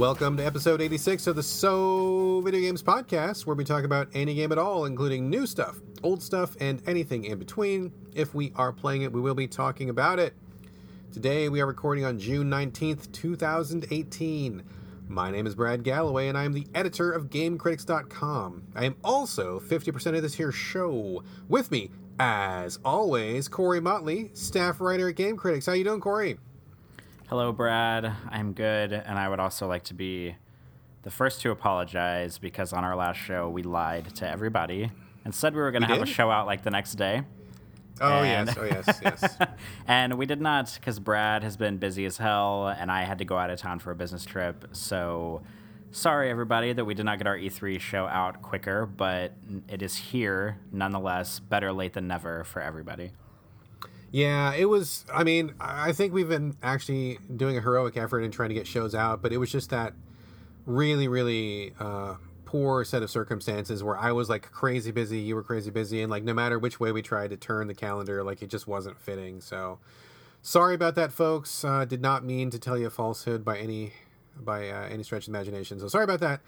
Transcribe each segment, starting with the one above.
Welcome to episode 86 of the So Video Games Podcast, where we talk about any game at all, including new stuff, old stuff, and anything in between. If we are playing it, we will be talking about it. Today, we are recording on June 19th, 2018. My name is Brad Galloway, and I am the editor of GameCritics.com. I am also 50% of this here show. With me, as always, Corey Motley, staff writer at Game Critics. How you doing, Corey? Hello, Brad. I'm good, and I would also like to be the first to apologize because on our last show we lied to everybody and said we were going to have did? a show out like the next day. Oh, And- yes. Oh, yes. Yes. and we did not because Brad has been busy as hell, and I had to go out of town for a business trip. So sorry, everybody, that we did not get our E3 show out quicker, but it is here nonetheless. Better late than never for everybody. Yeah, it was. I mean, I think we've been actually doing a heroic effort in trying to get shows out, but it was just that really, really uh, poor set of circumstances where I was like crazy busy, you were crazy busy, and like no matter which way we tried to turn the calendar, like it just wasn't fitting. So sorry about that, folks. Uh, did not mean to tell you a falsehood by any by uh, any stretch of imagination. So sorry about that.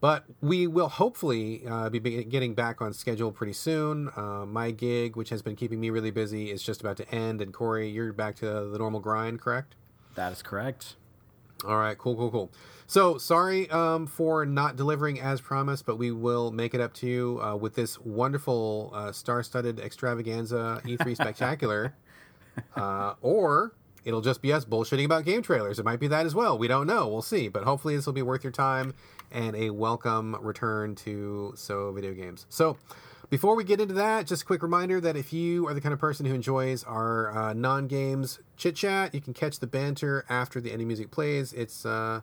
But we will hopefully uh, be getting back on schedule pretty soon. Uh, my gig, which has been keeping me really busy, is just about to end. And Corey, you're back to the normal grind, correct? That is correct. All right, cool, cool, cool. So sorry um, for not delivering as promised, but we will make it up to you uh, with this wonderful uh, star-studded extravaganza E3 spectacular, uh, or it'll just be us bullshitting about game trailers. It might be that as well. We don't know. We'll see. But hopefully, this will be worth your time and a welcome return to So Video Games. So. Before we get into that, just a quick reminder that if you are the kind of person who enjoys our uh, non games chit chat, you can catch the banter after the ending music plays. It's uh,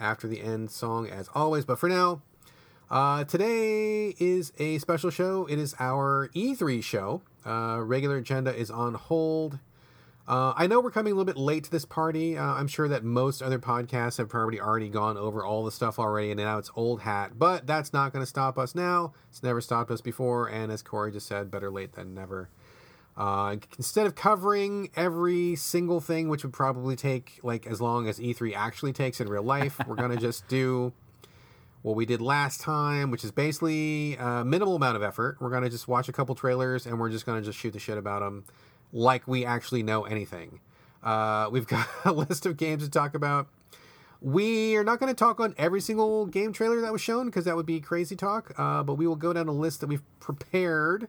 after the end song, as always. But for now, uh, today is a special show. It is our E3 show. Uh, regular agenda is on hold. Uh, I know we're coming a little bit late to this party. Uh, I'm sure that most other podcasts have probably already gone over all the stuff already, and now it's old hat. But that's not going to stop us now. It's never stopped us before, and as Corey just said, better late than never. Uh, instead of covering every single thing, which would probably take like as long as E3 actually takes in real life, we're going to just do what we did last time, which is basically a minimal amount of effort. We're going to just watch a couple trailers and we're just going to just shoot the shit about them like we actually know anything. Uh, we've got a list of games to talk about. We are not going to talk on every single game trailer that was shown because that would be crazy talk, uh, but we will go down a list that we've prepared.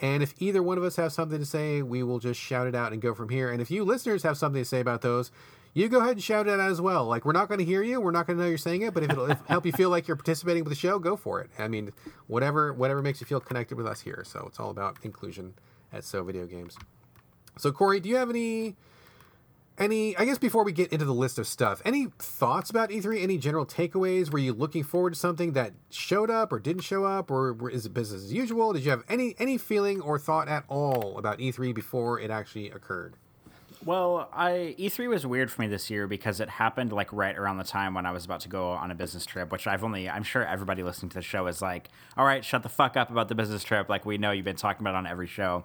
And if either one of us have something to say, we will just shout it out and go from here. And if you listeners have something to say about those, you go ahead and shout it out as well. Like we're not going to hear you, we're not going to know you're saying it, but if it'll if help you feel like you're participating with the show, go for it. I mean, whatever whatever makes you feel connected with us here. So it's all about inclusion at So Video Games. So Corey, do you have any any I guess before we get into the list of stuff, any thoughts about E3? Any general takeaways? Were you looking forward to something that showed up or didn't show up, or is it business as usual? Did you have any any feeling or thought at all about E3 before it actually occurred? Well, I E3 was weird for me this year because it happened like right around the time when I was about to go on a business trip, which I've only I'm sure everybody listening to the show is like, "All right, shut the fuck up about the business trip." Like we know you've been talking about on every show.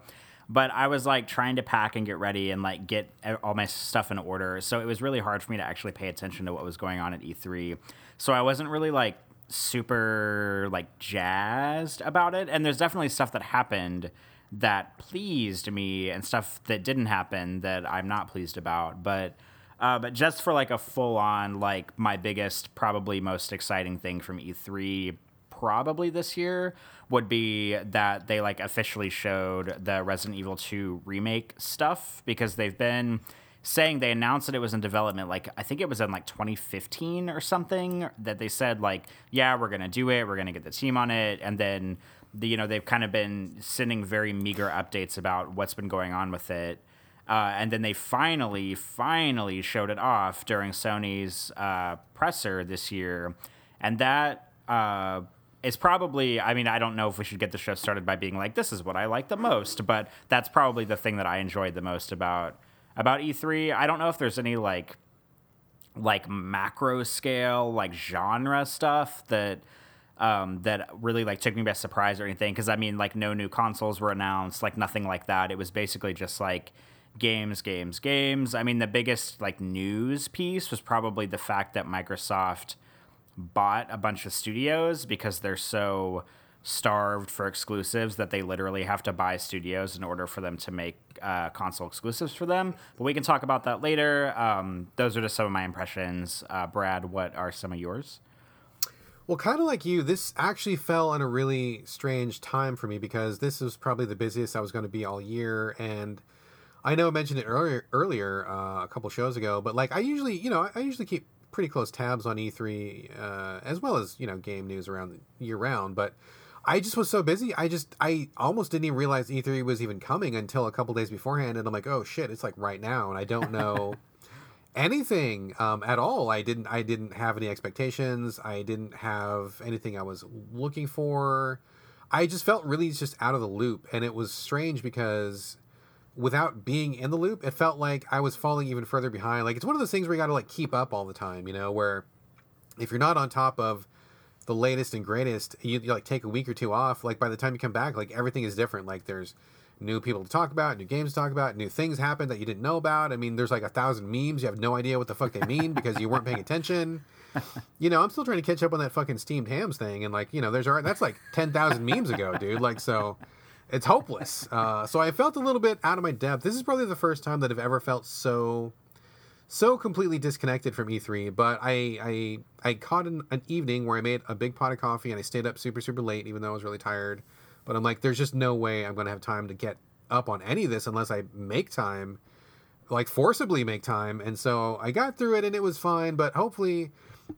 But I was like trying to pack and get ready and like get all my stuff in order. So it was really hard for me to actually pay attention to what was going on at E3. So I wasn't really like super like jazzed about it. And there's definitely stuff that happened that pleased me and stuff that didn't happen that I'm not pleased about. But uh, but just for like a full on like my biggest, probably most exciting thing from E3 probably this year would be that they like officially showed the Resident Evil 2 remake stuff because they've been saying they announced that it was in development like I think it was in like 2015 or something that they said like yeah we're to do it. We're to get the team on it. And then the, you know they've kind of been sending very meager updates about what's been going on with it. Uh, and then they finally, finally showed it off during Sony's uh, presser this year. And that uh, is probably, I mean, I don't know if we should get the show started by being like, this is what I like the most, but that's probably the thing that I enjoyed the most about about E3. I don't know if there's any like like macro scale like genre stuff that um, that really like took me by surprise or anything. Because I mean like no new consoles were announced like nothing like that. It was basically just like games games games. I mean the biggest like news piece was probably the fact that Microsoft bought a bunch of studios because they're so starved for exclusives that they literally have to buy studios in order for them to make uh, console exclusives for them. But we can talk about that later. Um, those are just some of my impressions. Uh, Brad, what are some of yours? Well, kind of like you, this actually fell on a really strange time for me because this was probably the busiest I was going to be all year, and I know I mentioned it earlier, earlier uh, a couple shows ago, but like I usually, you know, I usually keep pretty close tabs on E3 uh, as well as you know game news around year round, but I just was so busy. I just I almost didn't even realize E3 was even coming until a couple days beforehand, and I'm like, oh shit, it's like right now, and I don't know anything um, at all. I didn't I didn't have any expectations. I didn't have anything I was looking for. I just felt really just out of the loop, and it was strange because without being in the loop, it felt like I was falling even further behind. Like it's one of those things where you got to like keep up all the time, you know, where if you're not on top of the latest and greatest, you, you like take a week or two off. Like by the time you come back, like everything is different. Like there's new people to talk about, new games to talk about, new things happen that you didn't know about. I mean, there's like a thousand memes. You have no idea what the fuck they mean because you weren't paying attention. You know, I'm still trying to catch up on that fucking steamed hams thing, and like, you know, there's that's like ten thousand memes ago, dude. Like, so it's hopeless. Uh, so I felt a little bit out of my depth. This is probably the first time that I've ever felt so so completely disconnected from E3. But I I I caught an, an evening where I made a big pot of coffee and I stayed up super super late, even though I was really tired. But I'm like, there's just no way I'm going to have time to get up on any of this unless I make time, like forcibly make time. And so I got through it and it was fine. But hopefully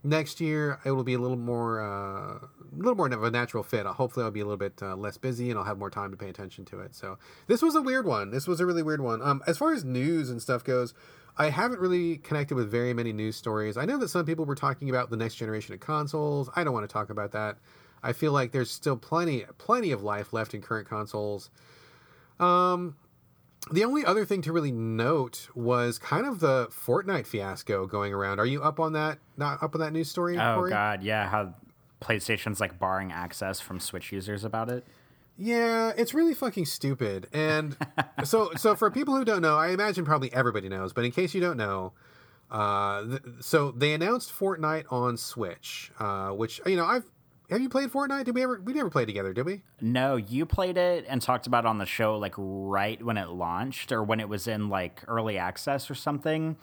next year it will be a little more uh, a little more of a natural fit. Hopefully I'll be a little bit uh, less busy and I'll have more time to pay attention to it. So this was a weird one. This was a really weird one. Um, as far as news and stuff goes, I haven't really connected with very many news stories. I know that some people were talking about the next generation of consoles. I don't want to talk about that. I feel like there's still plenty plenty of life left in current consoles. Um, the only other thing to really note was kind of the Fortnite fiasco going around. Are you up on that? Not up on that news story? Oh Corey? God, yeah. How PlayStation's like barring access from Switch users about it. Yeah, it's really fucking stupid. And so, so for people who don't know, I imagine probably everybody knows, but in case you don't know, uh, th- so they announced Fortnite on Switch, uh, which you know I've have you played Fortnite? Did we ever? We never played together, did we? No, you played it and talked about it on the show like right when it launched or when it was in like early access or something.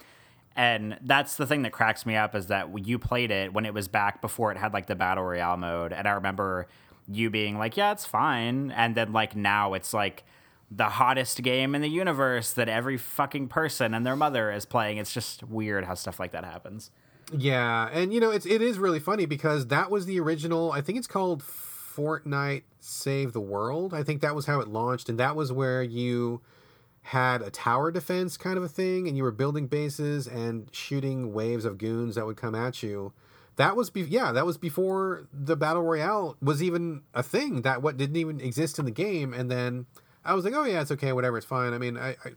And that's the thing that cracks me up is that you played it when it was back before it had like the battle royale mode. And I remember you being like, "Yeah, it's fine," and then like now it's like the hottest game in the universe that every fucking person and their mother is playing. It's just weird how stuff like that happens. Yeah, and you know it's it is really funny because that was the original. I think it's called Fortnite Save the World. I think that was how it launched, and that was where you had a tower defense kind of a thing, and you were building bases and shooting waves of goons that would come at you. That was be- yeah, that was before the battle royale was even a thing. That what didn't even exist in the game, and then I was like, oh yeah, it's okay, whatever, it's fine. I mean, I, I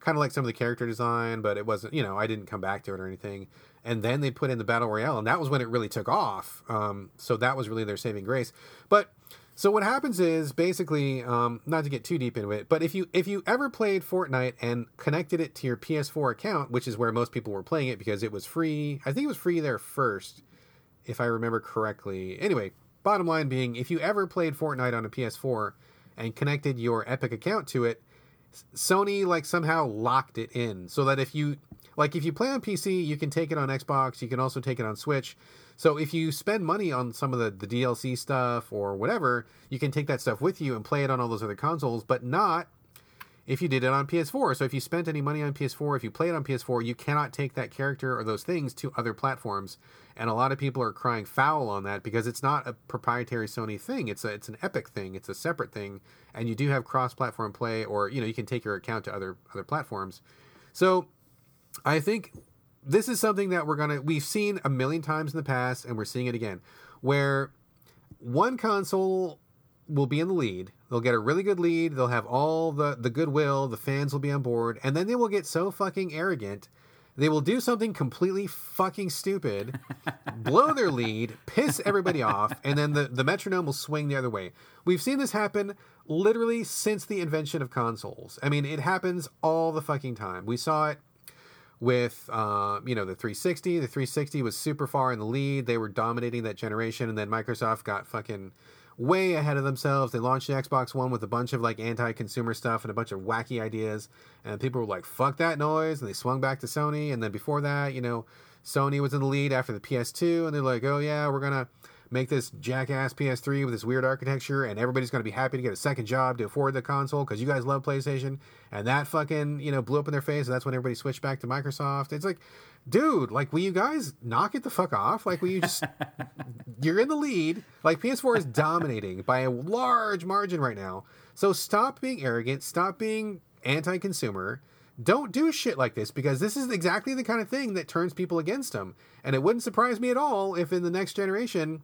kind of like some of the character design, but it wasn't, you know, I didn't come back to it or anything. And then they put in the battle royale, and that was when it really took off. Um, so that was really their saving grace. But so what happens is basically, um, not to get too deep into it, but if you if you ever played Fortnite and connected it to your PS4 account, which is where most people were playing it because it was free, I think it was free there first, if I remember correctly. Anyway, bottom line being, if you ever played Fortnite on a PS4 and connected your Epic account to it, Sony like somehow locked it in so that if you like if you play on PC, you can take it on Xbox, you can also take it on Switch. So if you spend money on some of the, the DLC stuff or whatever, you can take that stuff with you and play it on all those other consoles, but not if you did it on PS4. So if you spent any money on PS4, if you play it on PS4, you cannot take that character or those things to other platforms. And a lot of people are crying foul on that because it's not a proprietary Sony thing. It's a it's an Epic thing. It's a separate thing, and you do have cross-platform play, or you know you can take your account to other other platforms. So I think this is something that we're gonna we've seen a million times in the past, and we're seeing it again, where one console will be in the lead. They'll get a really good lead. They'll have all the the goodwill. The fans will be on board, and then they will get so fucking arrogant. They will do something completely fucking stupid, blow their lead, piss everybody off, and then the, the metronome will swing the other way. We've seen this happen literally since the invention of consoles. I mean, it happens all the fucking time. We saw it with uh, you know the 360. The 360 was super far in the lead. They were dominating that generation, and then Microsoft got fucking way ahead of themselves. They launched the Xbox One with a bunch of like anti-consumer stuff and a bunch of wacky ideas, and people were like, "Fuck that noise," and they swung back to Sony. And then before that, you know, Sony was in the lead after the PS2, and they're like, "Oh yeah, we're gonna." Make this jackass PS3 with this weird architecture, and everybody's going to be happy to get a second job to afford the console because you guys love PlayStation. And that fucking, you know, blew up in their face, and that's when everybody switched back to Microsoft. It's like, dude, like, will you guys knock it the fuck off? Like, will you just, you're in the lead. Like, PS4 is dominating by a large margin right now. So stop being arrogant, stop being anti consumer. Don't do shit like this because this is exactly the kind of thing that turns people against them. And it wouldn't surprise me at all if in the next generation,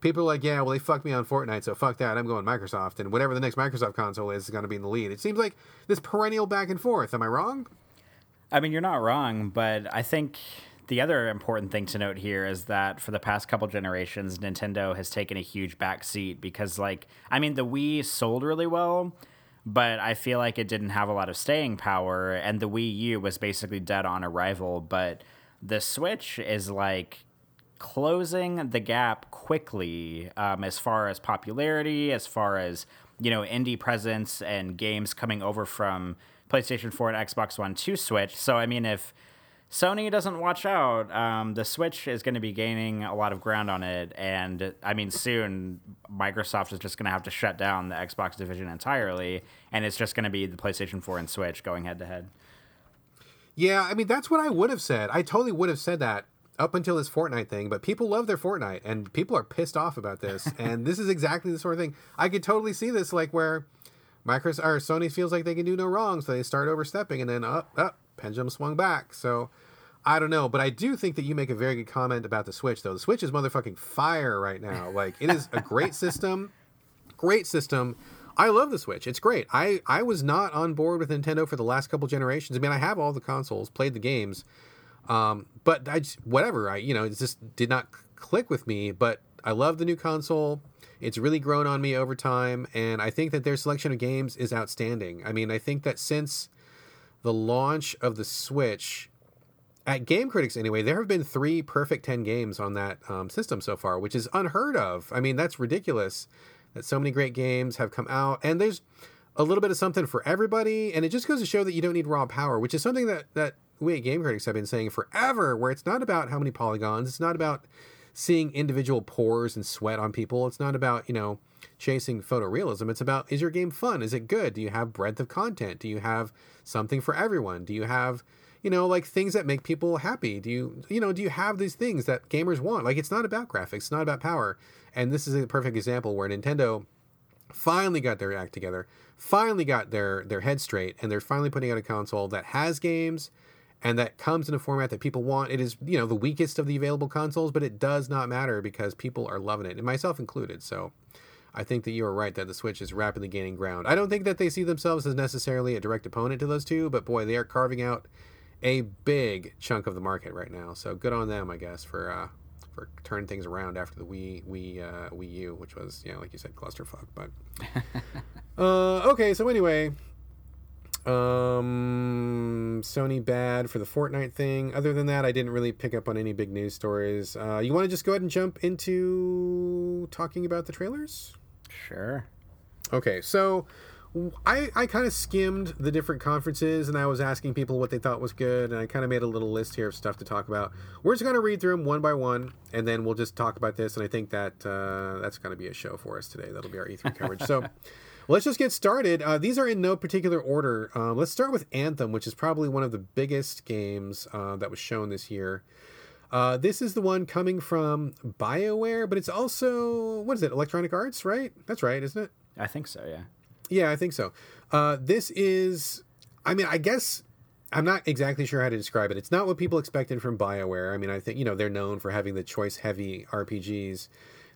people are like, yeah, well, they fucked me on Fortnite, so fuck that. I'm going Microsoft, and whatever the next Microsoft console is, is going to be in the lead. It seems like this perennial back and forth. Am I wrong? I mean, you're not wrong, but I think the other important thing to note here is that for the past couple generations, Nintendo has taken a huge back seat because, like, I mean, the Wii sold really well, but I feel like it didn't have a lot of staying power, and the Wii U was basically dead on arrival. But the Switch is like closing the gap quickly um, as far as popularity, as far as you know indie presence and games coming over from PlayStation 4 and Xbox One to Switch. So I mean, if Sony doesn't watch out, um, the Switch is going to be gaining a lot of ground on it, and I mean, soon Microsoft is just going to have to shut down the Xbox division entirely, and it's just going to be the PlayStation 4 and Switch going head to head. Yeah, I mean that's what I would have said. I totally would have said that up until this Fortnite thing, but people love their Fortnite and people are pissed off about this. and this is exactly the sort of thing I could totally see this like where Microsoft or Sony feels like they can do no wrong, so they start overstepping and then up, up, pendulum swung back. So I don't know, but I do think that you make a very good comment about the Switch though. The Switch is motherfucking fire right now. Like it is a great system. Great system. I love the Switch. It's great. I, I was not on board with Nintendo for the last couple generations. I mean, I have all the consoles, played the games, um, but I just, whatever. I you know it just did not click with me. But I love the new console. It's really grown on me over time, and I think that their selection of games is outstanding. I mean, I think that since the launch of the Switch, at Game Critics anyway, there have been three perfect 10 games on that um, system so far, which is unheard of. I mean, that's ridiculous that so many great games have come out. And there's a little bit of something for everybody. And it just goes to show that you don't need raw power, which is something that, that we at Game Critics have been saying forever, where it's not about how many polygons, it's not about seeing individual pores and sweat on people. It's not about, you know, chasing photorealism. It's about is your game fun? Is it good? Do you have breadth of content? Do you have something for everyone? Do you have, you know, like things that make people happy? Do you, you know, do you have these things that gamers want? Like it's not about graphics, it's not about power. And this is a perfect example where Nintendo finally got their act together, finally got their their head straight, and they're finally putting out a console that has games and that comes in a format that people want. It is, you know, the weakest of the available consoles, but it does not matter because people are loving it, and myself included. So I think that you are right that the Switch is rapidly gaining ground. I don't think that they see themselves as necessarily a direct opponent to those two, but boy, they are carving out a big chunk of the market right now. So good on them, I guess, for uh, for turning things around after the Wii Wii uh, Wii U, which was, you know, like you said, clusterfuck. But uh, okay, so anyway, um, Sony bad for the Fortnite thing. Other than that, I didn't really pick up on any big news stories. Uh, you want to just go ahead and jump into talking about the trailers? Sure. Okay, so I, I kind of skimmed the different conferences and I was asking people what they thought was good, and I kind of made a little list here of stuff to talk about. We're just going to read through them one by one, and then we'll just talk about this. And I think that uh, that's going to be a show for us today. That'll be our E3 coverage. So. let's just get started. Uh, these are in no particular order. Um, let's start with Anthem, which is probably one of the biggest games uh, that was shown this year. Uh, this is the one coming from BioWare, but it's also, what is it, Electronic Arts, right? That's right, isn't it? I think so, yeah. Yeah, I think so. Uh, this is, I mean, I guess I'm not exactly sure how to describe it. It's not what people expected from BioWare. I mean, I think, you know, they're known for having the choice heavy RPGs.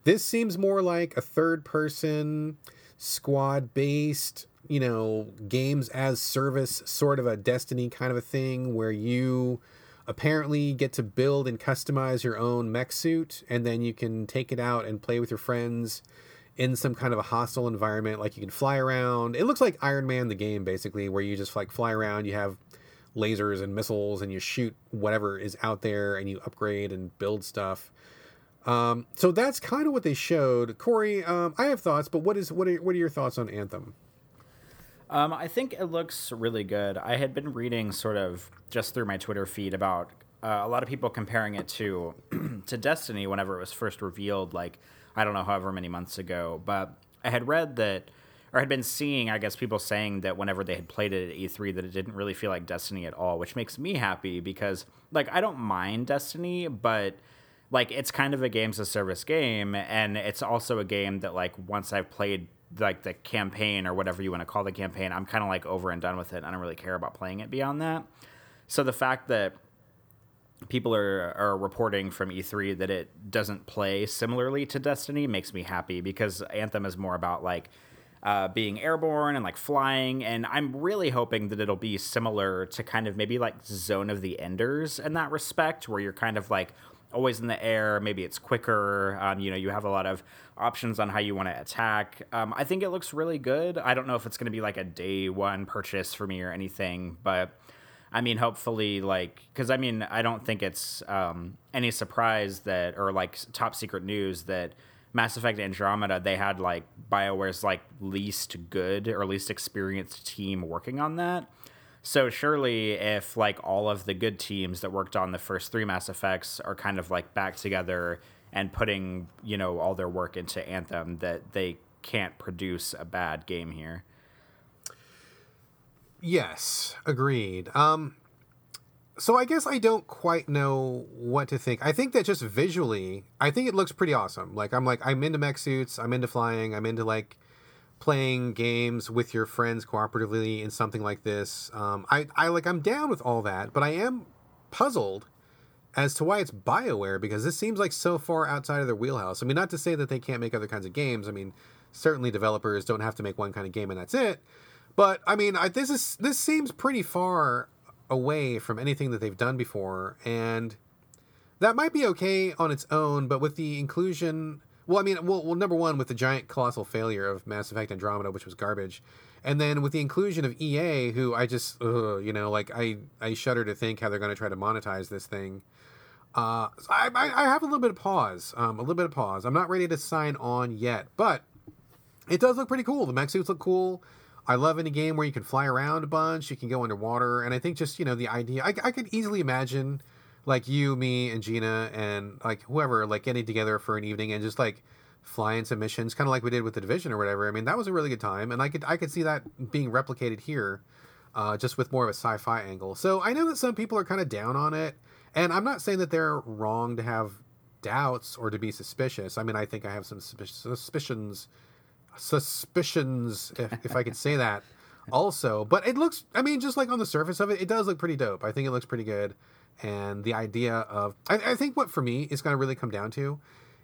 This seems more like a third person squad based, you know, games as service sort of a Destiny kind of a thing where you apparently get to build and customize your own mech suit and then you can take it out and play with your friends in some kind of a hostile environment like you can fly around it looks like iron man the game basically where you just like fly around you have lasers and missiles and you shoot whatever is out there and you upgrade and build stuff. Um, so that's kind of what they showed. Corey, um, I have thoughts, but what is what are what are your thoughts on Anthem? Um, I think it looks really good. I had been reading sort of just through my Twitter feed about uh, a lot of people comparing it to to Destiny whenever it was first revealed, like I don't know, however many months ago. But I had read that, or had been seeing, I guess, people saying that whenever they had played it at E3, that it didn't really feel like Destiny at all, which makes me happy because, like, I don't mind Destiny, but like it's kind of a games of service game and it's also a game that like once i've played like the campaign or whatever you want to call the campaign i'm kind of like over and done with it i don't really care about playing it beyond that. So the fact that people are are reporting from E3 that it doesn't play similarly to Destiny makes me happy because Anthem is more about like uh, being airborne and like flying, and I'm really hoping that it'll be similar to kind of maybe like Zone of the Enders in that respect, where you're kind of like always in the air. Maybe it's quicker. Um, you know, you have a lot of options on how you want to attack. Um, I think it looks really good. I don't know if it's going to be like a day one purchase for me or anything, but I mean, hopefully, like, because I mean, I don't think it's um, any surprise that, or like top secret news that Mass Effect Andromeda, they had like BioWare's like least good or least experienced team working on that. So surely, if like all of the good teams that worked on the first three Mass Effects are kind of like back together and putting you know all their work into Anthem, that they can't produce a bad game here. Yes, agreed. Um, so I guess I don't quite know what to think. I think that just visually, I think it looks pretty awesome. Like I'm like I'm into mech suits, I'm into flying, I'm into like playing games with your friends cooperatively in something like this. Um, I, I like I'm down with all that, but I am puzzled as to why it's BioWare because this seems like so far outside of their wheelhouse. I mean, not to say that they can't make other kinds of games. I mean, certainly developers don't have to make one kind of game and that's it. But I mean, I, this is this seems pretty far away from anything that they've done before, and that might be okay on its own. But with the inclusion well, I mean, well, well, number one, with the giant colossal failure of Mass Effect Andromeda, which was garbage, and then with the inclusion of EA, who I just, ugh, you know, like I, I shudder to think how they're going to try to monetize this thing. Uh, I, I, have a little bit of pause, um, a little bit of pause. I'm not ready to sign on yet, but it does look pretty cool. The mech suits look cool. I love any game where you can fly around a bunch, you can go underwater, and I think just you know the idea. I, I could easily imagine like you, me, and Gina, and like whoever, like getting together for an evening and just like flying some missions, kind of like we did with the division or whatever. I mean, that was a really good time, and I could I could see that being replicated here, uh, just with more of a sci-fi angle. So I know that some people are kind of down on it, and I'm not saying that they're wrong to have doubts or to be suspicious. I mean, I think I have some suspicions, suspicions, if, if I could say that. Also, but it looks, I mean, just like on the surface of it, it does look pretty dope. I think it looks pretty good and the idea of I, I think what for me is going to really come down to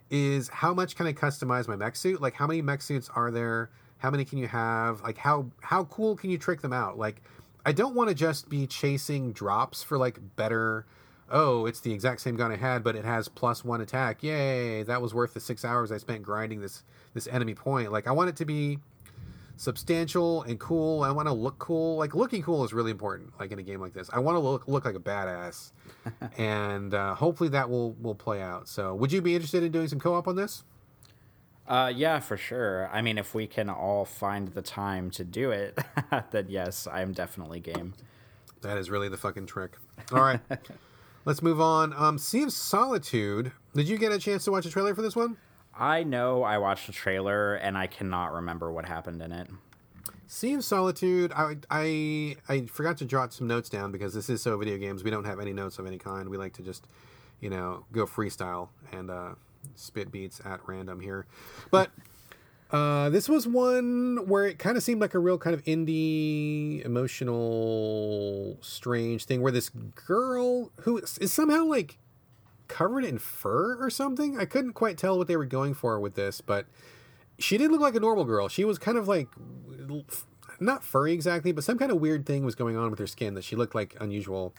is how much can I customize my mech suit? Like how many mech suits are there? How many can you have? Like how how cool can you trick them out? Like I don't want to just be chasing drops for like better oh, it's the exact same gun I had, but it has plus one attack. Yay, that was worth the six hours I spent grinding this this enemy point. Like I want it to be substantial and cool. I want to look cool. Like looking cool is really important. Like in a game like this, I want to look look like a badass, and uh, hopefully that will will play out. So, would you be interested in doing some co op on this? Uh, yeah, for sure. I mean, if we can all find the time to do it, then yes, I'm definitely game. That is really the fucking trick. All right, let's move on. Um, Sea of Solitude. Did you get a chance to watch a trailer for this one? I know I watched the trailer and I cannot remember what happened in it. Sea of Solitude. I, I I forgot to jot some notes down because this is so video games. We don't have any notes of any kind. We like to just, you know, go freestyle and uh, spit beats at random here. But uh, this was one where it kind of seemed like a real kind of indie, emotional, strange thing where this girl who is somehow like covered in fur or something. I couldn't quite tell what they were going for with this, but she didn't look like a normal girl. She was kind of like not furry exactly, but some kind of weird thing was going on with her skin that she looked like unusual.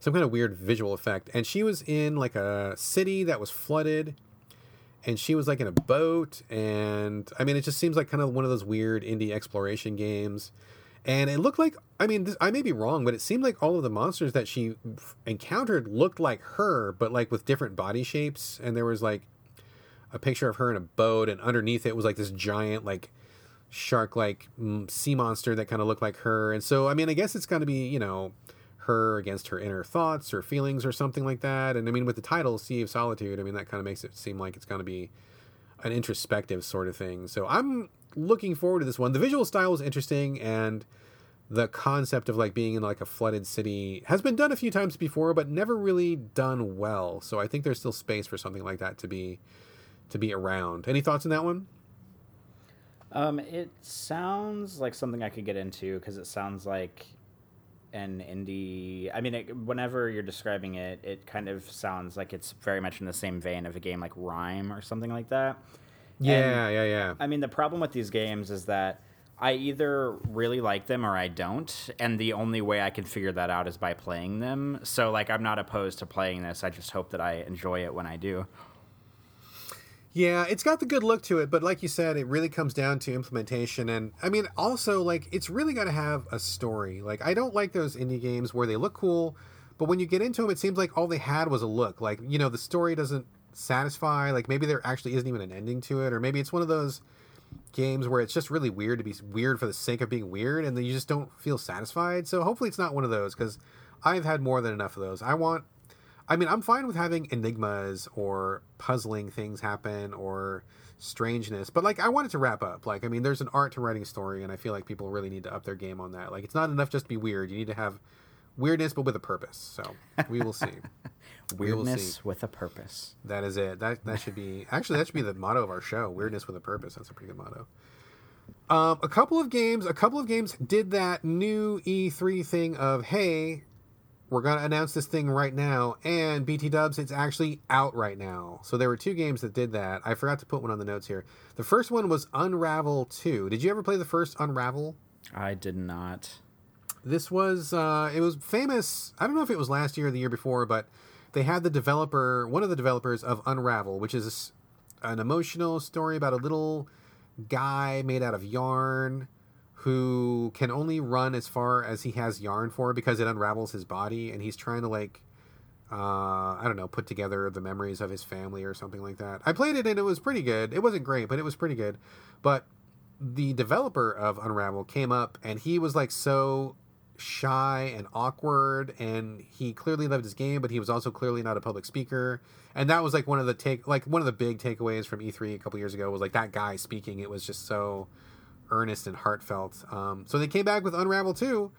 Some kind of weird visual effect. And she was in like a city that was flooded and she was like in a boat and I mean it just seems like kind of one of those weird indie exploration games. And it looked like I mean this, I may be wrong, but it seemed like all of the monsters that she f- encountered looked like her, but like with different body shapes, and there was like a picture of her in a boat, and underneath it was like this giant like shark like mm, sea monster that kind of looked like her, and so I mean I guess it's going to be you know her against her inner thoughts or feelings or something like that. And I mean, with the title Sea of Solitude, I mean, that kind of makes it seem like it's going to be an introspective sort of thing. So I'm looking forward to this one. The visual style is interesting and the concept of like being in like a flooded city has been done a few times before but never really done well. So I think there's still space for something like that to be to be around. Any thoughts on that one? Um, it sounds like something I could get into because it sounds like an indie. I mean, it, whenever you're describing it, it kind of sounds like it's very much in the same vein of a game like RiME or something like that. Yeah, and, yeah, yeah. I mean, the problem with these games is that I either really like them or I don't, and the only way I can figure that out is by playing them. So, like, I'm not opposed to playing this. I just hope that I enjoy it when I do. Yeah, it's got the good look to it, but like you said, it really comes down to implementation. And I mean, also, like, it's really got to have a story. Like, I don't like those indie games where they look cool, but when you get into them, it seems like all they had was a look. Like, you know, the story doesn't satisfy. Like, maybe there actually isn't even an ending to it, or maybe it's one of those games where it's just really weird to be weird for the sake of being weird, and then you just don't feel satisfied. So hopefully, it's not one of those because I've had more than enough of those. I want I mean, I'm fine with having enigmas or puzzling things happen or strangeness, but like I want it to wrap up. Like, I mean, there's an art to writing a story, and I feel like people really need to up their game on that. Like, it's not enough just to be weird. You need to have weirdness, but with a purpose. So we will see. weirdness see. with a purpose. That is it. That that should be actually that should be the motto of our show. Weirdness with a purpose. That's a pretty good motto. Um, a couple of games, a couple of games did that new E3 thing of hey, we're going to announce this thing right now. And BT Dubs, it's actually out right now. So there were two games that did that. I forgot to put one on the notes here. The first one was Unravel 2. Did you ever play the first Unravel? I did not. This was, uh, it was famous. I don't know if it was last year or the year before, but they had the developer, one of the developers of Unravel, which is an emotional story about a little guy made out of yarn who can only run as far as he has yarn for because it unravels his body and he's trying to like uh, I don't know, put together the memories of his family or something like that. I played it and it was pretty good. It wasn't great, but it was pretty good. But the developer of Unravel came up and he was like so shy and awkward and he clearly loved his game but he was also clearly not a public speaker and that was like one of the take like one of the big takeaways from E3 a couple years ago was like that guy speaking it was just so earnest and heartfelt. Um, so they came back with Unravel 2.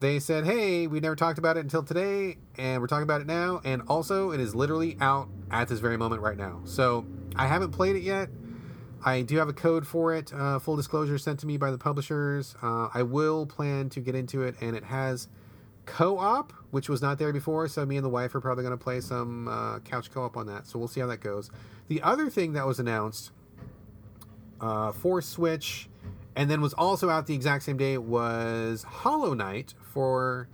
They said, hey, we never talked about it until today, and we're talking about it now. And also, it is literally out at this very moment right now. So I haven't played it yet. I do have a code for it, uh, full disclosure sent to me by the publishers. Uh, I will plan to get into it, and it has co op, which was not there before. So me and the wife are probably going to play some uh, couch co op on that. So we'll see how that goes. The other thing that was announced uh, for Switch and then was also out the exact same day was Hollow Knight for,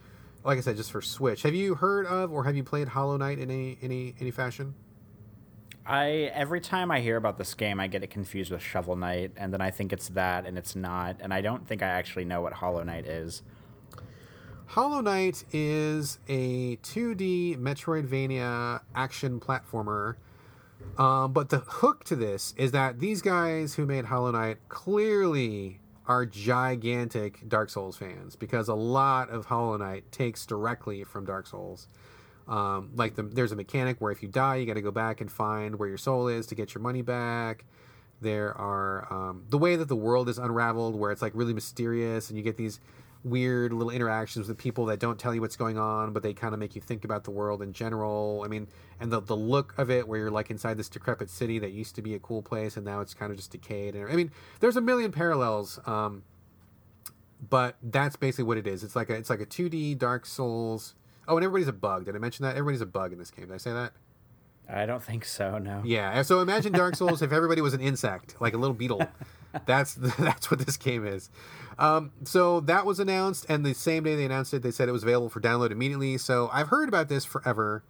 like I said, just for Switch. Have you heard of or have you played Hollow Knight in any any any fashion? I every time I hear about this game, I get it confused with Shovel Knight, and then I think it's that, and it's not, and I don't think I actually know what Hollow Knight is. Hollow Knight is a 2D Metroidvania action platformer um, but the hook to this is that these guys who made Hollow Knight clearly are gigantic Dark Souls fans because a lot of Hollow Knight takes directly from Dark Souls. Um, like the, there's a mechanic where if you die, you got to go back and find where your soul is to get your money back. There are um, the way that the world is unraveled, where it's like really mysterious, and you get these weird little interactions with people that don't tell you what's going on, but they kind of make you think about the world in general. I mean, and the the look of it, where you're like inside this decrepit city that used to be a cool place, and now it's kind of just decayed. And I mean, there's a million parallels. Um, but that's basically what it is. It's like a it's like a 2D Dark Souls. Oh, and everybody's a bug. Did I mention that? Everybody's a bug in this game. Did I say that? I don't think so. No. Yeah. So imagine Dark Souls if everybody was an insect, like a little beetle. that's that's what this game is. Um, so that was announced, and the same day they announced it, they said it was available for download immediately. So I've heard about this forever,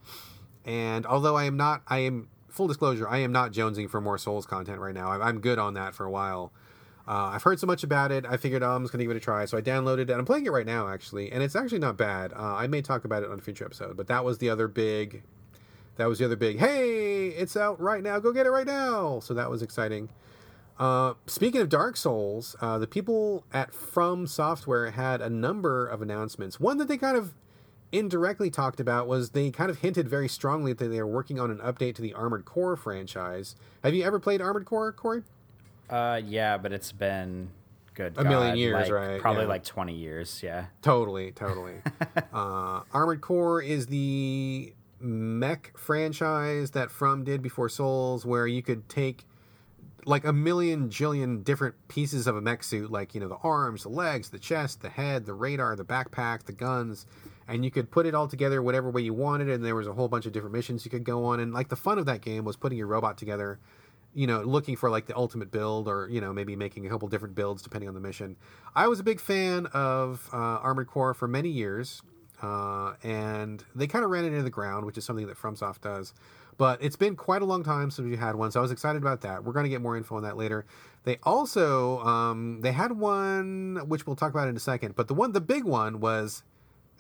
and although I am not, I am full disclosure, I am not jonesing for more Souls content right now. I'm good on that for a while. Uh, I've heard so much about it. I figured oh, I'm just gonna give it a try, so I downloaded it. and I'm playing it right now, actually, and it's actually not bad. Uh, I may talk about it on a future episode, but that was the other big. That was the other big. Hey, it's out right now. Go get it right now. So that was exciting. Uh, speaking of Dark Souls, uh, the people at From Software had a number of announcements. One that they kind of indirectly talked about was they kind of hinted very strongly that they are working on an update to the Armored Core franchise. Have you ever played Armored Core, Corey? Uh, yeah, but it's been good a God, million years, like, right? Probably yeah. like twenty years. Yeah. Totally, totally. uh, Armored Core is the mech franchise that From did before Souls, where you could take like a million jillion different pieces of a mech suit, like you know the arms, the legs, the chest, the head, the radar, the backpack, the guns, and you could put it all together whatever way you wanted. And there was a whole bunch of different missions you could go on. And like the fun of that game was putting your robot together, you know, looking for like the ultimate build, or you know maybe making a couple different builds depending on the mission. I was a big fan of uh, Armored Core for many years, uh, and they kind of ran it into the ground, which is something that FromSoft does. But it's been quite a long time since we had one, so I was excited about that. We're going to get more info on that later. They also um, they had one which we'll talk about in a second, but the one the big one was,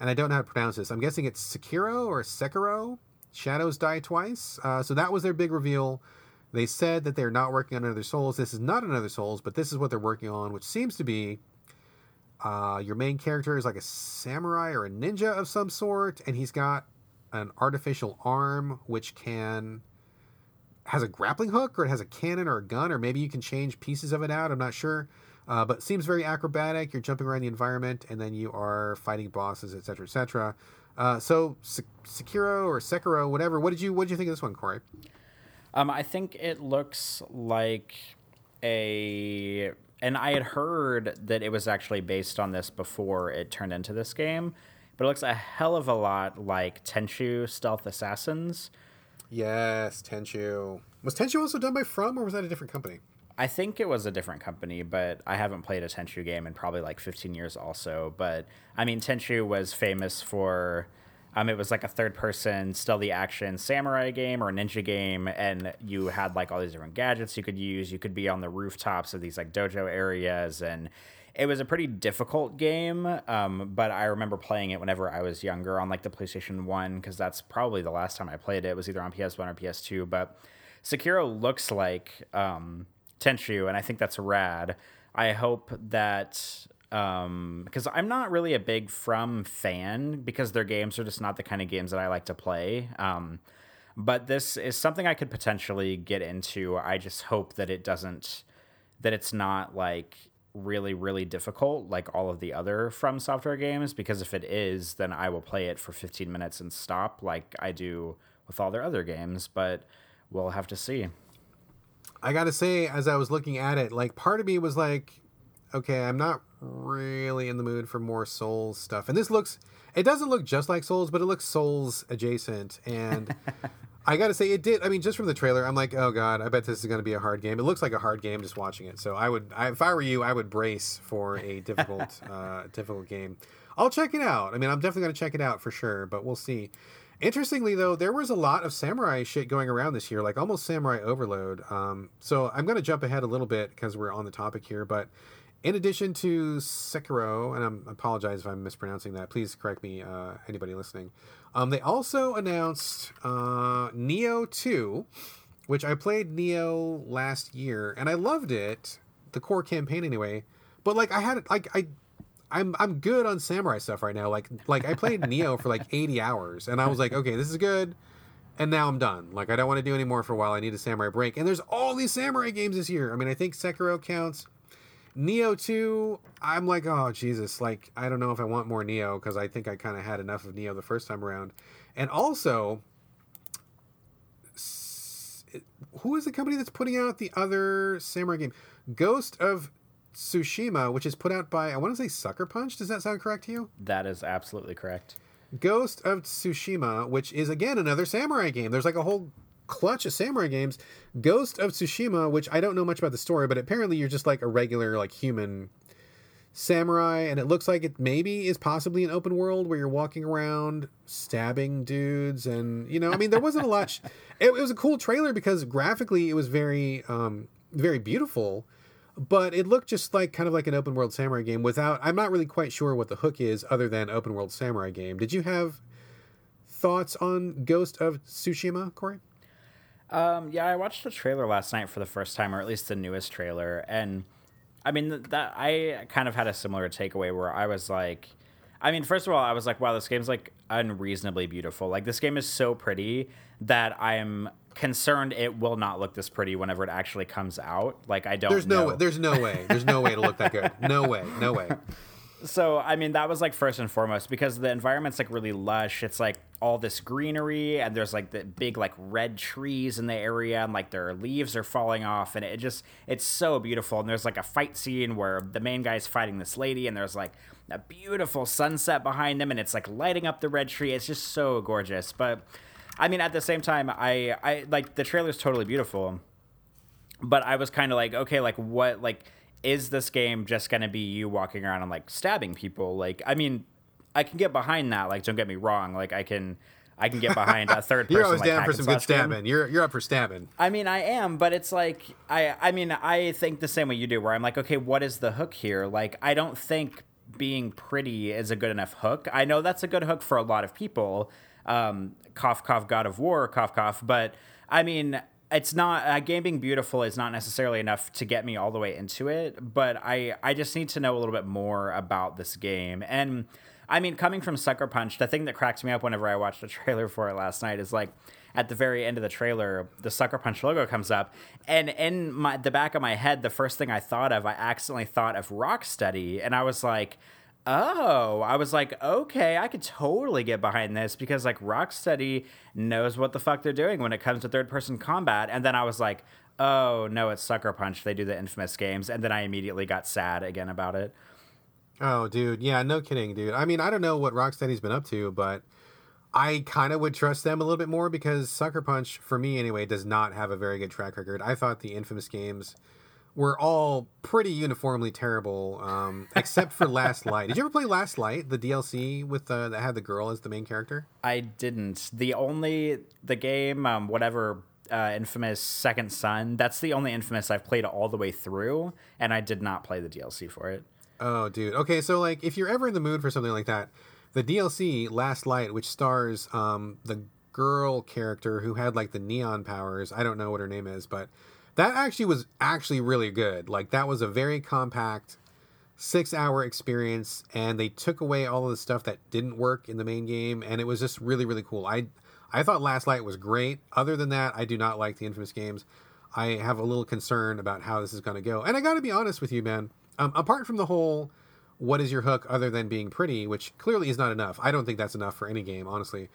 and I don't know how to pronounce this. I'm guessing it's Sekiro or Sekiro. Shadows die twice. Uh, so that was their big reveal. They said that they're not working on another Souls. This is not another Souls, but this is what they're working on, which seems to be uh, your main character is like a samurai or a ninja of some sort, and he's got an artificial arm which can has a grappling hook or it has a cannon or a gun or maybe you can change pieces of it out i'm not sure. Uh, but seems very acrobatic. You're jumping around the environment and then you are fighting bosses etc etc uh, so sekiro or sekiro whatever what did you what did you think of this one corey um, i think it looks like a and i had heard that it was actually based on this before it turned into this game but it looks a hell of a lot like Tenchu Stealth Assassins. Yes, Tenchu. Was Tenchu also done by From, or was that a different company? I think it was a different company, but I haven't played a Tenchu game in probably like 15 years also. But I mean, Tenchu was famous for. Um, it was like a third person stealthy action samurai game or a ninja game, and you had like all these different gadgets you could use. You could be on the rooftops of these like dojo areas, and it was a pretty difficult game, um, but I remember playing it whenever I was younger on like the PlayStation 1 because that's probably the last time I played it. It was either on PS1 or PS2. But Sekiro looks like um, Tenchu, and I think that's rad. I hope that um because i'm not really a big from fan because their games are just not the kind of games that i like to play um but this is something i could potentially get into. I just hope that it doesn't that it's not like really really difficult like all of the other from software games because if it is then i will play it for 15 minutes and stop like i do with all their other games but we'll have to see. I gotta say as i was looking at it like part of me was like okay i'm not really in the mood for more souls stuff and this looks it doesn't look just like souls but it looks souls adjacent and I gotta say, it did. I mean, just from the trailer, I'm like, oh god, I bet this is gonna be a hard game. It looks like a hard game just watching it. So I would, I, if I were you, I would brace for a difficult, uh, difficult game. I'll check it out. I mean, I'm definitely gonna check it out for sure, but we'll see. Interestingly, though, there was a lot of samurai shit going around this year, like almost samurai overload. Um, so I'm gonna jump ahead a little bit because we're on the topic here, but in addition to Sekiro, and I apologize if I'm mispronouncing that. Please correct me, uh, anybody listening. Um, they also announced uh, Nioh 2, which I played Nioh last year, and I loved it. The core campaign, anyway. But like, I had like I, I'm I'm good on samurai stuff right now. Like like I played Nioh for like 80 hours, and I was like, okay, this is good. And now I'm done. Like I don't want to do any more for a while. I need a samurai break. And there's all these samurai games this year. I mean, I think Sekiro counts. Nioh 2, I'm like, oh Jesus, like I don't know if I want more Nioh because I think I kind of had enough of Nioh the first time around. And also, who is the company that's putting out the other samurai game? Ghost of Tsushima, which is put out by I want to say Sucker Punch. Does that sound correct to you? That is absolutely correct. Ghost of Tsushima, which is again another samurai game. There's like a whole clutch of samurai games. Ghost of Tsushima, which I don't know much about the story, but apparently you're just like a regular like human samurai, and it looks like it maybe is possibly an open world where you're walking around stabbing dudes, and you know, I mean, there wasn't a lot. Sh- it, it, was a cool trailer because graphically it was very, um, very beautiful. but it looked just like kind of like an open world samurai game without. I'm not really quite sure what the hook is other than open world samurai game. Did you have thoughts on Ghost of Tsushima, Corey? Um, yeah, I watched the trailer last night for the first time, or at least the newest trailer, and I mean that I kind of had a similar takeaway where I was like, I mean, first of all, I was like, wow, this game's like unreasonably beautiful. Like this game is so pretty that I'm concerned it will not look this pretty whenever it actually comes out. Like I don't. There's no. know. There's no way. There's no way to look that good. No way. No way. so I mean that was like first and foremost because the environment's like really lush. It's like all this greenery and there's like the big like red trees in the area and like their leaves are falling off and it just it's so beautiful and there's like a fight scene where the main guy's fighting this lady and there's like a beautiful sunset behind them and it's like lighting up the red tree. It's just so gorgeous. But I mean at the same time I I like the trailer's totally beautiful. But I was kind of like okay like what like is this game just going to be you walking around and like stabbing people? Like, I mean, I can get behind that. Like, don't get me wrong. Like, I can, I can get behind a third person. You're always like, down for some good game. You're you're up for stabbing. I mean, I am, but it's like I, I mean, I think the same way you do, where I'm like, okay, what is the hook here? Like, I don't think being pretty is a good enough hook. I know that's a good hook for a lot of people. Um, cough, cough, God of War, cough, cough. But I mean, it's not a game being beautiful is not necessarily enough to get me all the way into it but i i just need to know a little bit more about this game and i mean coming from sucker punch the thing that cracks me up whenever i watched the trailer for it last night is like at the very end of the trailer the sucker punch logo comes up and in my the back of my head the first thing i thought of i accidentally thought of rocksteady and i was like Oh, I was like, okay, I could totally get behind this because like Rocksteady knows what the fuck they're doing when it comes to third person combat. And then I was like, oh no, it's Sucker Punch. They do the infamous games. And then I immediately got sad again about it. Oh, dude. Yeah, no kidding, dude. I mean, I don't know what Rocksteady's been up to, but I kind of would trust them a little bit more because Sucker Punch, for me anyway, does not have a very good track record. I thought the infamous games were all pretty uniformly terrible, um, except for Last Light. Did you ever play Last Light, the DLC with uh, that had the girl as the main character? I didn't. The only the game, um, whatever uh, infamous Second Son. That's the only infamous I've played all the way through, and I did not play the DLC for it. Oh, dude. Okay, so like, if you're ever in the mood for something like that, the DLC Last Light, which stars um, the girl character who had like the neon powers. I don't know what her name is, but that actually was actually really good. Like that was a very compact six hour experience and they took away all of the stuff that didn't work in the main game and it was just really really cool i i thought last light was great other than that i do not like the infamous games i have a little concern about how this is going to go and i got to be honest with you man um, apart from the whole what is your hook other than being pretty which clearly is not enough i don't think that's enough for any game honestly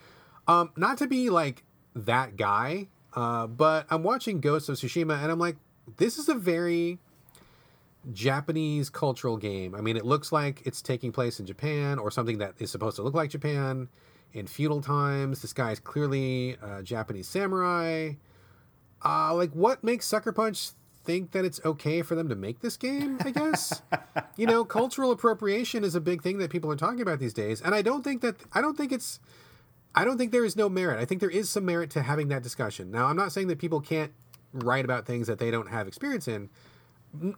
um, not to be like that guy uh, but i'm watching ghost of tsushima and i'm like this is a very Japanese cultural game. I mean, it looks like it's taking place in Japan or something that is supposed to look like Japan in feudal times. This guy is clearly a Japanese samurai. Uh, like, what makes Sucker Punch think that it's okay for them to make this game? I guess you know, cultural appropriation is a big thing that people are talking about these days, and I don't think that I don't think it's. I don't think there is no merit. I think there is some merit to having that discussion. Now, I'm not saying that people can't write about things that they don't have experience in.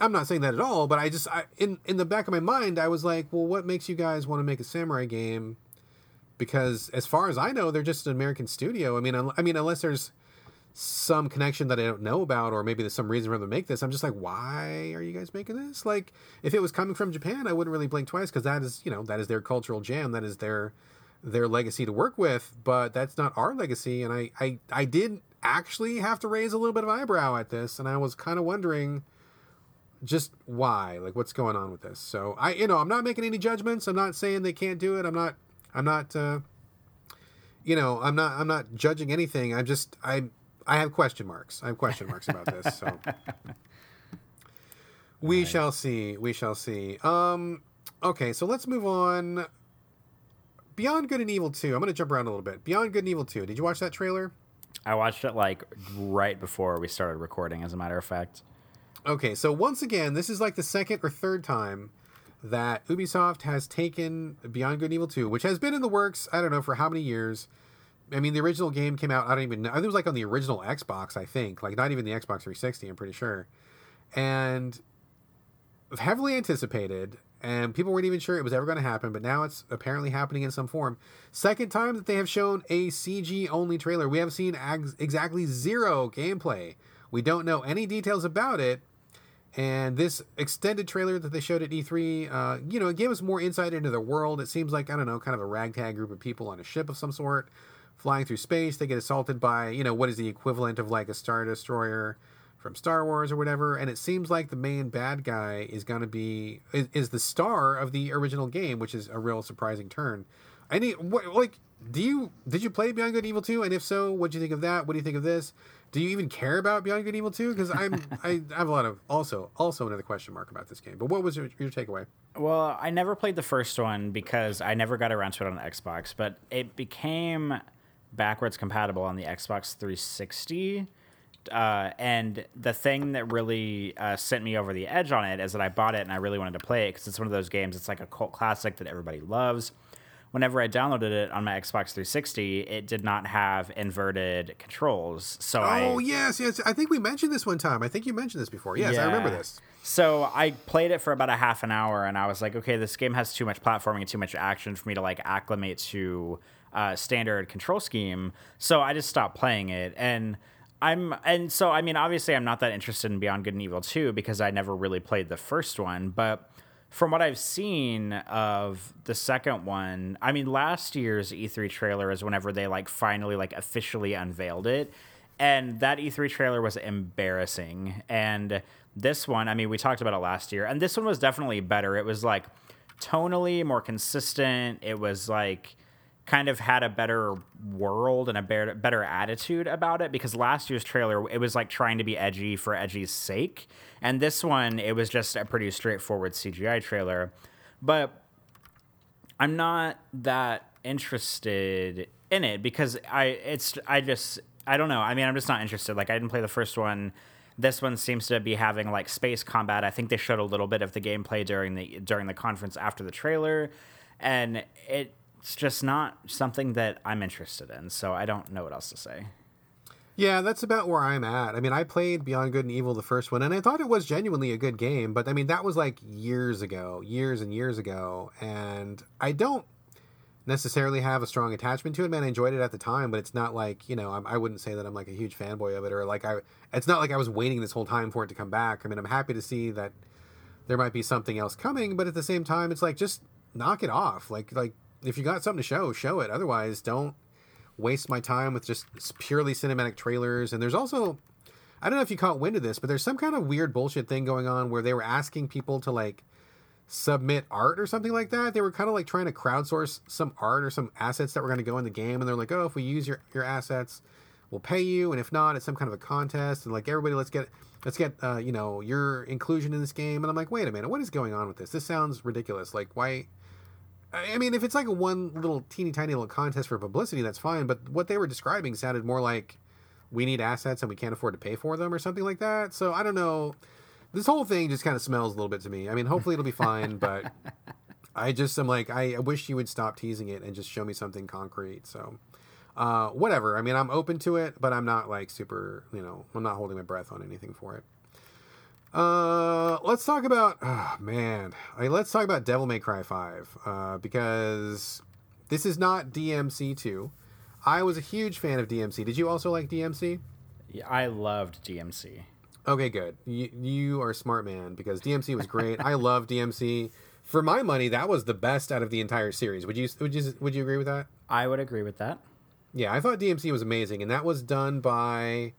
I'm not saying that at all, but I just I, in in the back of my mind I was like, well, what makes you guys want to make a samurai game? Because as far as I know, they're just an American studio. I mean, I mean, unless there's some connection that I don't know about, or maybe there's some reason for them to make this. I'm just like, why are you guys making this? Like, if it was coming from Japan, I wouldn't really blink twice because that is, you know, that is their cultural jam. That is their their legacy to work with. But that's not our legacy. And I I I did actually have to raise a little bit of eyebrow at this, and I was kind of wondering just why like what's going on with this so i you know i'm not making any judgments i'm not saying they can't do it i'm not i'm not uh you know i'm not i'm not judging anything i'm just i i have question marks. I have question marks about this so. We shall see. We shall see. Um okay so let's move on. Beyond good and evil 2 i'm gonna jump around a little bit. Beyond good and evil 2 did you watch that trailer? I watched it like right before we started recording, as a matter of fact. Okay, so once again, this is like the second or third time that Ubisoft has taken Beyond Good and Evil 2, which has been in the works, I don't know, for how many years. I mean, the original game came out, I don't even know. I think it was like on the original Xbox, I think. Like, not even the Xbox 360, I'm pretty sure. And heavily anticipated, and people weren't even sure it was ever going to happen, but now it's apparently happening in some form. Second time that they have shown a CG only trailer. We have seen ag- exactly zero gameplay. We don't know any details about it. And this extended trailer that they showed at E3, uh, you know, it gave us more insight into the world. It seems like, I don't know, kind of a ragtag group of people on a ship of some sort flying through space. They get assaulted by, you know, what is the equivalent of like a Star Destroyer from Star Wars or whatever. And it seems like the main bad guy is going to be, is, is, the star of the original game, which is a real surprising turn. Any, what, like, do you, did you play Beyond Good and Evil 2? And if so, what do you think of that? What do you think of this? do you even care about Beyond Good and Evil 2? Because I'm I have a lot of also also another question mark about this game. But what was your, your takeaway? Well, I never played the first one because I never got around to it on the Xbox, but it became backwards compatible on the Xbox 360. Uh, and the thing that really uh, sent me over the edge on it is that I bought it and I really wanted to play it because it's one of those games. It's like a cult classic that everybody loves whenever I downloaded it on my Xbox 360, it did not have inverted controls. So oh I, yes, yes. I think we mentioned this one time. I think you mentioned this before. Yes, yeah. I remember this. So I played it for about a half an hour, and I was like, okay, this game has too much platforming and too much action for me to like acclimate to uh, standard control scheme. So I just stopped playing it, and. I'm and so I mean obviously I'm not that interested in Beyond Good and Evil 2 because I never really played the first one, but from what I've seen of the second one, I mean, last year's E3 trailer is whenever they like finally like officially unveiled it, and that E3 trailer was embarrassing. And this one, I mean, we talked about it last year, and this one was definitely better. It was like tonally more consistent. It was like kind of had a better world and a better, better attitude about it because last year's trailer it was like trying to be edgy for edgy's sake. And this one it was just a pretty straightforward cgi trailer. But i'm not that interested in it because i it's i just i don't know. I mean i'm just not interested. Like i didn't play the first one. This one seems to be having like space combat. I think they showed a little bit of the gameplay during the during the conference after the trailer. And it it's just not something that I'm interested in. So I don't know what else to say. Yeah, that's about where I'm at. I mean, I played Beyond Good and Evil, the first one, and I thought it was genuinely a good game, but I mean, that was like years ago, years and years ago, and I don't necessarily have a strong attachment to it. Man, I enjoyed it at the time, but it's not like you know, I'm, I would not say that I'm like a huge fanboy of it, or like I. It's not like I was waiting this whole time for it to come back. I mean, I'm happy to see that there might be something else coming, but at the same time, it's like just knock it off. Like like if you got something to show, show it. Otherwise, don't waste my time with just purely cinematic trailers. And there's also, I don't know if you caught wind of this, but there's some kind of weird bullshit thing going on where they were asking people to like submit art or something like that. They were kind of like trying to crowdsource some art or some assets that were going to go in the game. And they're like, oh, if we use your, your assets, we'll pay you. And if not, it's some kind of a contest. And like, everybody, let's get, let's get, uh, you know, your inclusion in this game. And I'm like, wait a minute, what is going on with this? This sounds ridiculous. Like, why? I mean, if it's like a one little teeny tiny little contest for publicity, that's fine. But what they were describing sounded more like we need assets and we can't afford to pay for them or something like that. So I don't know. This whole thing just kind of smells a little bit to me. I mean, hopefully it'll be fine, but I just am like, I wish you would stop teasing it and just show me something concrete. So, uh, whatever. I mean, I'm open to it, but I'm not like super, you know, I'm not holding my breath on anything for it. Uh, let's talk about oh man, i let's talk about Devil May Cry Five. Uh, because this is not DMC two. I was a huge fan of DMC. Did you also like DMC? Yeah, I loved DMC. Okay, good. You, you are a smart man because DMC was great. I love DMC. For my money, that was the best out of the entire series. Would you would you would you agree with that? I would agree with that. Yeah, I thought DMC was amazing, and that was done by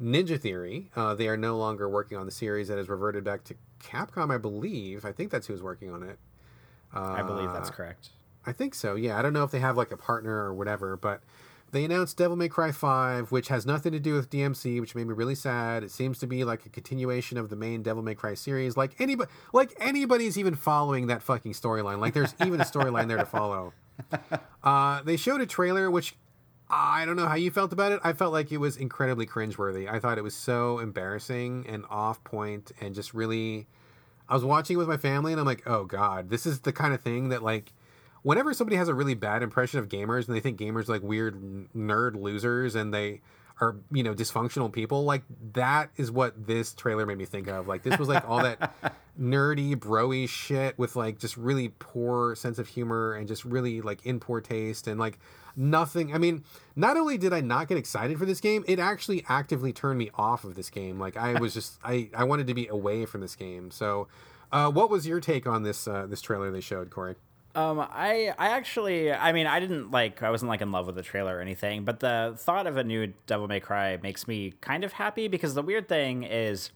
Ninja Theory. Uh, they are no longer working on the series that has reverted back to Capcom, I believe. I think that's who's working on it. Uh, I believe that's correct. I think so. Yeah, I don't know if they have like a partner or whatever, but they announced Devil May Cry 5, which has nothing to do with DMC, which made me really sad. It seems to be like a continuation of the main Devil May Cry series. Like anybody like anybody's even following that fucking storyline. Like there's even a storyline there to follow. Uh, they showed a trailer which I don't know how you felt about it. I felt like it was incredibly cringeworthy. I thought it was so embarrassing and off point and just really. I was watching it with my family and I'm like, oh god, this is the kind of thing that like, whenever somebody has a really bad impression of gamers and they think gamers like weird nerd losers and they are you know dysfunctional people like that is what this trailer made me think of. Like this was like all that nerdy broy shit with like just really poor sense of humor and just really like in poor taste and like nothing. I mean not only did i not get excited for this game it actually actively turned me off of this game. Like i was just i i wanted to be away from this game. So uh, what was your take on this uh, this trailer they showed corey um, I I actually I mean I didn't like I wasn't like in love with the trailer or anything, but the thought of a new Devil May Cry makes me kind of happy because the weird thing is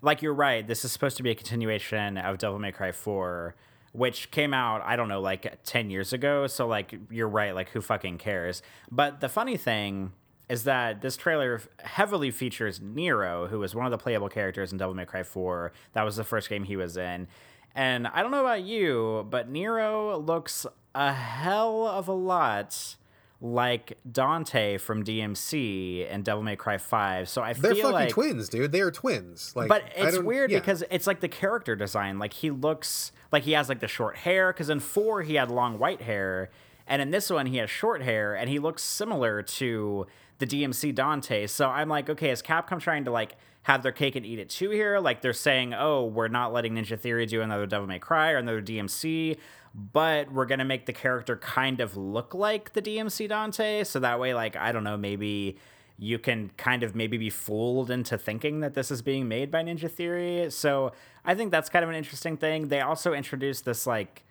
like you're right, this is supposed to be a continuation of Devil May Cry 4, which came out, I don't know, like 10 years ago, so like you're right, like who fucking cares? But the funny thing is that this trailer heavily features Nero, who was one of the playable characters in Devil May Cry 4. That was the first game he was in. And I don't know about you, but Nero looks a hell of a lot like Dante from DMC and Devil May Cry 5. So I they're feel fucking like twins dude they are twins like but it's weird yeah. because it's like the character design. Like he looks like he has like the short hair. Because in four he had long white hair, and in this one he has short hair, and he looks similar to the DMC Dante. So I'm like, okay, is Capcom trying to like have their cake and eat it too here? Like they're saying, oh, we're not letting Ninja Theory do another Devil May Cry or another DMC. But we're gonna make the character kind of look like the DMC Dante, so that way, like I don't know, maybe you can kind of maybe be fooled into thinking that this is being made by Ninja Theory. So I think that's kind of an interesting thing. They also introduced this like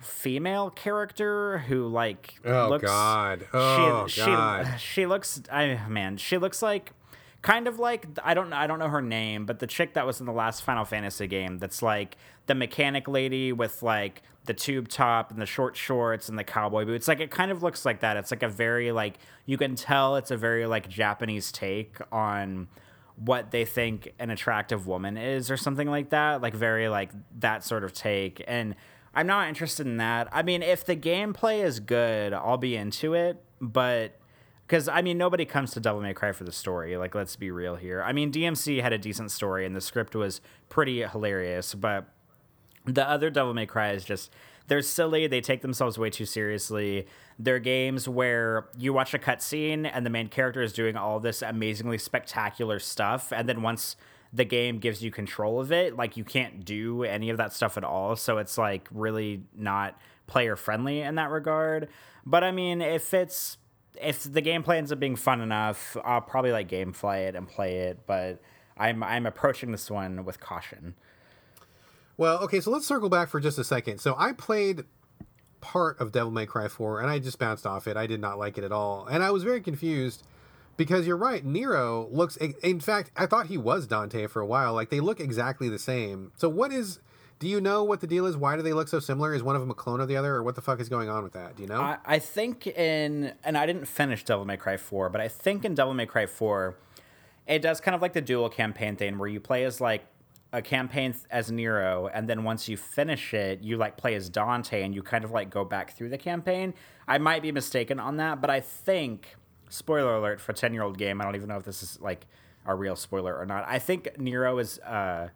female character who like Oh, looks God. Oh, she, God. she she looks I man, she looks like kind of like I don't I don't know her name, but the chick that was in the last Final Fantasy game that's like the mechanic lady with like the tube top and the short shorts and the cowboy boots. Like it kind of looks like that. It's like a very like you can tell it's a very like Japanese take on what they think an attractive woman is or something like that. Like very like that sort of take. And I'm not interested in that. I mean, if the gameplay is good, I'll be into it, but because I mean, nobody comes to Devil May Cry for the story. Like, let's be real here. I mean, DMC had a decent story and the script was pretty hilarious, but the other Devil May Cry is just they're silly. They take themselves way too seriously. They're games where you watch a cutscene and the main character is doing all this amazingly spectacular stuff, and then once the game gives you control of it, like you can't do any of that stuff at all. So it's like really not player friendly in that regard. But I mean, if it's if the gameplay ends up being fun enough, I'll probably like gamefly it and play it. But I'm I'm approaching this one with caution. Well, okay, so let's circle back for just a second. So I played part of Devil May Cry 4 and I just bounced off it. I did not like it at all. And I was very confused because you're right, Nero looks in fact, I thought he was Dante for a while. Like they look exactly the same. So what is do you know what the deal is? Why do they look so similar? Is one of them a clone of the other or what the fuck is going on with that? Do you know? I, I think in and I didn't finish Devil May Cry 4, but I think in Devil May Cry 4, it does kind of like the dual campaign thing where you play as like a campaign as Nero, and then once you finish it, you like play as Dante, and you kind of like go back through the campaign. I might be mistaken on that, but I think spoiler alert for a ten year old game. I don't even know if this is like a real spoiler or not. I think Nero is uh,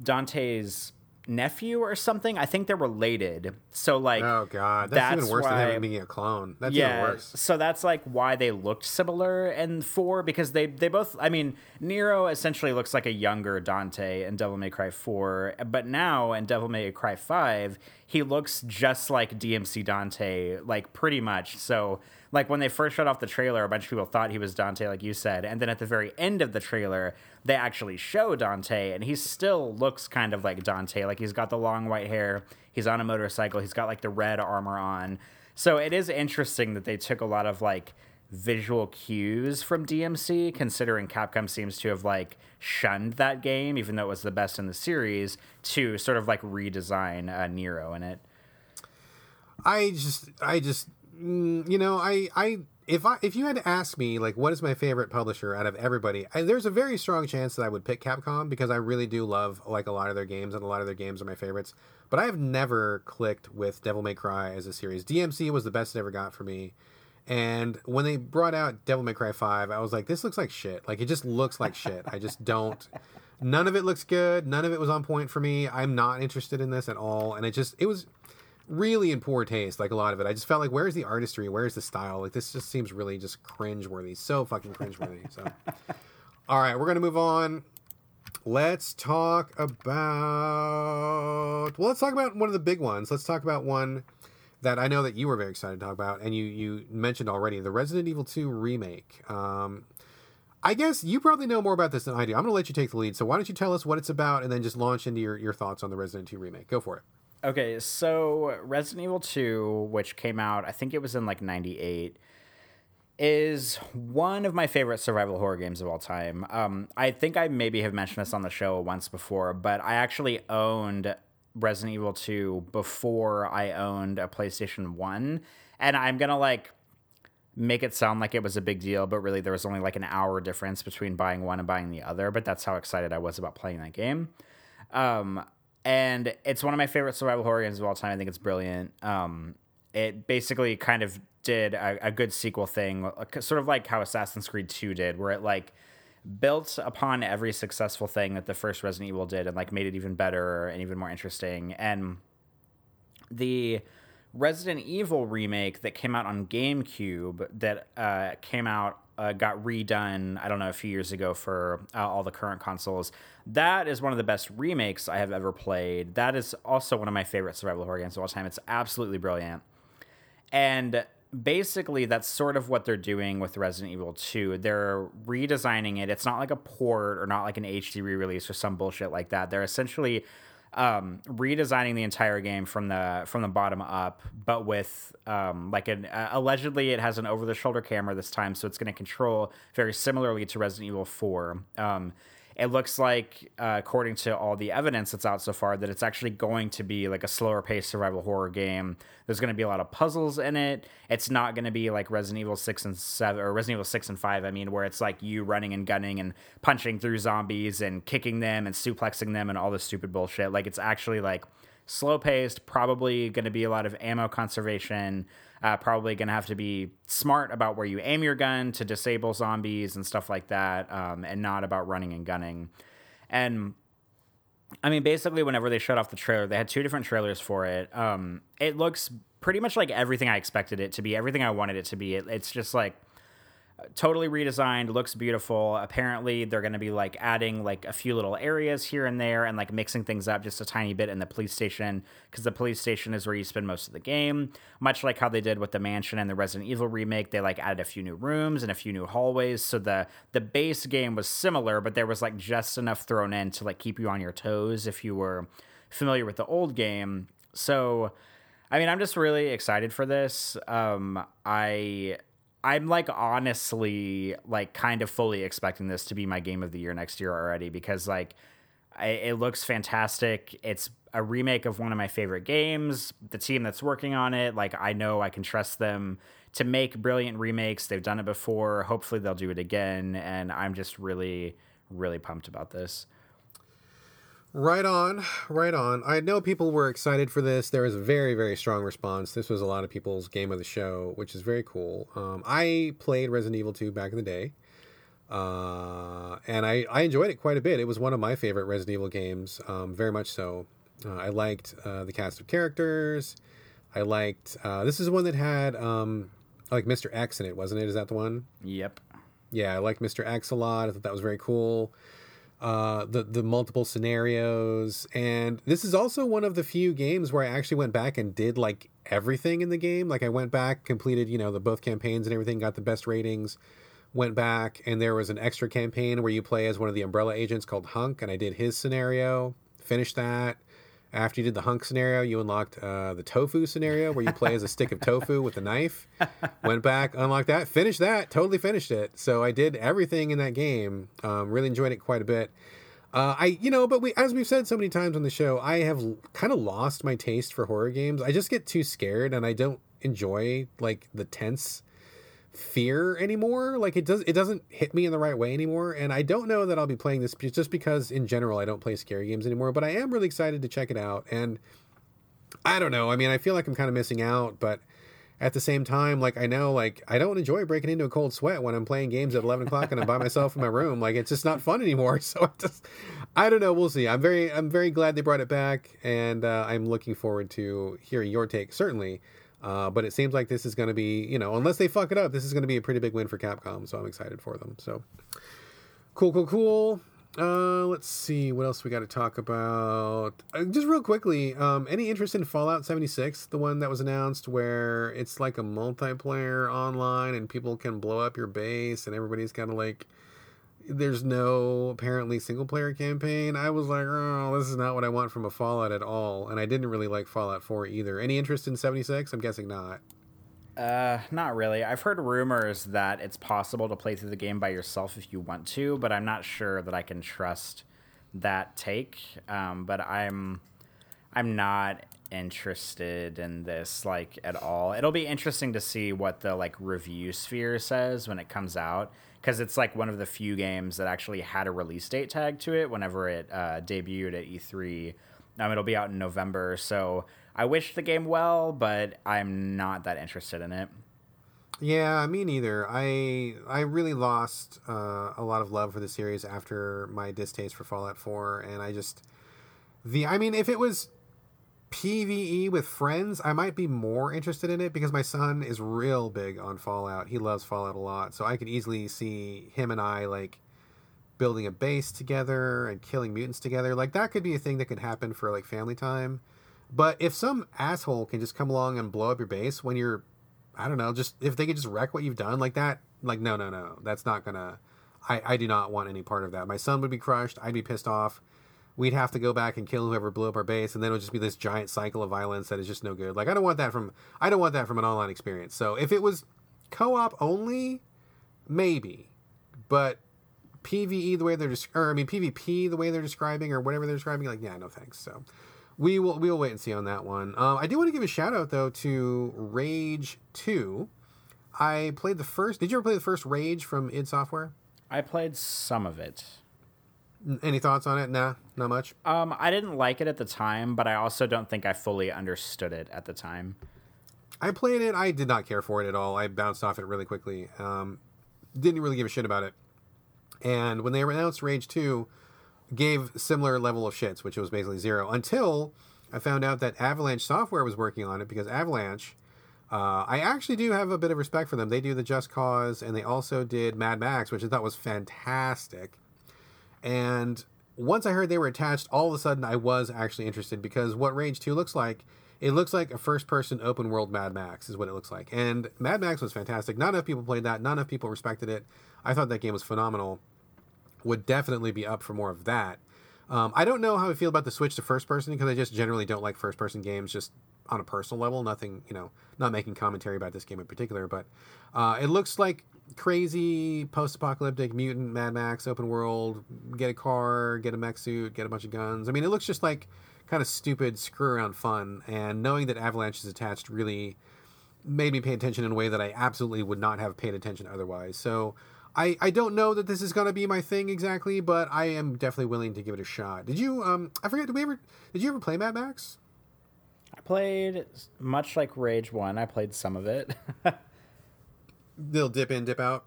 Dante's nephew or something. I think they're related. So like, oh god, that's, even worse why- than him being a clone. That's yeah, even worse. so that's like why they looked similar in four because they they both. I mean, Nero essentially looks like a younger Dante in Devil May Cry four, but now in Devil May Cry five, he looks just like DMC Dante, like pretty much. So like when they first shut off the trailer, a bunch of people thought he was Dante, like you said, and then at the very end of the trailer, they actually show Dante, and he still looks kind of like Dante. Like he's got the long white hair, he's on a motorcycle, he's got like the red armor on. So it is interesting that they took a lot of like visual cues from DMC, considering Capcom seems to have like shunned that game, even though it was the best in the series, to sort of like redesign uh, Nero in it. I just, I just, mm, you know, I, I, if I, if you had to ask me, like, what is my favorite publisher out of everybody, I, there's a very strong chance that I would pick Capcom because I really do love like a lot of their games, and a lot of their games are my favorites. But I have never clicked with Devil May Cry as a series. DMC was the best it ever got for me. And when they brought out Devil May Cry 5, I was like, this looks like shit. Like, it just looks like shit. I just don't. None of it looks good. None of it was on point for me. I'm not interested in this at all. And it just, it was really in poor taste. Like a lot of it, I just felt like, where's the artistry? Where's the style? Like this just seems really just cringeworthy. So fucking cringeworthy. So, all right, we're gonna move on. Let's talk about. Well, let's talk about one of the big ones. Let's talk about one that I know that you were very excited to talk about, and you you mentioned already the Resident Evil 2 remake. Um, I guess you probably know more about this than I do. I'm going to let you take the lead. So why don't you tell us what it's about, and then just launch into your, your thoughts on the Resident 2 remake? Go for it. Okay, so Resident Evil 2, which came out, I think it was in like 98, is one of my favorite survival horror games of all time. Um, I think I maybe have mentioned this on the show once before, but I actually owned Resident Evil 2 before I owned a PlayStation 1. And I'm going to like make it sound like it was a big deal, but really there was only like an hour difference between buying one and buying the other. But that's how excited I was about playing that game. Um, and it's one of my favorite survival horror games of all time. I think it's brilliant. Um, it basically kind of did a, a, good sequel thing, sort of like how Assassin's Creed 2 did, where it like built upon every successful thing that the first Resident Evil did and like made it even better and even more interesting. And the Resident Evil remake that came out on GameCube that uh, came out uh, got redone. I don't know a few years ago for uh, all the current consoles. That is one of the best remakes I have ever played. That is also one of my favorite survival horror games of all time. It's absolutely brilliant. And basically that's sort of what they're doing with Resident Evil 2. They're redesigning it. It's not like a port or not like an HD re-release or some bullshit like that. They're essentially um, redesigning the entire game from the from the bottom up, but with um, like an uh, allegedly it has an over the shoulder camera this time, so it's going to control very similarly to Resident Evil 4. Um, it looks like, uh, according to all the evidence that's out so far, that it's actually going to be like a slower paced survival horror game. There's going to be a lot of puzzles in it. It's not going to be like Resident Evil 6 and 7, or Resident Evil 6 and 5, I mean, where it's like you running and gunning and punching through zombies and kicking them and suplexing them and all this stupid bullshit. Like, it's actually like slow paced, probably going to be a lot of ammo conservation. Uh, probably going to have to be smart about where you aim your gun to disable zombies and stuff like that, um, and not about running and gunning. And I mean, basically, whenever they shut off the trailer, they had two different trailers for it. Um, it looks pretty much like everything I expected it to be, everything I wanted it to be. It, it's just like totally redesigned looks beautiful. Apparently they're going to be like adding like a few little areas here and there and like mixing things up just a tiny bit in the police station because the police station is where you spend most of the game. Much like how they did with the mansion and the resident evil remake they like added a few new rooms and a few new hallways so the the base game was similar but there was like just enough thrown in to like keep you on your toes if you were familiar with the old game. So i mean i'm just really excited for this. Um i I'm like honestly like kind of fully expecting this to be my game of the year next year already because like I, it looks fantastic. It's a remake of one of my favorite games. The team that's working on it, like I know I can trust them to make brilliant remakes. They've done it before. Hopefully they'll do it again and I'm just really really pumped about this. Right on, right on. I know people were excited for this. There was a very, very strong response. This was a lot of people's game of the show, which is very cool. Um, I played Resident Evil 2 back in the day, uh, and I, I enjoyed it quite a bit. It was one of my favorite Resident Evil games, um, very much so. Uh, I liked uh, the cast of characters. I liked. Uh, this is one that had um, like Mr. X in it, wasn't it? Is that the one? Yep. Yeah, I liked Mr. X a lot. I thought that was very cool uh, the the multiple scenarios, and this is also one of the few games where I actually went back and did like everything in the game. Like I went back, completed you know the both campaigns and everything, got the best ratings. Went back, and there was an extra campaign where you play as one of the Umbrella agents called Hunk, and I did his scenario. Finished that. After you did the hunk scenario, you unlocked uh, the tofu scenario where you play as a stick of tofu with a knife. Went back, unlocked that, finished that, totally finished it. So I did everything in that game. Um, really enjoyed it quite a bit. Uh, I, you know, but we, as we've said so many times on the show, I have kind of lost my taste for horror games. I just get too scared, and I don't enjoy like the tense fear anymore. Like it does it doesn't hit me in the right way anymore. And I don't know that I'll be playing this just because in general I don't play scary games anymore. But I am really excited to check it out. And I don't know. I mean, I feel like I'm kind of missing out, but at the same time, like I know, like I don't enjoy breaking into a cold sweat when I'm playing games at 11 o'clock and I'm by myself in my room. Like it's just not fun anymore. So I just, I don't know. We'll see. I'm very, I'm very glad they brought it back, and uh, I'm looking forward to hearing your take. Certainly. Uh, but it seems like this is going to be, you know, unless they fuck it up, this is going to be a pretty big win for Capcom. So I'm excited for them. So cool, cool, cool. Uh, let's see what else we got to talk about. Uh, just real quickly, um, any interest in Fallout 76, the one that was announced where it's like a multiplayer online and people can blow up your base and everybody's kind of like there's no apparently single player campaign. I was like, oh, this is not what I want from a Fallout at all, and I didn't really like Fallout 4 either. Any interest in 76? I'm guessing not. Uh, not really. I've heard rumors that it's possible to play through the game by yourself if you want to, but I'm not sure that I can trust that take. Um, but I'm, I'm not interested in this like at all. It'll be interesting to see what the like review sphere says when it comes out because it's like one of the few games that actually had a release date tag to it whenever it uh, debuted at E3. Um, it'll be out in November, so I wish the game well, but I'm not that interested in it. Yeah, me neither. I I really lost uh, a lot of love for the series after my distaste for Fallout 4, and I just the I mean, if it was PVE with friends, I might be more interested in it because my son is real big on Fallout. He loves Fallout a lot, so I could easily see him and I like building a base together and killing mutants together. Like that could be a thing that could happen for like family time. But if some asshole can just come along and blow up your base when you're, I don't know, just if they could just wreck what you've done like that, like no, no, no, that's not gonna. I I do not want any part of that. My son would be crushed. I'd be pissed off. We'd have to go back and kill whoever blew up our base, and then it would just be this giant cycle of violence that is just no good. Like I don't want that from I don't want that from an online experience. So if it was co-op only, maybe, but PVE the way they're just, or I mean PvP the way they're describing or whatever they're describing, like yeah, no thanks. So we will we will wait and see on that one. Um, I do want to give a shout out though to Rage Two. I played the first. Did you ever play the first Rage from id Software? I played some of it. Any thoughts on it? Nah, not much. Um, I didn't like it at the time, but I also don't think I fully understood it at the time. I played it. I did not care for it at all. I bounced off it really quickly. Um, didn't really give a shit about it. And when they announced Rage Two, gave similar level of shits, which was basically zero, until I found out that Avalanche Software was working on it because Avalanche. Uh, I actually do have a bit of respect for them. They do the Just Cause, and they also did Mad Max, which I thought was fantastic. And once I heard they were attached, all of a sudden I was actually interested because what Rage 2 looks like, it looks like a first person open world Mad Max, is what it looks like. And Mad Max was fantastic. Not enough people played that, not enough people respected it. I thought that game was phenomenal would definitely be up for more of that. Um, I don't know how I feel about the switch to first person because I just generally don't like first person games just on a personal level. Nothing, you know, not making commentary about this game in particular, but uh, it looks like crazy post apocalyptic mutant Mad Max open world. Get a car, get a mech suit, get a bunch of guns. I mean, it looks just like kind of stupid screw around fun. And knowing that Avalanche is attached really made me pay attention in a way that I absolutely would not have paid attention otherwise. So I, I don't know that this is gonna be my thing exactly, but I am definitely willing to give it a shot. Did you um I forget did we ever did you ever play Mad Max? I played much like Rage One. I played some of it. They'll dip in, dip out.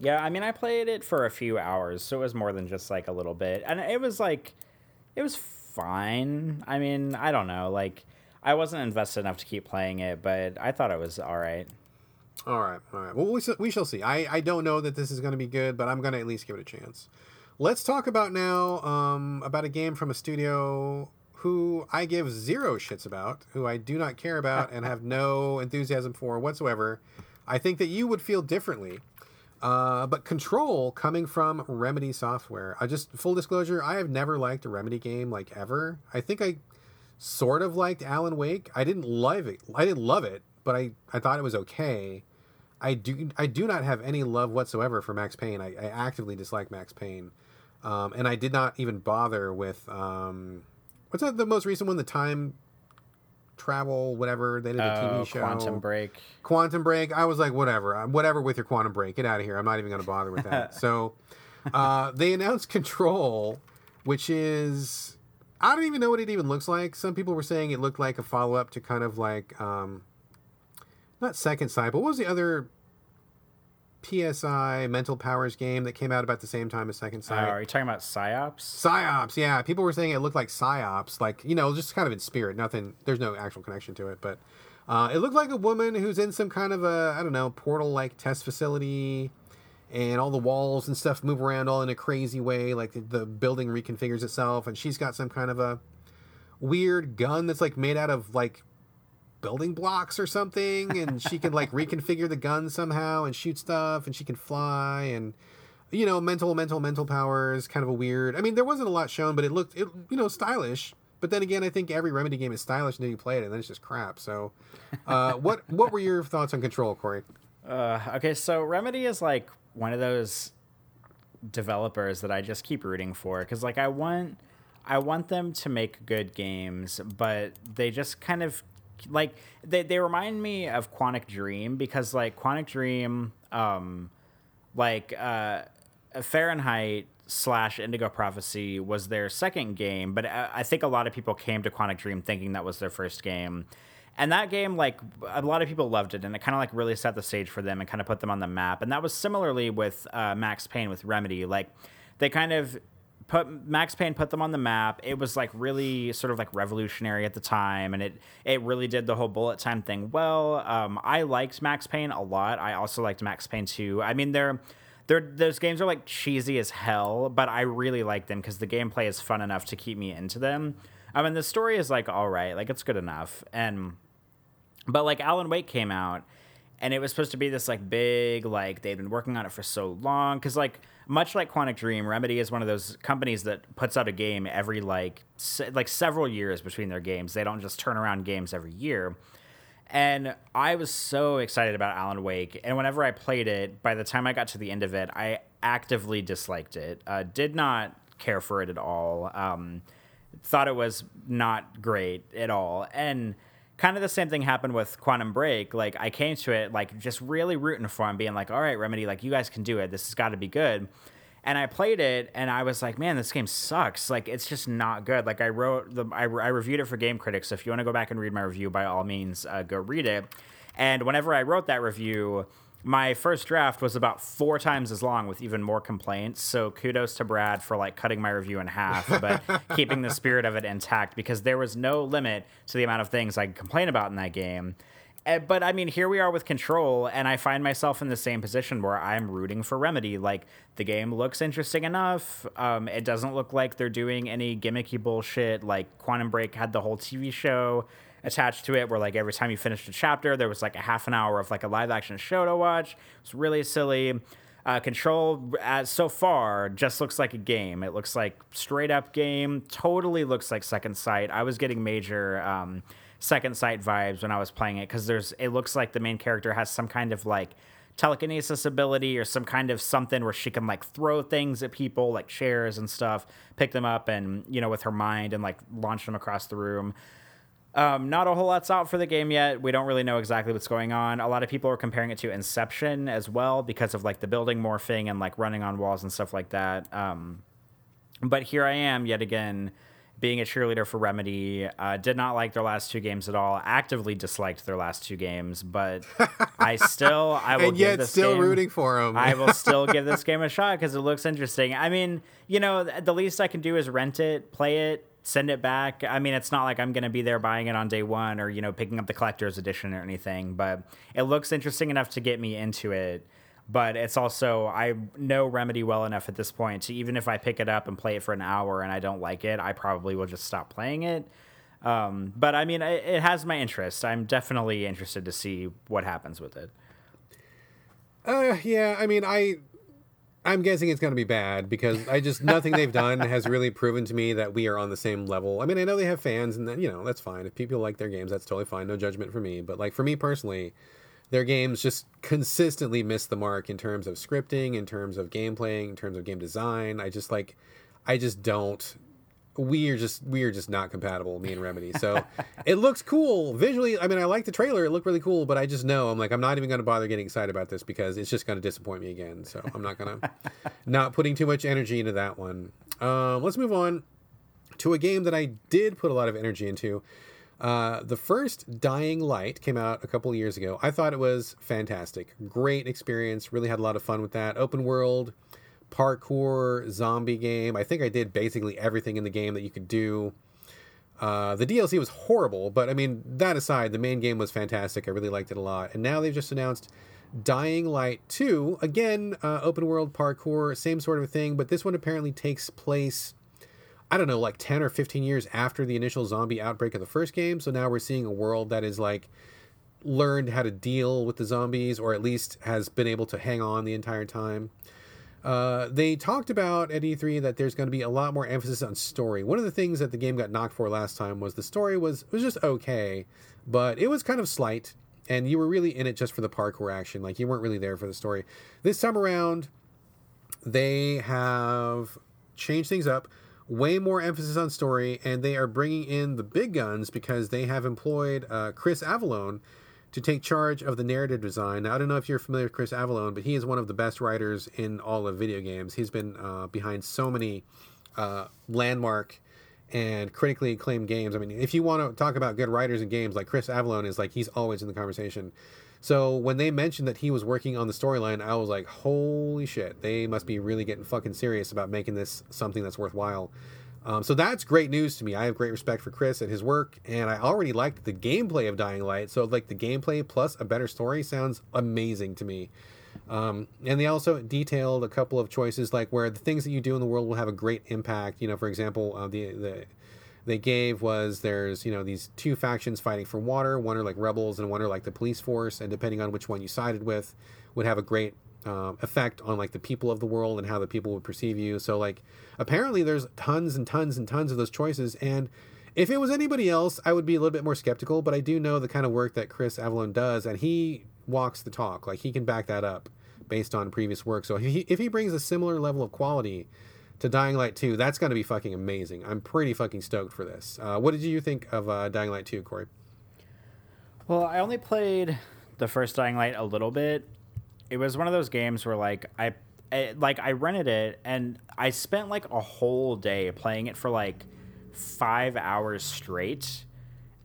Yeah, I mean, I played it for a few hours, so it was more than just like a little bit, and it was like, it was fine. I mean, I don't know, like, I wasn't invested enough to keep playing it, but I thought it was all right. All right, all right. Well, we, we shall see. I, I don't know that this is going to be good, but I'm going to at least give it a chance. Let's talk about now um, about a game from a studio who I give zero shits about, who I do not care about and have no enthusiasm for whatsoever. I think that you would feel differently. Uh, but Control coming from Remedy Software. I just full disclosure, I have never liked a Remedy game like ever. I think I sort of liked Alan Wake. I didn't love it. I didn't love it, but I, I thought it was okay. I do I do not have any love whatsoever for Max Payne. I, I actively dislike Max Payne, um, and I did not even bother with um, what's that the most recent one? The time travel whatever they did a TV Oh, show. Quantum Break. Quantum Break. I was like, whatever, uh, whatever with your Quantum Break. Get out of here. I'm not even going to bother with that. so uh, they announced Control, which is I don't even know what it even looks like. Some people were saying it looked like a follow up to kind of like. Um, not Second Sight, but what was the other PSI Mental Powers game that came out about the same time as Second Uh, Sight? are you talking about Psi-Ops? Psi-Ops, yeah. People were saying it looked like Psi-Ops, like you know, just kind of in spirit. Nothing. There's no actual connection to it, but uh, it looked like a woman who's in some kind of a I don't know portal-like test facility, and all the walls and stuff move around all in a crazy way. Like the, the building reconfigures itself, and she's got some kind of a weird gun that's like made out of like building blocks or something and she can like reconfigure the gun somehow and shoot stuff and she can fly and you know mental mental mental powers kind of a weird i mean there wasn't a lot shown but it looked it, you know stylish. But then again i think every remedy game is stylish until you play it and then it's just crap. So uh, what what were your thoughts on control corey? Uh, okay, so Remedy is like one of those developers that I just keep rooting for because like I want I want them to make good games, but they just kind of like they, they remind me of Quantic Dream because like Quantic Dream um like uh Fahrenheit slash Indigo Prophecy was their second game, but I, I think a lot of people came to Quantic Dream thinking that was their first game. And that game, like a lot of people loved it, and it kind of like really set the stage for them and kind of put them on the map. And that was similarly with uh, Max Payne with Remedy. Like they kind of put Max Payne put them on the map. It was like really sort of like revolutionary at the time, and it it really did the whole bullet time thing well. Um, I liked Max Payne a lot. I also liked Max Payne 2. I mean, they're they're, those games are like cheesy as hell, but I really like them because the gameplay is fun enough to keep me into them. I mean, the story is like all right, like it's good enough, and but like Alan Wake came out, and it was supposed to be this like big like they'd been working on it for so long because like much like Quantic Dream, Remedy is one of those companies that puts out a game every like se- like several years between their games. They don't just turn around games every year. And I was so excited about Alan Wake, and whenever I played it, by the time I got to the end of it, I actively disliked it. Uh, did not care for it at all. Um, thought it was not great at all, and kind of the same thing happened with Quantum Break. Like I came to it like just really rooting for him, being like, "All right, Remedy, like you guys can do it. This has got to be good." And I played it, and I was like, "Man, this game sucks. Like it's just not good." Like I wrote the, I, I reviewed it for Game Critics. So if you want to go back and read my review, by all means, uh, go read it. And whenever I wrote that review, my first draft was about four times as long with even more complaints. So kudos to Brad for like cutting my review in half, but keeping the spirit of it intact because there was no limit to the amount of things I could complain about in that game. Eh, But I mean, here we are with Control, and I find myself in the same position where I'm rooting for Remedy. Like, the game looks interesting enough. Um, it doesn't look like they're doing any gimmicky bullshit. Like, Quantum Break had the whole TV show attached to it where like every time you finished a chapter there was like a half an hour of like a live action show to watch. It's really silly. Uh, control as so far just looks like a game. It looks like straight up game. Totally looks like second sight. I was getting major um, second sight vibes when i was playing it because there's it looks like the main character has some kind of like telekinesis ability or some kind of something where she can like throw things at people like chairs and stuff pick them up and you know with her mind and like launch them across the room um, not a whole lot's out for the game yet. We don't really know exactly what's going on. A lot of people are comparing it to Inception as well because of like the building morphing and like running on walls and stuff like that. Um, but here I am yet again being a cheerleader for Remedy. Uh, did not like their last two games at all. Actively disliked their last two games, but I still I will and yet still game, rooting for him I will still give this game a shot because it looks interesting. I mean, you know, the least I can do is rent it, play it, send it back. I mean, it's not like I'm going to be there buying it on day one or, you know, picking up the collector's edition or anything, but it looks interesting enough to get me into it. But it's also, I know Remedy well enough at this point to even if I pick it up and play it for an hour and I don't like it, I probably will just stop playing it. Um, but I mean, it, it has my interest. I'm definitely interested to see what happens with it. Uh, yeah, I mean, I, I'm guessing it's going to be bad because I just nothing they've done has really proven to me that we are on the same level. I mean, I know they have fans, and then you know that's fine. If people like their games, that's totally fine. No judgment for me. But like for me personally, their games just consistently miss the mark in terms of scripting, in terms of gameplay, in terms of game design. I just like, I just don't. We are just we are just not compatible, me and Remedy. So it looks cool visually. I mean, I like the trailer; it looked really cool. But I just know I'm like I'm not even going to bother getting excited about this because it's just going to disappoint me again. So I'm not going to not putting too much energy into that one. Um, let's move on to a game that I did put a lot of energy into. Uh, the first Dying Light came out a couple years ago. I thought it was fantastic. Great experience. Really had a lot of fun with that. Open world, parkour, zombie game. I think I did basically everything in the game that you could do. Uh, the DLC was horrible, but I mean, that aside, the main game was fantastic. I really liked it a lot. And now they've just announced Dying Light 2. Again, uh, open world parkour, same sort of thing, but this one apparently takes place, I don't know, like 10 or 15 years after the initial zombie outbreak of the first game. So now we're seeing a world that is like learned how to deal with the zombies, or at least has been able to hang on the entire time. Uh, they talked about at E3 that there's going to be a lot more emphasis on story. One of the things that the game got knocked for last time was the story was was just okay, but it was kind of slight, and you were really in it just for the parkour action. Like you weren't really there for the story. This time around, they have changed things up. Way more emphasis on story, and they are bringing in the big guns because they have employed uh, Chris Avellone to take charge of the narrative design. Now, I don't know if you're familiar with Chris Avellone, but he is one of the best writers in all of video games. He's been uh, behind so many uh, landmark and critically acclaimed games. I mean, if you want to talk about good writers in games, like Chris Avellone is like he's always in the conversation. So when they mentioned that he was working on the storyline, I was like, holy shit, they must be really getting fucking serious about making this something that's worthwhile. Um, so that's great news to me. I have great respect for Chris and his work, and I already liked the gameplay of Dying Light. So like the gameplay plus a better story sounds amazing to me. Um, and they also detailed a couple of choices, like where the things that you do in the world will have a great impact. You know, for example, uh, the the they gave was there's you know these two factions fighting for water. One are like rebels, and one are like the police force. And depending on which one you sided with, would have a great um, effect on like the people of the world and how the people would perceive you. So like apparently there's tons and tons and tons of those choices and if it was anybody else, I would be a little bit more skeptical, but I do know the kind of work that Chris Avellone does and he walks the talk. Like he can back that up based on previous work. So if he, if he brings a similar level of quality to Dying Light 2, that's going to be fucking amazing. I'm pretty fucking stoked for this. Uh, what did you think of uh, Dying Light 2, Corey? Well, I only played the first Dying Light a little bit, it was one of those games where like I, I like I rented it and I spent like a whole day playing it for like five hours straight.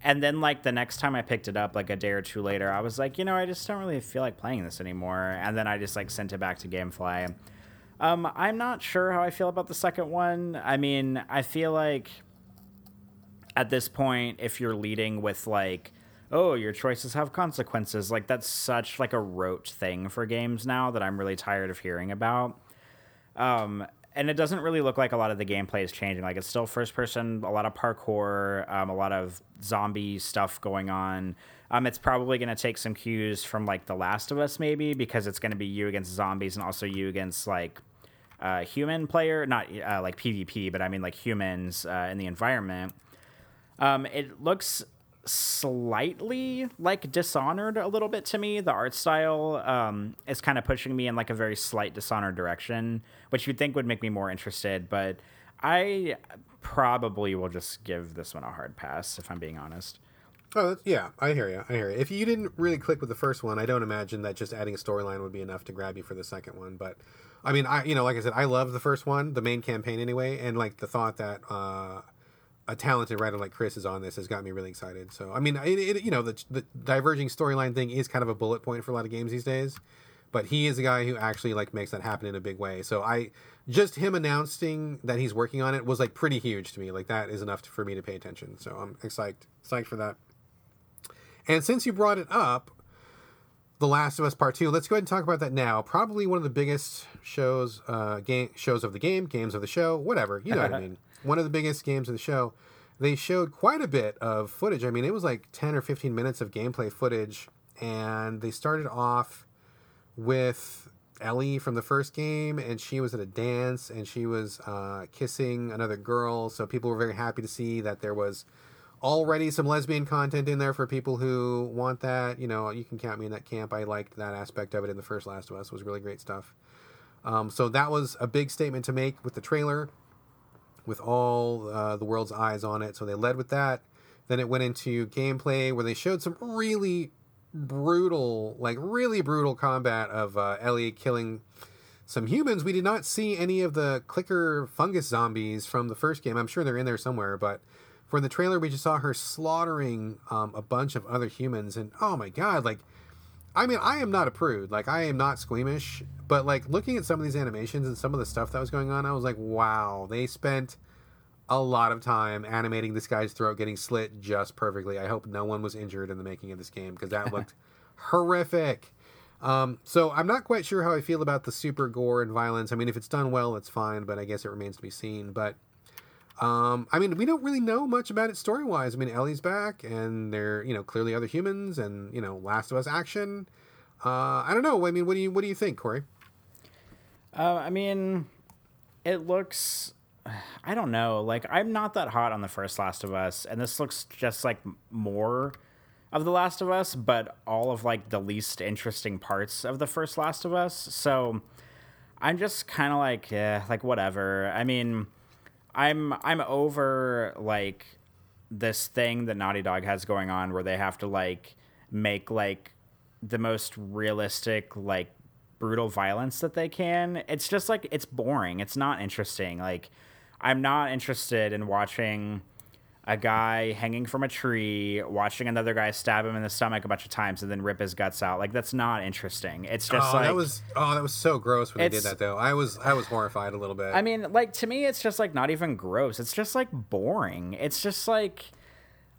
And then like the next time I picked it up, like a day or two later, I was like, you know, I just don't really feel like playing this anymore. And then I just like sent it back to GameFly. Um, I'm not sure how I feel about the second one. I mean, I feel like at this point, if you're leading with like oh, your choices have consequences. Like that's such like a rote thing for games now that I'm really tired of hearing about. Um, and it doesn't really look like a lot of the gameplay is changing. Like it's still first person, a lot of parkour, um, a lot of zombie stuff going on. Um, it's probably going to take some cues from like The Last of Us, maybe because it's going to be you against zombies and also you against like uh, human player, not uh, like PvP, but I mean like humans uh, in the environment. Um, it looks slightly like dishonored a little bit to me. The art style um, is kind of pushing me in like a very slight dishonored direction which you'd think would make me more interested but i probably will just give this one a hard pass if i'm being honest. Oh yeah i hear you i hear you if you didn't really click with the first one i don't imagine that just adding a storyline would be enough to grab you for the second one but i mean i you know like i said i love the first one the main campaign anyway and like the thought that uh a talented writer like Chris is on this has got me really excited. So I mean, it, it, you know, the, the diverging storyline thing is kind of a bullet point for a lot of games these days, but he is a guy who actually like makes that happen in a big way. So I just him announcing that he's working on it was like pretty huge to me. Like that is enough for me to pay attention. So I'm excited, psyched for that. And since you brought it up, The Last of Us Part Two, let's go ahead and talk about that now. Probably one of the biggest shows, uh, game shows of the game, games of the show, whatever. You know what I mean one of the biggest games of the show, they showed quite a bit of footage. I mean, it was like 10 or 15 minutes of gameplay footage, and they started off with Ellie from the first game, and she was at a dance and she was uh, kissing another girl. So people were very happy to see that there was already some lesbian content in there for people who want that. You know, you can count me in that camp. I liked that aspect of it in the first Last of Us. It was really great stuff. Um, so that was a big statement to make with the trailer with all uh, the world's eyes on it. So they led with that. Then it went into gameplay where they showed some really brutal, like really brutal combat of uh, Ellie killing some humans. We did not see any of the clicker fungus zombies from the first game. I'm sure they're in there somewhere, but for the trailer, we just saw her slaughtering um, a bunch of other humans, and oh my god, like, I mean, I am not a prude, like, I am not squeamish, but like looking at some of these animations and some of the stuff that was going on, I was like, wow, they spent a lot of time animating this guy's throat getting slit just perfectly. I hope no one was injured in the making of this game because that looked horrific. Um, so I'm not quite sure how I feel about the super gore and violence. I mean, if it's done well, it's fine, but I guess it remains to be seen. But um, I mean, we don't really know much about it story wise. I mean, Ellie's back, and they're you know clearly other humans, and you know Last of Us action. Uh, I don't know. I mean, what do you what do you think, Corey? Uh, I mean, it looks. I don't know. Like, I'm not that hot on the first Last of Us, and this looks just like more of The Last of Us, but all of like the least interesting parts of the first Last of Us. So I'm just kind of like, yeah, like whatever. I mean, I'm I'm over like this thing that Naughty Dog has going on where they have to like make like the most realistic like brutal violence that they can. It's just like it's boring. It's not interesting. Like I'm not interested in watching a guy hanging from a tree, watching another guy stab him in the stomach a bunch of times and then rip his guts out. Like that's not interesting. It's just oh, like that was oh that was so gross when they did that though. I was I was horrified a little bit. I mean, like to me, it's just like not even gross. It's just like boring. It's just like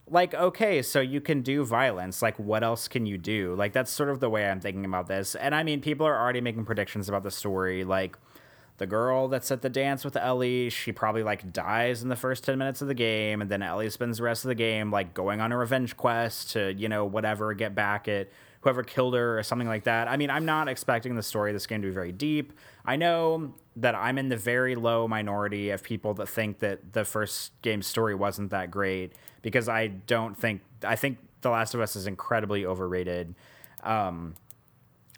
like okay so you can do violence like what else can you do like that's sort of the way i'm thinking about this and i mean people are already making predictions about the story like the girl that's at the dance with Ellie, she probably like dies in the first 10 minutes of the game and then Ellie spends the rest of the game like going on a revenge quest to, you know, whatever, get back at whoever killed her or something like that. I mean, I'm not expecting the story of this game to be very deep. I know that I'm in the very low minority of people that think that the first game's story wasn't that great because I don't think I think The Last of Us is incredibly overrated. Um,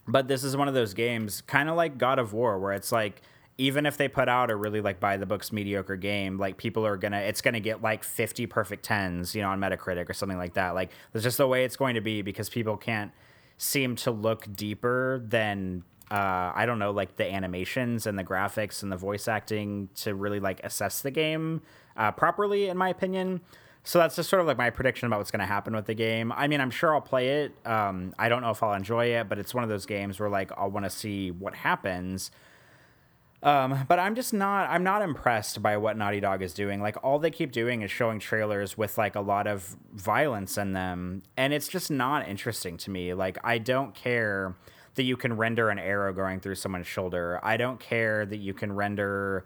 but this is one of those games, kind of like God of War, where it's like even if they put out a really like by the books mediocre game, like people are gonna it's gonna get like 50 perfect tens, you know, on Metacritic or something like that. Like that's just the way it's going to be because people can't seem to look deeper than uh, I don't know, like the animations and the graphics and the voice acting to really like assess the game uh, properly, in my opinion. So that's just sort of like my prediction about what's going to happen with the game. I mean, I'm sure I'll play it. Um, I don't know if I'll enjoy it, but it's one of those games where like I'll want to see what happens. Um, but I'm just not I'm not impressed by what Naughty Dog is doing. Like all they keep doing is showing trailers with like a lot of violence in them, and it's just not interesting to me. Like I don't care that you can render an arrow going through someone's shoulder. I don't care that you can render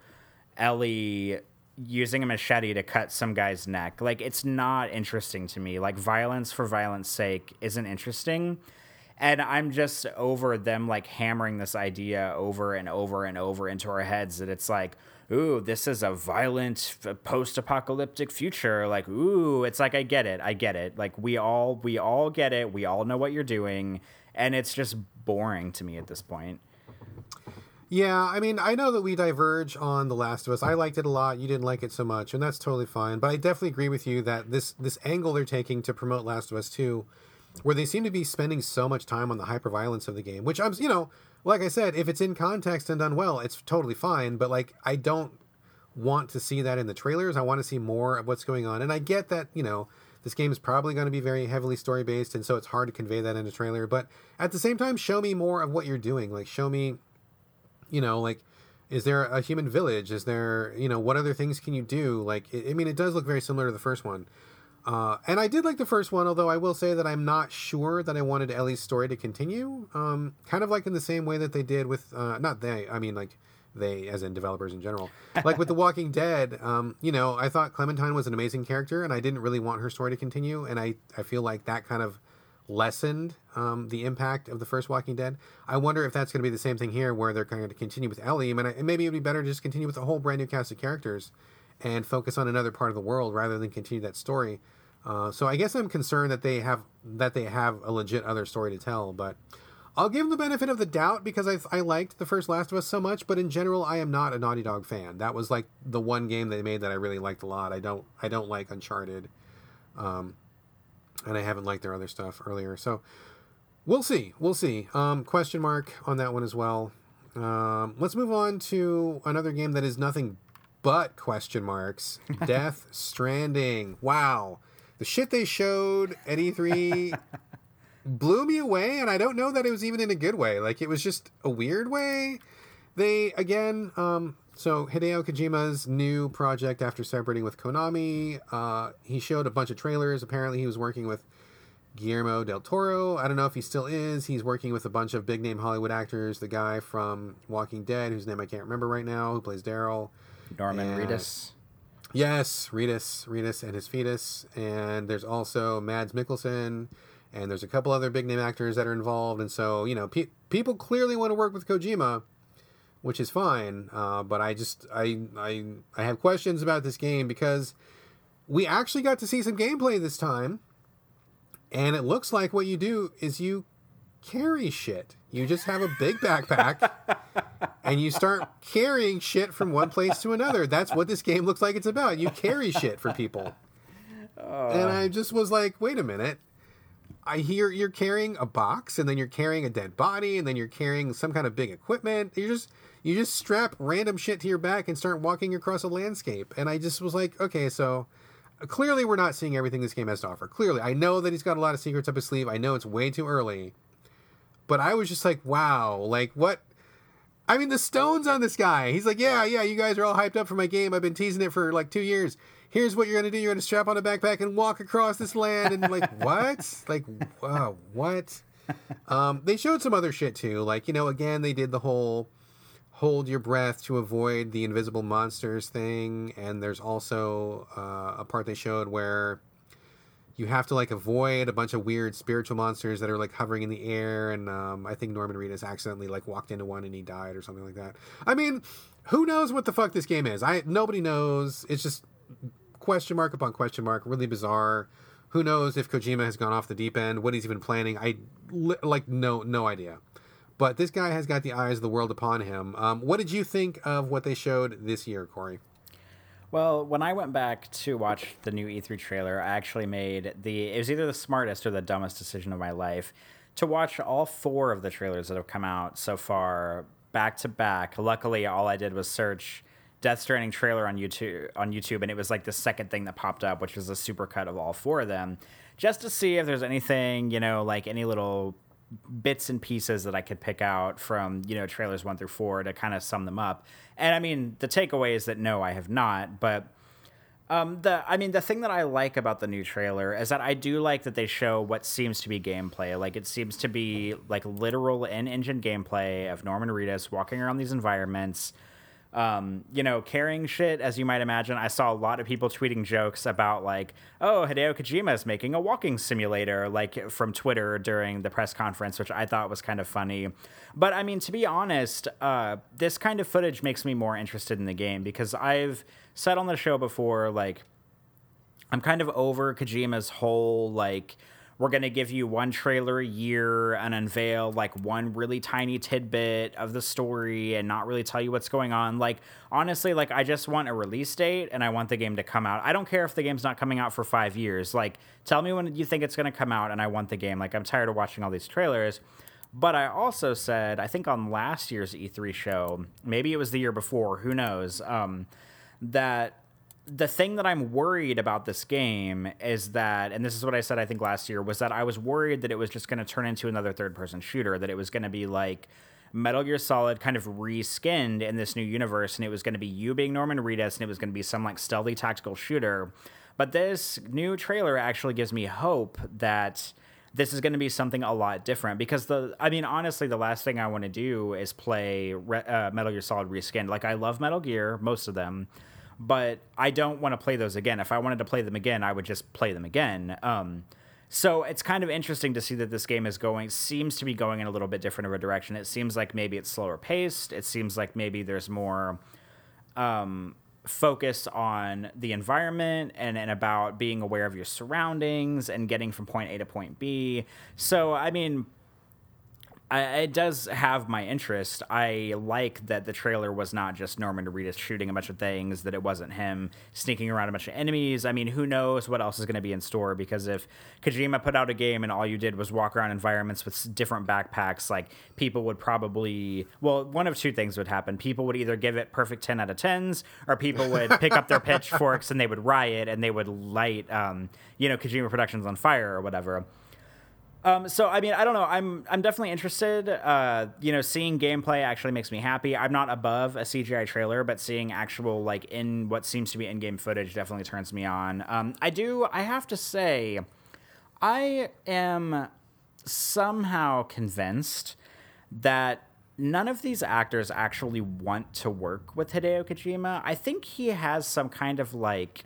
Ellie using a machete to cut some guy's neck. Like it's not interesting to me. Like violence for violence sake isn't interesting and i'm just over them like hammering this idea over and over and over into our heads that it's like ooh this is a violent uh, post-apocalyptic future like ooh it's like i get it i get it like we all we all get it we all know what you're doing and it's just boring to me at this point yeah, I mean, I know that we diverge on The Last of Us. I liked it a lot. You didn't like it so much, and that's totally fine. But I definitely agree with you that this this angle they're taking to promote Last of Us 2 where they seem to be spending so much time on the hyperviolence of the game, which I'm, you know, like I said, if it's in context and done well, it's totally fine. But like, I don't want to see that in the trailers. I want to see more of what's going on. And I get that, you know, this game is probably going to be very heavily story based, and so it's hard to convey that in a trailer. But at the same time, show me more of what you're doing. Like, show me, you know, like, is there a human village? Is there, you know, what other things can you do? Like, I mean, it does look very similar to the first one. Uh, and I did like the first one, although I will say that I'm not sure that I wanted Ellie's story to continue. Um, kind of like in the same way that they did with, uh, not they, I mean like they, as in developers in general. Like with The Walking Dead, um, you know, I thought Clementine was an amazing character, and I didn't really want her story to continue. And I, I feel like that kind of lessened um, the impact of the first Walking Dead. I wonder if that's going to be the same thing here, where they're going to continue with Ellie. I mean, I, maybe it'd be better to just continue with a whole brand new cast of characters and focus on another part of the world rather than continue that story. Uh, so I guess I'm concerned that they have that they have a legit other story to tell, but I'll give them the benefit of the doubt because I, I liked the first Last of Us so much. But in general, I am not a Naughty Dog fan. That was like the one game they made that I really liked a lot. I don't I don't like Uncharted, um, and I haven't liked their other stuff earlier. So we'll see, we'll see. Um, question mark on that one as well. Um, let's move on to another game that is nothing but question marks. Death Stranding. Wow. The shit they showed at E3 blew me away, and I don't know that it was even in a good way. Like it was just a weird way. They again, um, so Hideo Kojima's new project after separating with Konami, uh, he showed a bunch of trailers. Apparently, he was working with Guillermo del Toro. I don't know if he still is. He's working with a bunch of big name Hollywood actors. The guy from Walking Dead, whose name I can't remember right now, who plays Daryl. Norman and, Reedus. Yes, Reedus, Reedus and his fetus. And there's also Mads Mikkelsen, and there's a couple other big name actors that are involved. And so, you know, pe- people clearly want to work with Kojima, which is fine. Uh, but I just, I, I, I have questions about this game because we actually got to see some gameplay this time. And it looks like what you do is you carry shit. You just have a big backpack and you start carrying shit from one place to another. That's what this game looks like it's about. You carry shit for people. Uh. And I just was like, wait a minute. I hear you're carrying a box and then you're carrying a dead body and then you're carrying some kind of big equipment. You just you just strap random shit to your back and start walking across a landscape. And I just was like, okay, so clearly we're not seeing everything this game has to offer. Clearly, I know that he's got a lot of secrets up his sleeve. I know it's way too early. But I was just like, wow, like what I mean, the stones on this guy. He's like, yeah, yeah, you guys are all hyped up for my game. I've been teasing it for like two years. Here's what you're gonna do. You're gonna strap on a backpack and walk across this land. And like, what? Like, wow, what? Um, they showed some other shit too. Like, you know, again, they did the whole hold your breath to avoid the invisible monsters thing. And there's also uh, a part they showed where you have to like avoid a bunch of weird spiritual monsters that are like hovering in the air and um, i think norman reedus accidentally like walked into one and he died or something like that. I mean who knows what the fuck this game is? I nobody knows. It's just question mark upon question mark really bizarre. Who knows if kojima has gone off the deep end what he's even planning. I like no no idea. But this guy has got the eyes of the world upon him. Um, what did you think of what they showed this year corey well, when I went back to watch the new E3 trailer, I actually made the it was either the smartest or the dumbest decision of my life to watch all four of the trailers that have come out so far back to back. Luckily, all I did was search Death Stranding trailer on YouTube on YouTube, and it was like the second thing that popped up, which was a supercut of all four of them, just to see if there's anything, you know, like any little bits and pieces that I could pick out from you know trailers one through four to kind of sum them up. And I mean, the takeaway is that no, I have not. But um, the I mean, the thing that I like about the new trailer is that I do like that they show what seems to be gameplay. Like it seems to be like literal in-engine gameplay of Norman Reedus walking around these environments um, you know, carrying shit, as you might imagine. I saw a lot of people tweeting jokes about like, oh, Hideo Kojima is making a walking simulator, like from Twitter during the press conference, which I thought was kind of funny. But I mean, to be honest, uh, this kind of footage makes me more interested in the game because I've said on the show before, like, I'm kind of over Kojima's whole like we're going to give you one trailer a year and unveil like one really tiny tidbit of the story and not really tell you what's going on. Like, honestly, like, I just want a release date and I want the game to come out. I don't care if the game's not coming out for five years. Like, tell me when you think it's going to come out and I want the game. Like, I'm tired of watching all these trailers. But I also said, I think on last year's E3 show, maybe it was the year before, who knows, um, that the thing that I'm worried about this game is that, and this is what I said I think last year, was that I was worried that it was just going to turn into another third person shooter, that it was going to be like Metal Gear Solid kind of reskinned in this new universe, and it was going to be you being Norman Reedus, and it was going to be some like stealthy tactical shooter. But this new trailer actually gives me hope that this is going to be something a lot different because the I mean honestly the last thing I want to do is play uh, Metal Gear Solid reskinned. Like I love Metal Gear, most of them but I don't want to play those again. If I wanted to play them again, I would just play them again. Um, so it's kind of interesting to see that this game is going seems to be going in a little bit different of a direction. It seems like maybe it's slower paced. It seems like maybe there's more um, focus on the environment and, and about being aware of your surroundings and getting from point A to point B. So I mean, I, it does have my interest. I like that the trailer was not just Norman Reedus shooting a bunch of things, that it wasn't him sneaking around a bunch of enemies. I mean, who knows what else is going to be in store? Because if Kojima put out a game and all you did was walk around environments with different backpacks, like people would probably, well, one of two things would happen. People would either give it perfect 10 out of 10s, or people would pick up their pitchforks and they would riot and they would light, um, you know, Kojima Productions on fire or whatever. Um, so I mean, I don't know. I'm I'm definitely interested. Uh, you know, seeing gameplay actually makes me happy. I'm not above a CGI trailer, but seeing actual like in what seems to be in-game footage definitely turns me on. Um, I do. I have to say, I am somehow convinced that none of these actors actually want to work with Hideo Kojima. I think he has some kind of like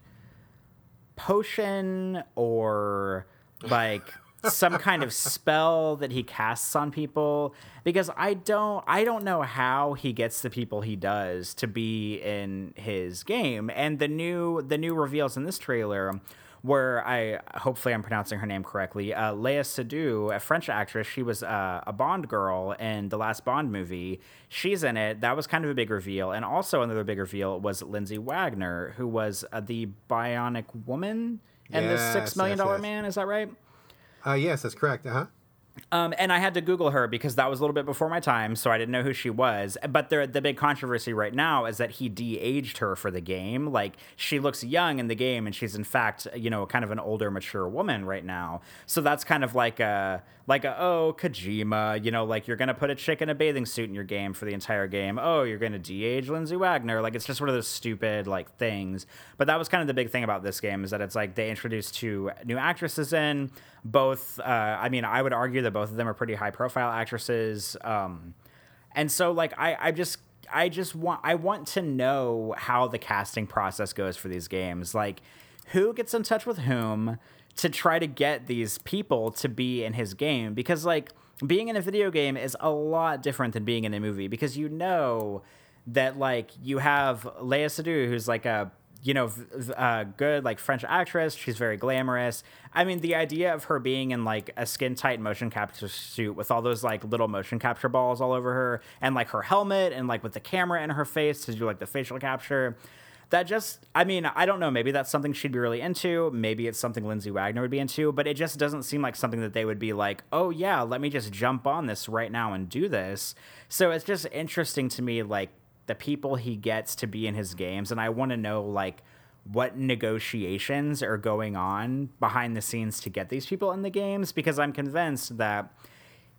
potion or like some kind of spell that he casts on people because I don't I don't know how he gets the people he does to be in his game and the new the new reveals in this trailer where I hopefully I'm pronouncing her name correctly. Uh, Seydoux, a French actress, she was uh, a Bond girl in the last Bond movie. She's in it. That was kind of a big reveal, and also another big reveal was Lindsay Wagner, who was uh, the Bionic Woman and Yes, the Six Million Dollar yes, yes. Man. Is that right? Uh, yes, that's correct. Uh huh. Um, and I had to Google her because that was a little bit before my time, so I didn't know who she was. But the the big controversy right now is that he de-aged her for the game. Like she looks young in the game, and she's in fact, you know, kind of an older, mature woman right now. So that's kind of like a like a oh Kojima, you know, like you're gonna put a chick in a bathing suit in your game for the entire game. Oh, you're gonna de-age Lindsay Wagner. Like it's just one of those stupid like things. But that was kind of the big thing about this game is that it's like they introduced two new actresses in both. Uh, I mean, I would argue that both of them are pretty high profile actresses. Um, and so like I, I just I just want I want to know how the casting process goes for these games. Like who gets in touch with whom to try to get these people to be in his game because like being in a video game is a lot different than being in a movie because you know that like you have Léa Seydoux who's like a you know uh, good like French actress. She's very glamorous. I mean the idea of her being in like a skin tight motion capture suit with all those like little motion capture balls all over her and like her helmet and like with the camera in her face to do like the facial capture that just i mean i don't know. Maybe that's something she'd be really into. Maybe it's something lindsay wagner would be into. But it just doesn't seem like something that they would be like oh yeah let me just jump on this right now and do this. So it's just interesting to me like the people he gets to be in his games and i want to know like what negotiations are going on behind the scenes to get these people in the games because i'm convinced that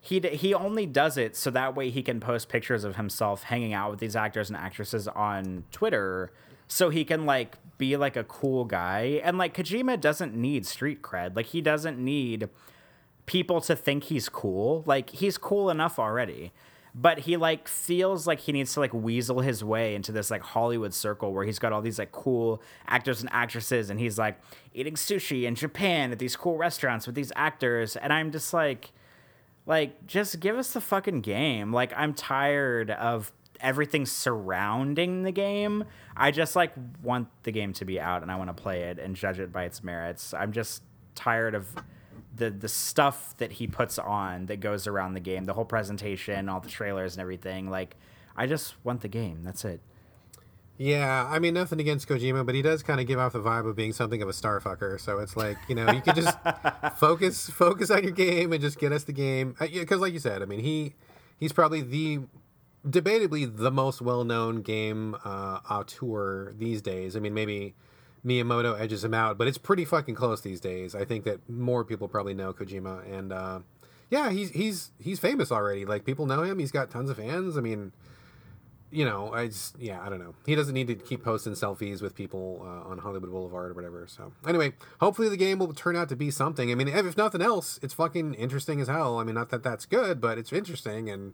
he d- he only does it so that way he can post pictures of himself hanging out with these actors and actresses on Twitter so he can like be like a cool guy. And like Kojima doesn't need street cred. Like he doesn't need people to think he's cool. Like he's cool enough already but he like feels like he needs to like weasel his way into this like Hollywood circle where he's got all these like cool actors and actresses and he's like eating sushi in Japan at these cool restaurants with these actors and I'm just like like, just give us the fucking game. Like, I'm tired of everything surrounding the game. I just like want the game to be out and I want to play it and judge it by its merits. I'm just tired of the the stuff that he puts on that goes around the game, the whole presentation, all the trailers and everything. Like, I just want the game. That's it. Yeah, I mean nothing against Kojima, but he does kind of give off the vibe of being something of a starfucker. So it's like you know you could just focus focus on your game and just get us the game because, like you said, I mean he he's probably the debatably the most well known game uh, auteur these days. I mean maybe Miyamoto edges him out, but it's pretty fucking close these days. I think that more people probably know Kojima, and uh, yeah, he's he's he's famous already. Like people know him. He's got tons of fans. I mean you know, I just, yeah, I don't know. He doesn't need to keep posting selfies with people uh, on Hollywood Boulevard or whatever. So, anyway, hopefully the game will turn out to be something. I mean, if, if nothing else, it's fucking interesting as hell. I mean, not that that's good, but it's interesting, and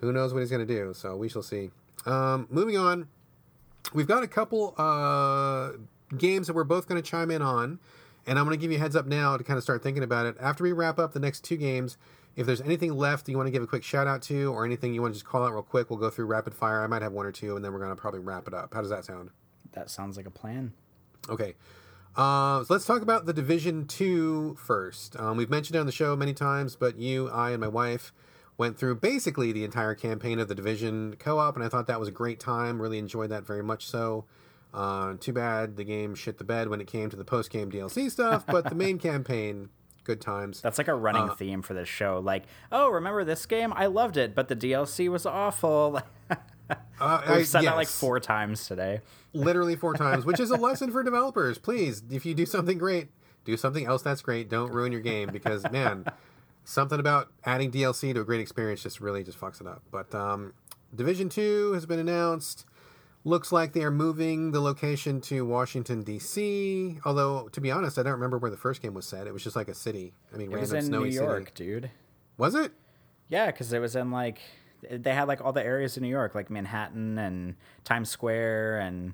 who knows what he's to do. So, we shall see. Um, moving on, we've got a couple uh, games that we're both going to chime in on, and I'm going to give you a heads up now to kind of start thinking about it. After we wrap up the next two games, if there's anything left you want to give a quick shout out to, or anything you want to just call out real quick, we'll go through rapid fire. I might have one or two, and then we're going to probably wrap it up. How does that sound? That sounds like a plan. Okay. Uh, so let's talk about the Division 2 first. Um, we've mentioned it on the show many times, but you, I, and my wife went through basically the entire campaign of the Division co-op, and I thought that was a great time. Really enjoyed that very much. So, uh, too bad the game shit the bed when it came to the post-game DLC stuff, but the main campaign, good times. That's like a running uh, theme for this show. Like, oh, remember this game? I loved it, but the DLC was awful. Uh, We've said yes. that like four times today. Literally four times, which is a lesson for developers. Please, if you do something great, do something else that's great. Don't ruin your game because man, something about adding DLC to a great experience just really just fucks it up. But um, Division Two has been announced. Looks like they are moving the location to Washington D.C. Although, to be honest, I don't remember where the first game was set. It was just like a city. I mean, it random was in snowy New York, city. dude. Was it? Yeah, because it was in like they had like all the areas in New York, like Manhattan and Times Square and.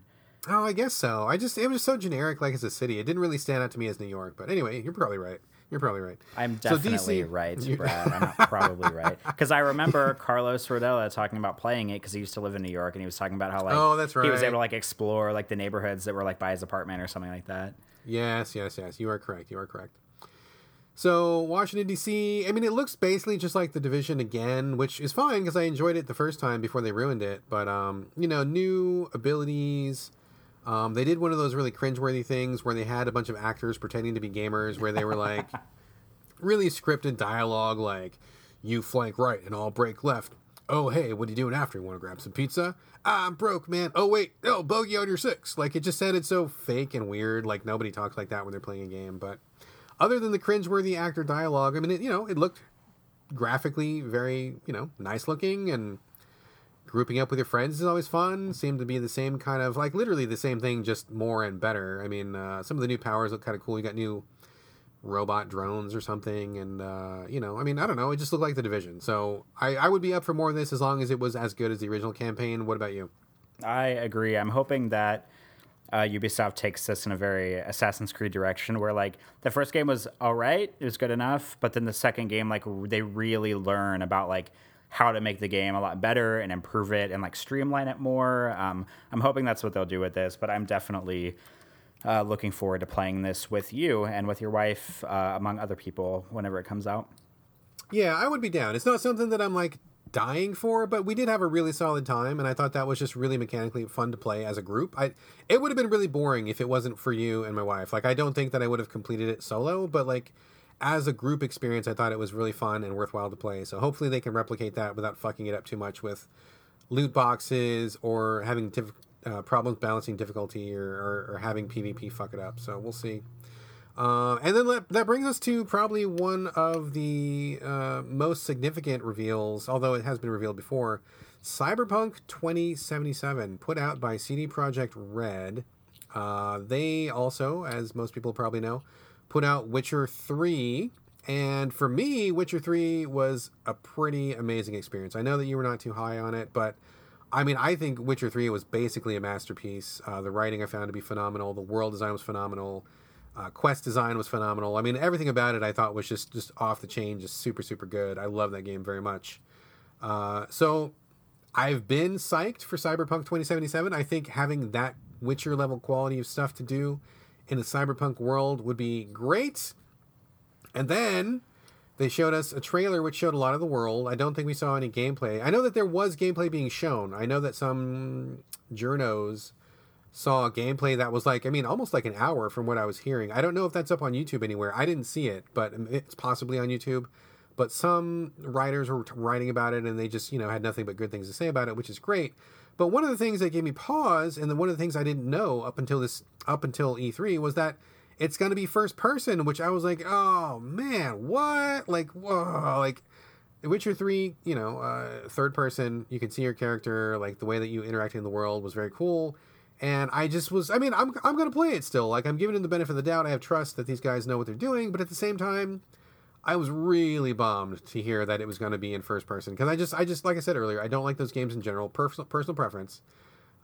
Oh, I guess so. I just it was so generic, like as a city. It didn't really stand out to me as New York. But anyway, you're probably right. You're probably right. I'm definitely so DC, right, Brad. I'm not probably right because I remember Carlos Rodella talking about playing it because he used to live in New York and he was talking about how like oh that's right he was able to like explore like the neighborhoods that were like by his apartment or something like that. Yes, yes, yes. You are correct. You are correct. So Washington D.C. I mean, it looks basically just like the division again, which is fine because I enjoyed it the first time before they ruined it. But um, you know, new abilities. Um, they did one of those really cringeworthy things where they had a bunch of actors pretending to be gamers, where they were like really scripted dialogue, like "You flank right and I'll break left." Oh hey, what are you doing after? You want to grab some pizza? I'm broke, man. Oh wait, oh bogey on your six. Like it just sounded so fake and weird. Like nobody talks like that when they're playing a game, but other than the cringeworthy actor dialogue, I mean, it, you know, it looked graphically very, you know, nice looking and grouping up with your friends is always fun. Seemed to be the same kind of like literally the same thing, just more and better. I mean, uh, some of the new powers look kind of cool. You got new robot drones or something, and uh, you know, I mean, I don't know. It just looked like the division. So I, I would be up for more of this as long as it was as good as the original campaign. What about you? I agree. I'm hoping that uh, Ubisoft takes this in a very Assassin's Creed direction, where like the first game was all right, it was good enough, but then the second game, like they really learn about like how to make the game a lot better and improve it and like streamline it more. Um, I'm hoping that's what they'll do with this, but I'm definitely uh, looking forward to playing this with you and with your wife, uh, among other people, whenever it comes out. Yeah, I would be down. It's not something that I'm like dying for, but we did have a really solid time, and I thought that was just really mechanically fun to play as a group. I it would have been really boring if it wasn't for you and my wife. Like I don't think that I would have completed it solo, but like as a group experience, I thought it was really fun and worthwhile to play. So hopefully they can replicate that without fucking it up too much with loot boxes or having diff- uh, problems balancing difficulty or, or, or having PvP fuck it up. So we'll see. Uh, and then that, that brings us to probably one of the uh, most significant reveals, although it has been revealed before. Cyberpunk 2077, put out by CD Projekt Red. Uh, they also, as most people probably know, put out Witcher 3. And for me, Witcher 3 was a pretty amazing experience. I know that you were not too high on it, but I mean, I think Witcher 3 was basically a masterpiece. Uh, the writing I found to be phenomenal, the world design was phenomenal uh, quest design was phenomenal. I mean, everything about it I thought was just just off the chain, just super super good. I love that game very much. Uh, so I've been psyched for Cyberpunk 2077. I think having that Witcher level quality of stuff to do in a Cyberpunk world would be great. And then they showed us a trailer which showed a lot of the world. I don't think we saw any gameplay. I know that there was gameplay being shown. I know that some journos saw gameplay that was like, I mean, almost like an hour from what I was hearing. I don't know if that's up on YouTube anywhere. I didn't see it, but it's possibly on YouTube. But some writers were writing about it and they just, you know, had nothing but good things to say about it, which is great. But one of the things that gave me pause, and then one of the things I didn't know up until this, up until E3, was that it's going to be first person, which I was like, oh man, what? Like, whoa, like. Witcher 3, you know, uh, third person, you can see your character, like the way that you interact in the world was very cool and I just was I mean I'm I'm going to play it still like I'm giving them the benefit of the doubt I have trust that these guys know what they're doing but at the same time I was really bummed to hear that it was going to be in first person because I just I just like I said earlier I don't like those games in general personal personal preference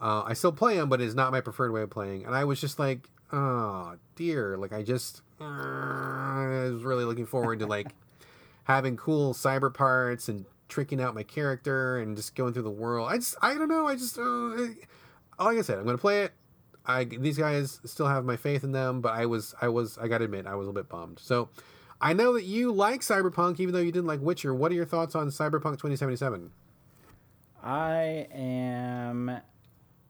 uh, I still play them but it's not my preferred way of playing and I was just like oh dear like I just uh, I was really looking forward to like having cool cyber parts and tricking out my character and just going through the world I just I don't know I just uh, like I said, I'm going to play it. I these guys still have my faith in them, but I was I was I got to admit I was a little bit bummed. So I know that you like Cyberpunk, even though you didn't like Witcher. What are your thoughts on Cyberpunk 2077? I am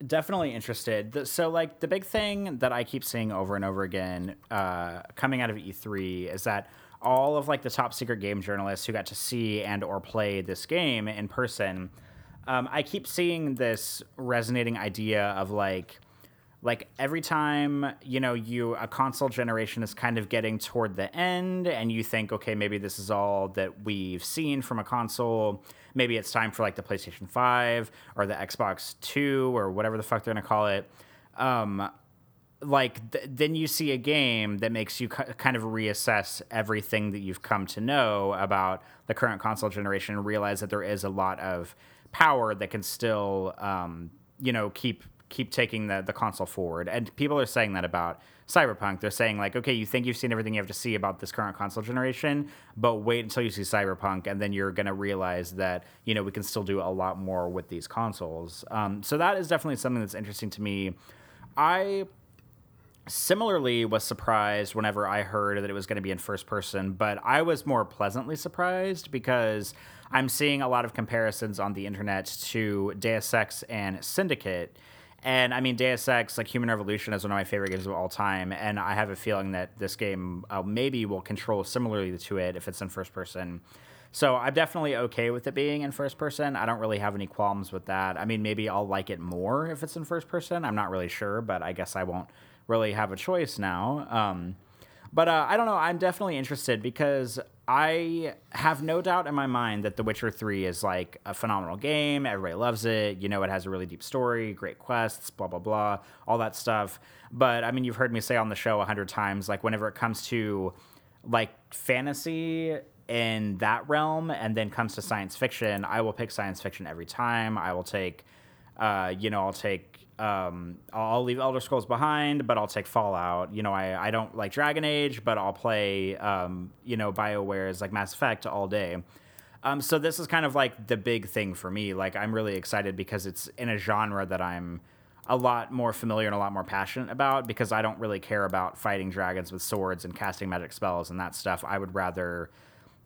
definitely interested. So, like, the big thing that I keep seeing over and over again uh, coming out of E3 is that all of like the top secret game journalists who got to see and or play this game in person, um, I keep seeing this resonating idea of like like every time you know you a console generation is kind of getting toward the end and you think okay maybe this is all that we've seen from a console. Maybe it's time for like the playstation 5 or the xbox 2 or whatever the fuck they're gonna call it. Um, like th- then you see a game that makes you k- kind of reassess everything that you've come to know about the current console generation and realize that there is a lot of power that can still um, you know keep keep taking the, the console forward. And people are saying that about Cyberpunk. They're saying, like, okay, you think you've seen everything you have to see about this current console generation, but wait until you see Cyberpunk, and then you're going to realize that, you know, we can still do a lot more with these consoles. Um, so that is definitely something that's interesting to me. I similarly was surprised whenever I heard that it was going to be in first person, but I was more pleasantly surprised because I'm seeing a lot of comparisons on the internet to Deus Ex and Syndicate and I mean, Deus Ex, like Human Revolution, is one of my favorite games of all time. And I have a feeling that this game uh, maybe will control similarly to it if it's in first person. So I'm definitely okay with it being in first person. I don't really have any qualms with that. I mean, maybe I'll like it more if it's in first person. I'm not really sure, but I guess I won't really have a choice now. Um, but uh, I don't know. I'm definitely interested because I have no doubt in my mind that The Witcher 3 is like a phenomenal game. Everybody loves it. You know, it has a really deep story, great quests, blah, blah, blah, all that stuff. But I mean, you've heard me say on the show a hundred times, like, whenever it comes to like fantasy in that realm and then comes to science fiction, I will pick science fiction every time. I will take, uh, you know, I'll take um, I'll leave Elder Scrolls behind, but I'll take Fallout. You know, I, I don't like Dragon Age, but I'll play, um, you know, BioWare's like Mass Effect all day. Um, so this is kind of like the big thing for me. Like, I'm really excited because it's in a genre that I'm a lot more familiar and a lot more passionate about because I don't really care about fighting dragons with swords and casting magic spells and that stuff. I would rather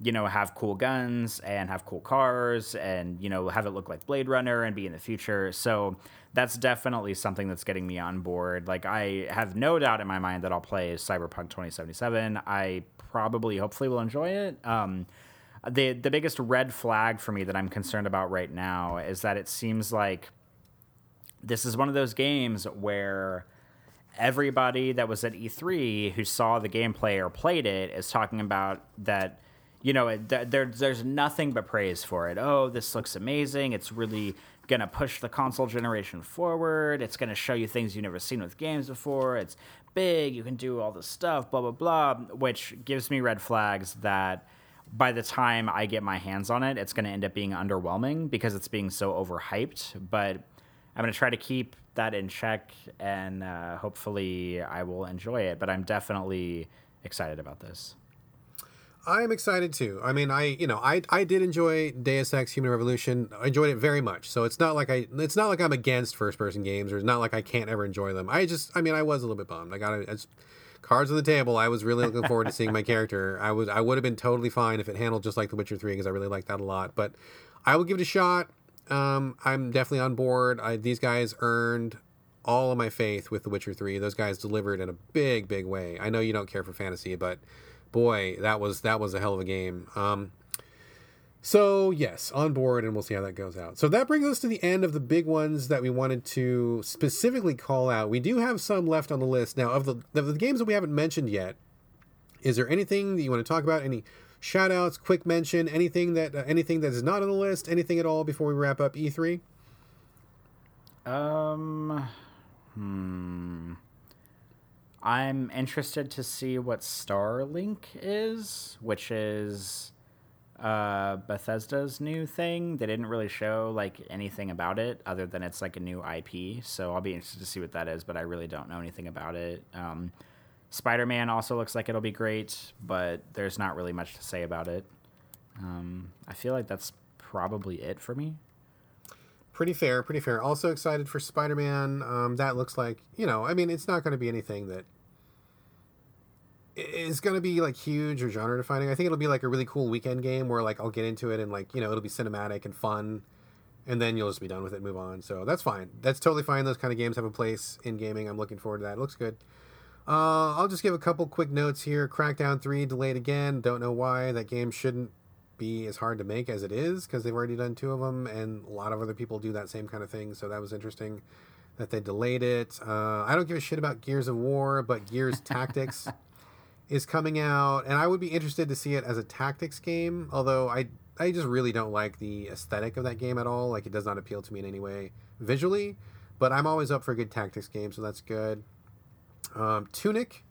you know, have cool guns and have cool cars and, you know, have it look like Blade Runner and be in the future. So that's definitely something that's getting me on board. Like, I have no doubt in my mind that I'll play Cyberpunk 2077. I probably, hopefully, will enjoy it. Um, the the biggest red flag for me that I'm concerned about right now is that it seems like this is one of those games where everybody that was at E3 who saw the gameplay or played it is talking about that you know, there, there's nothing but praise for it. Oh, this looks amazing. It's really going to push the console generation forward. It's going to show you things you've never seen with games before. It's big. You can do all this stuff, blah, blah, blah, which gives me red flags that by the time I get my hands on it, it's going to end up being underwhelming because it's being so overhyped. But I'm going to try to keep that in check and uh, hopefully I will enjoy it. But I'm definitely excited about this. I'm excited too. I mean, I you know, I I did enjoy Deus Ex: Human Revolution. I enjoyed it very much. So it's not like I it's not like I'm against first person games, or it's not like I can't ever enjoy them. I just, I mean, I was a little bit bummed. I got it. Cards on the table. I was really looking forward to seeing my character. I was I would have been totally fine if it handled just like The Witcher Three because I really like that a lot. But I will give it a shot. Um, I'm definitely on board. I, these guys earned all of my faith with The Witcher Three. Those guys delivered in a big, big way. I know you don't care for fantasy, but boy, that was that was a hell of a game. Um, so yes, on board, and we'll see how that goes out. So that brings us to the end of the big ones that we wanted to specifically call out. We do have some left on the list now of the of the games that we haven't mentioned yet. Is there anything that you want to talk about? Any shout outs, quick mention, anything that uh, anything that is not on the list, anything at all before we wrap up E3? Um, hmm. I'm interested to see what Starlink is, which is uh, Bethesda's new thing. They didn't really show like anything about it other than it's like a new IP. So I'll be interested to see what that is, but I really don't know anything about it. Um, Spider Man also looks like it'll be great, but there's not really much to say about it. Um, I feel like that's probably it for me. Pretty fair, pretty fair. Also excited for Spider Man. Um, that looks like, you know, I mean, it's not going to be anything that is going to be like huge or genre defining. I think it'll be like a really cool weekend game where like I'll get into it and like you know it'll be cinematic and fun, and then you'll just be done with it move on. So that's fine. That's totally fine. Those kind of games have a place in gaming. I'm looking forward to that. It looks good. Uh, I'll just give a couple quick notes here. Crackdown 3 delayed again. Don't know why. That game shouldn't be as hard to make as it is because they've already done two of them, and a lot of other people do that same kind of thing. So that was interesting that they delayed it. Uh, I don't give a shit about Gears of War, but Gears Tactics is coming out, and I would be interested to see it as a tactics game. Although I I just really don't like the aesthetic of that game at all. Like it does not appeal to me in any way visually. But I'm always up for a good tactics game, so that's good. Um, Tunic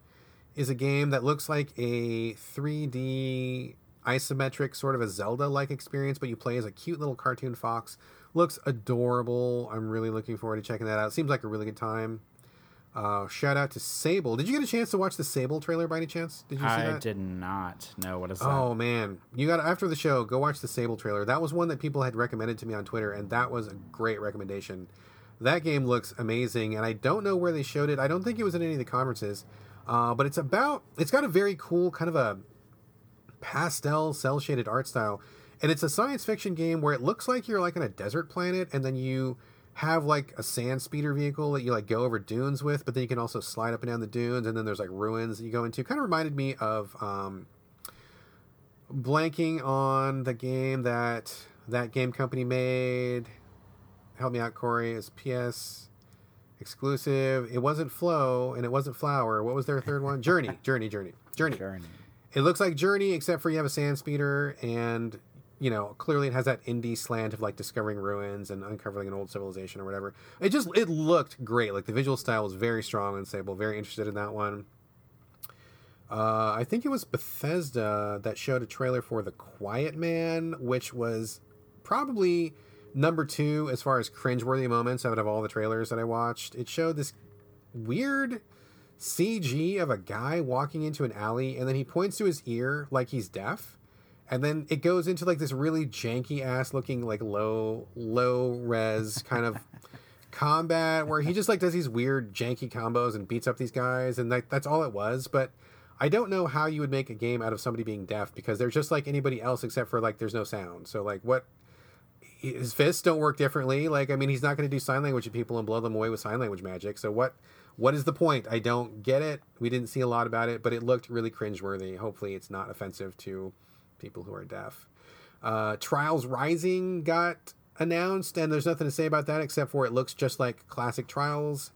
is a game that looks like a 3D isometric sort of a Zelda-like experience, but you play as a cute little cartoon fox. Looks adorable. I'm really looking forward to checking that out. Seems like a really good time. Uh, shout out to Sable. Did you get a chance to watch the Sable trailer by any chance? Did you see I that? did not know what is that. Oh man, you got after the show, go watch the Sable trailer. That was one that people had recommended to me on Twitter, and that was a great recommendation. That game looks amazing, and I don't know where they showed it. I don't think it was in any of the conferences, uh, but it's about. It's got a very cool kind of a pastel, cel shaded art style, and it's a science fiction game where it looks like you're like on a desert planet, and then you have like a sand speeder vehicle that you like go over dunes with, but then you can also slide up and down the dunes, and then there's like ruins that you go into. Kind of reminded me of um, blanking on the game that that game company made. Help me out, Corey. Is PS exclusive? It wasn't Flow and it wasn't Flower. What was their third one? Journey, Journey, Journey, Journey. Journey. It looks like Journey, except for you have a sand speeder, and you know clearly it has that indie slant of like discovering ruins and uncovering an old civilization or whatever. It just it looked great. Like the visual style was very strong and Sable. Very interested in that one. Uh, I think it was Bethesda that showed a trailer for The Quiet Man, which was probably number two as far as cringeworthy moments out of all the trailers that I watched. It showed this weird CG of a guy walking into an alley and then he points to his ear like he's deaf. And then it goes into like this really janky ass looking like low low res kind of combat where he just like does these weird janky combos and beats up these guys and like that's all it was, but I don't know how you would make a game out of somebody being deaf because they're just like anybody else except for like there's no sound. So like what his fists don't work differently. Like I mean he's not going to do sign language to people and blow them away with sign language magic. So what what is the point? I don't get it. We didn't see a lot about it, but it looked really cringeworthy. Hopefully, it's not offensive to people who are deaf. Uh, Trials Rising got announced, and there's nothing to say about that except for it looks just like classic Trials.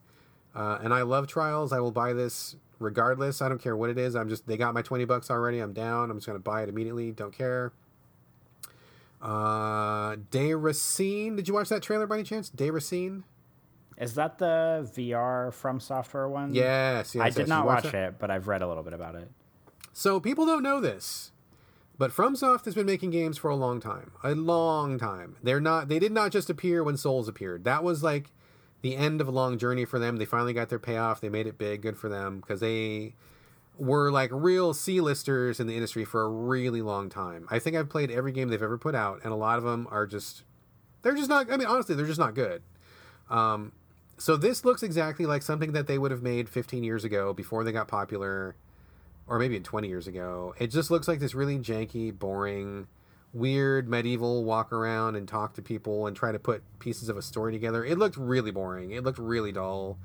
Uh, and I love Trials. I will buy this regardless. I don't care what it is. I'm just they got my twenty bucks already. I'm down. I'm just gonna buy it immediately. Don't care. Uh, Déraciné. Did you watch that trailer by any chance? Déraciné. Is that the VR FromSoftware one? Yes, yes. I did yes. not watch that? it, but I've read a little bit about it. So people don't know this, but FromSoft has been making games for a long time. A long time. They're not they did not just appear when Souls appeared. That was like the end of a long journey for them. They finally got their payoff. They made it big. Good for them because they were like real C-listers in the industry for a really long time. I think I've played every game they've ever put out and a lot of them are just they're just not I mean honestly, they're just not good. Um so this looks exactly like something that they would have made 15 years ago before they got popular or maybe 20 years ago. It just looks like this really janky, boring, weird medieval walk around and talk to people and try to put pieces of a story together. It looked really boring. It looked really dull.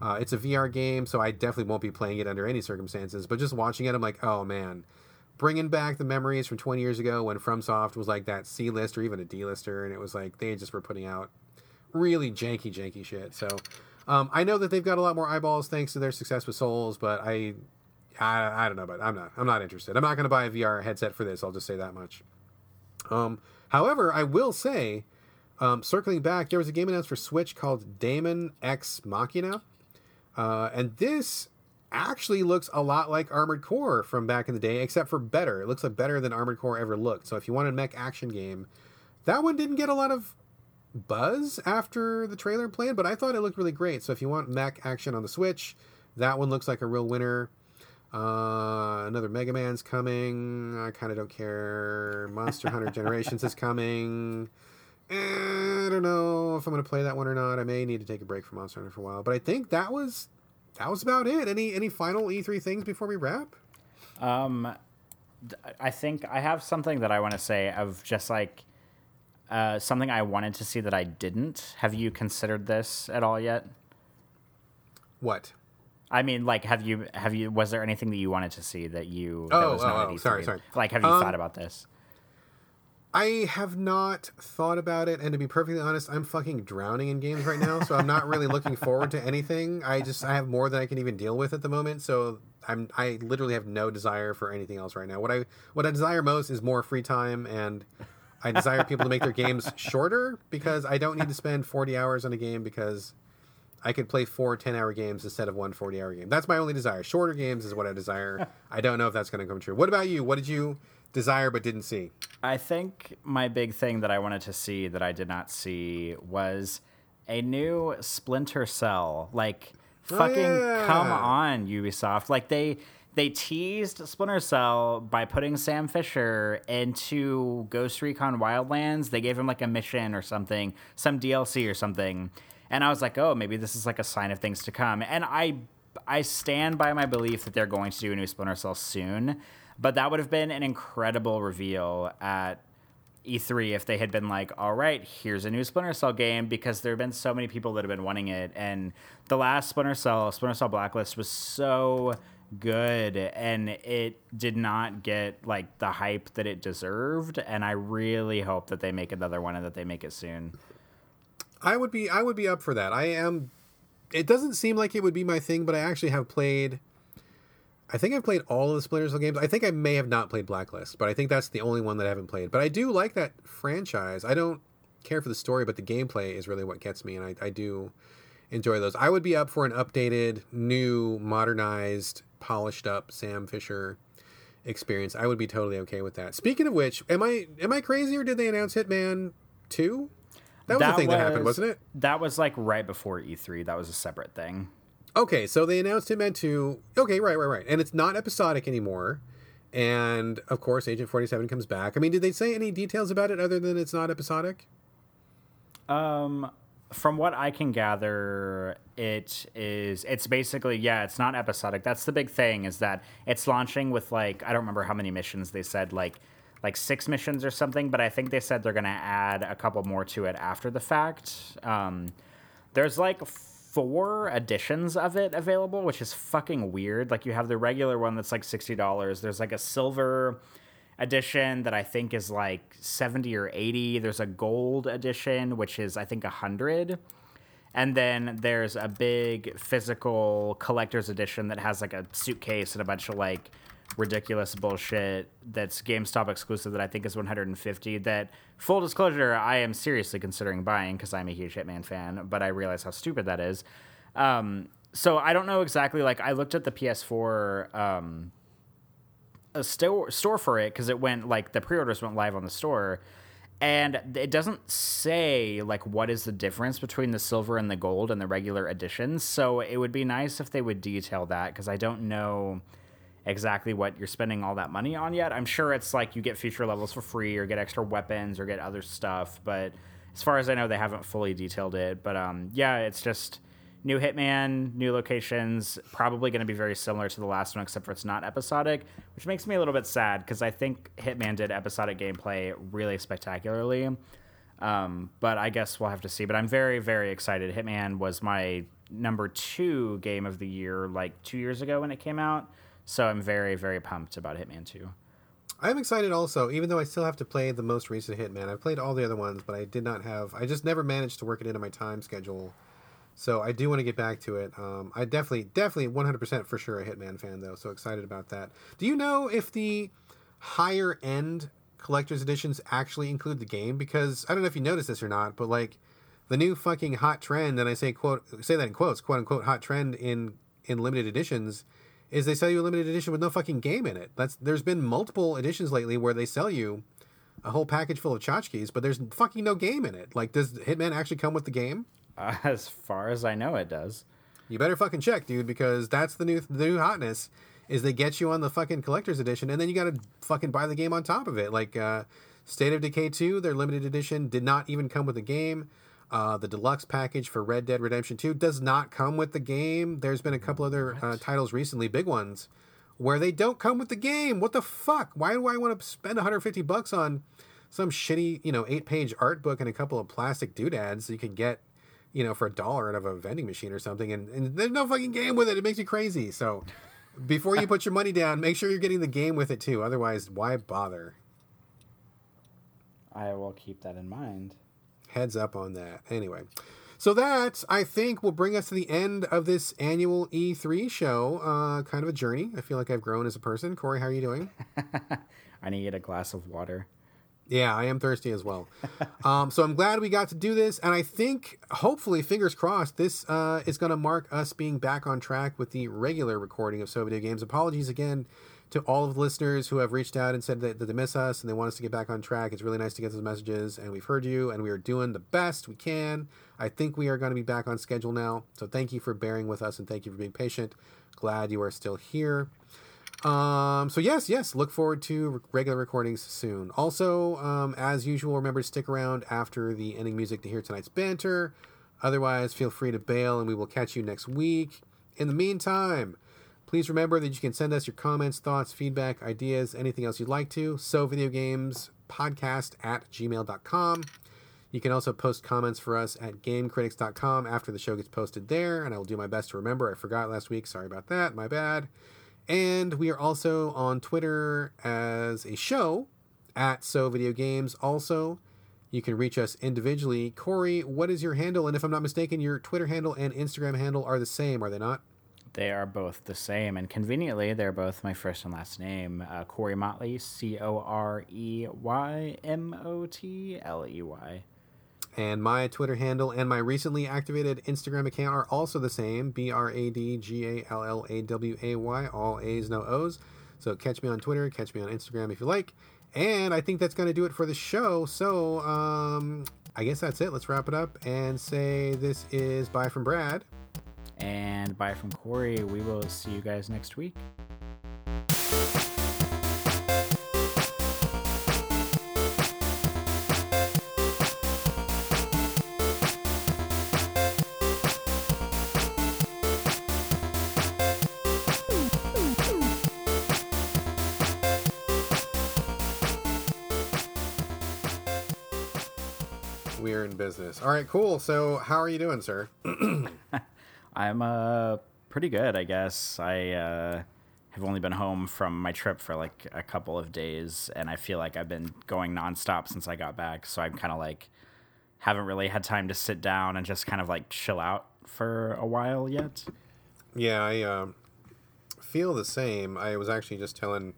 Uh, it's a VR game, so I definitely won't be playing it under any circumstances. But just watching it, I'm like, oh man, bringing back the memories from 20 years ago when FromSoft was like that C list or even a D lister, and it was like they just were putting out really janky, janky shit. So um, I know that they've got a lot more eyeballs thanks to their success with Souls, but I, I, I don't know, but I'm not, I'm not interested. I'm not going to buy a VR headset for this. I'll just say that much. Um, however, I will say, um, circling back, there was a game announced for Switch called Daemon X Machina, uh, and this actually looks a lot like Armored Core from back in the day, except for better. It looks like better than Armored Core ever looked. So if you want a mech action game, that one didn't get a lot of buzz after the trailer played, but I thought it looked really great. So if you want mech action on the Switch, that one looks like a real winner. Uh, another Mega Man's coming. I kind of don't care. Monster Hunter Generations is coming. Eh, I don't know if I'm going to play that one or not. I may need to take a break from Monster Hunter for a while. But I think that was that was about it. Any any final E3 things before we wrap? Um, I think I have something that I want to say of just like uh, something I wanted to see that I didn't. Have you considered this at all yet? What? I mean, like, have you have you was there anything that you wanted to see that you? that Oh, was oh, not oh, E3? sorry, sorry. Like, have you Um, thought about this? I have not thought about it, and to be perfectly honest, I'm fucking drowning in games right now, so I'm not really looking forward to anything. I just I have more than I can even deal with at the moment, so I'm I literally have no desire for anything else right now. What I what I desire most is more free time, and I desire people to make their games shorter because I don't need to spend 40 hours on a game because I could play four 10 hour games instead of one 40 hour game. That's my only desire. Shorter games is what I desire. I don't know if that's going to come true. What about you? What did you desire but didn't see? I think my big thing that I wanted to see that I did not see was a new Splinter Cell. Like, oh, fucking yeah. come on, Ubisoft! Like they they teased Splinter Cell by putting Sam Fisher into Ghost Recon Wildlands. They gave him like a mission or something, some DLC or something, and I was like, oh, maybe this is like a sign of things to come. And I I stand by my belief that they're going to do a new Splinter Cell soon. But that would have been an incredible reveal at E3 if they had been like, all right, here's a new Splinter Cell game because there have been so many people that have been wanting it. And the last Splinter Cell, Splinter Cell Blacklist, was so good and it did not get like the hype that it deserved. And I really hope that they make another one and that they make it soon. I would be I would be up for that. I am it doesn't seem like it would be my thing, but I actually have played I think I've played all of the Splinter Cell games. I think I may have not played Blacklist, but I think that's the only one that I haven't played. But I do like that franchise. I don't care for the story, but the gameplay is really what gets me, and I, I do enjoy those. I would be up for an updated, new, modernized, polished up Sam Fisher experience. I would be totally okay with that. Speaking of which, am I am I crazy or did they announce Hitman 2? That was the thing that happened, was- wasn't it? That was like right before E3. That was a separate thing. Okay, so they announced Hitman 2. Okay, right, right, right. And it's not episodic anymore. And of course, Agent 47 comes back. I mean, did they say any details about it other than it's not episodic? Um, from what I can gather, it is. It's basically yeah. It's not episodic. That's the big thing is that it's launching with like I don't remember how many missions they said like like six missions or something, but I think they said they're gonna add a couple more to it after the fact. Um, there's like four editions of it available, which is fucking weird. Like you have the regular one that's like sixty dollars. There's like a silver edition that I think is like 70 or 80. There's a gold edition, which is, I think, 100. And then there's a big physical collector's edition that has like a suitcase and a bunch of like ridiculous bullshit that's GameStop exclusive that I think is 150. That, full disclosure, I am seriously considering buying because I'm a huge Hitman fan, but I realize how stupid that is. Um, so I don't know exactly. Like, I looked at the PS4. Um, a store store for it because it went like the pre-orders went live on the store and it doesn't say like what is the difference between the silver and the gold and the regular editions so it would be nice if they would detail that because i don't know exactly what you're spending all that money on yet i'm sure it's like you get future levels for free or get extra weapons or get other stuff but as far as i know they haven't fully detailed it but um yeah it's just new Hitman, new locations, probably going to be very similar to the last one, except for it's not episodic, which makes me a little bit sad because I think Hitman did episodic gameplay really spectacularly. Um, but I guess we'll have to see. But I'm very, very excited. Hitman was my number two game of the year, like two years ago when it came out. So I'm very, very pumped about Hitman 2. I'm excited also, even though I still have to play the most recent Hitman. I've played all the other ones, but I did not have, I just never managed to work it into my time schedule. So I do want to get back to it. Um, I definitely, definitely 100% for sure a Hitman fan, though. So excited about that. Do you know if the higher end collector's editions actually include the game? Because I don't know if you noticed this or not, but like the new fucking hot trend, and I say quote, say that in quotes, quote unquote, hot trend in in limited editions is they sell you a limited edition with no fucking game in it. That's there's been multiple editions lately where they sell you a whole package full of tchotchkes, but there's fucking no game in it. Like, does Hitman actually come with the game? Uh, as far as I know, it does. You better fucking check, dude, because that's the new the new hotness is they get you on the fucking collector's edition, and then you gotta fucking buy the game on top of it. Like uh, State of Decay 2, their limited edition did not even come with the game. Uh, the deluxe package for Red Dead Redemption 2 does not come with the game. There's been a couple other uh, titles recently, big ones, where they don't come with the game. What the fuck? Why do I want to spend 150 bucks on some shitty, you know, eight page art book and a couple of plastic doodads you can get, you know, for a dollar out of a vending machine or something, and, and there's no fucking game with it. It makes me crazy. So before you put your money down, make sure you're getting the game with it too. Otherwise, why bother? I will keep that in mind. Heads up on that. Anyway. So that I think will bring us to the end of this annual E3 show. Uh, kind of a journey. I feel like I've grown as a person. Corey, how are you doing? I need a glass of water. Yeah, I am thirsty as well. um, so I'm glad we got to do this, and I think, hopefully, fingers crossed, this uh, is going to mark us being back on track with the regular recording of So Video Games. Apologies again to all of the listeners who have reached out and said that, that they miss us and they want us to get back on track. It's really nice to get those messages, and we've heard you, and we are doing the best we can. I think we are going to be back on schedule now. So thank you for bearing with us, and thank you for being patient. Glad you are still here. Um, so yes, yes, look forward to regular recordings soon. Also, um, as usual, remember to stick around after the ending music to hear tonight's banter. Otherwise, feel free to bail and we will catch you next week. In the meantime, please remember that you can send us your comments, thoughts, feedback, ideas, anything else you'd like to. So video games podcast at gmail.com. You can also post comments for us at gamecritics.com after the show gets posted there, and I will do my best to remember. I forgot last week. Sorry about that. My bad. And we are also on Twitter as a show at So Video Games. Also, you can reach us individually. Corey, what is your handle? And if I'm not mistaken, your Twitter handle and Instagram handle are the same, are they not? They are both the same, and conveniently, they're both my first and last name. Uh, Corey Motley, C O R E Y M O T L E Y. And my Twitter handle and my recently activated Instagram account are also the same B R A D G A L L A W A Y, all A's, no O's. So catch me on Twitter, catch me on Instagram if you like. And I think that's going to do it for the show. So um, I guess that's it. Let's wrap it up and say this is bye from Brad. And bye from Corey. We will see you guys next week. Business. All right, cool. So, how are you doing, sir? I'm uh pretty good, I guess. I uh, have only been home from my trip for like a couple of days, and I feel like I've been going nonstop since I got back. So I'm kind of like haven't really had time to sit down and just kind of like chill out for a while yet. Yeah, I uh, feel the same. I was actually just telling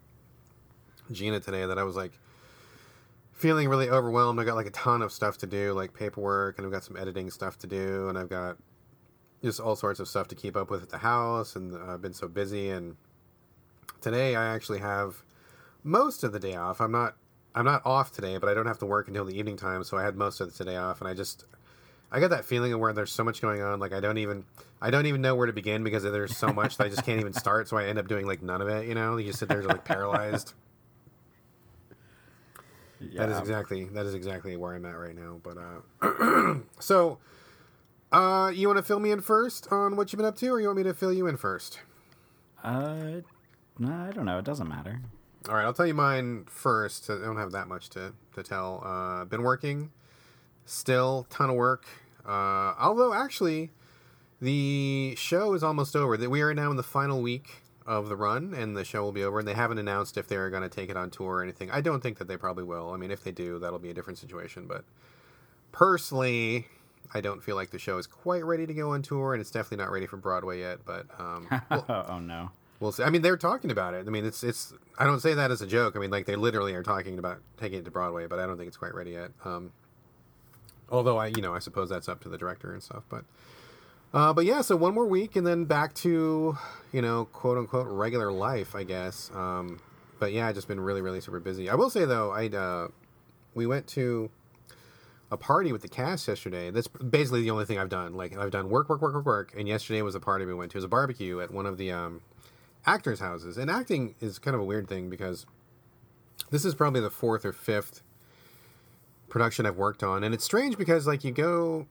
Gina today that I was like feeling really overwhelmed. I got like a ton of stuff to do, like paperwork, and I've got some editing stuff to do, and I've got just all sorts of stuff to keep up with at the house, and I've been so busy. And today I actually have most of the day off. I'm not I'm not off today, but I don't have to work until the evening time, so I had most of the today off, and I just I got that feeling of where there's so much going on, like I don't even I don't even know where to begin because there's so much that I just can't even start. So I end up doing like none of it. You know, you just sit there like paralyzed. Yeah. That is exactly that is exactly where I'm at right now. But uh, so, uh, you want to fill me in first on what you've been up to, or you want me to fill you in first? Uh, no, I don't know. It doesn't matter. All right, I'll tell you mine first. I don't have that much to to tell. Uh, been working, still ton of work. Uh, although actually, the show is almost over. That we are now in the final week of the run, and the show will be over. And they haven't announced if they're going to take it on tour or anything. I don't think that they probably will. I mean, if they do, that'll be a different situation. But personally, I don't feel like the show is quite ready to go on tour, and it's definitely not ready for Broadway yet. But um, we'll, oh no. we'll see. I mean, they're talking about it. I mean, it's it's. I don't say that as a joke. I mean, like they literally are talking about taking it to Broadway, but I don't think it's quite ready yet. Um, although I, you know, I suppose that's up to the director and stuff. But, uh, but yeah. So one more week, and then back to, you know, quote unquote regular life, I guess. Um, but yeah, I've just been really, really super busy. I will say though, I uh, we went to a party with the cast yesterday. That's basically the only thing I've done. Like I've done work, work, work, work, work. And yesterday was a party we went to. It was a barbecue at one of the um, actors' houses. And acting is kind of a weird thing because this is probably the fourth or fifth production I've worked on, and it's strange because like you go.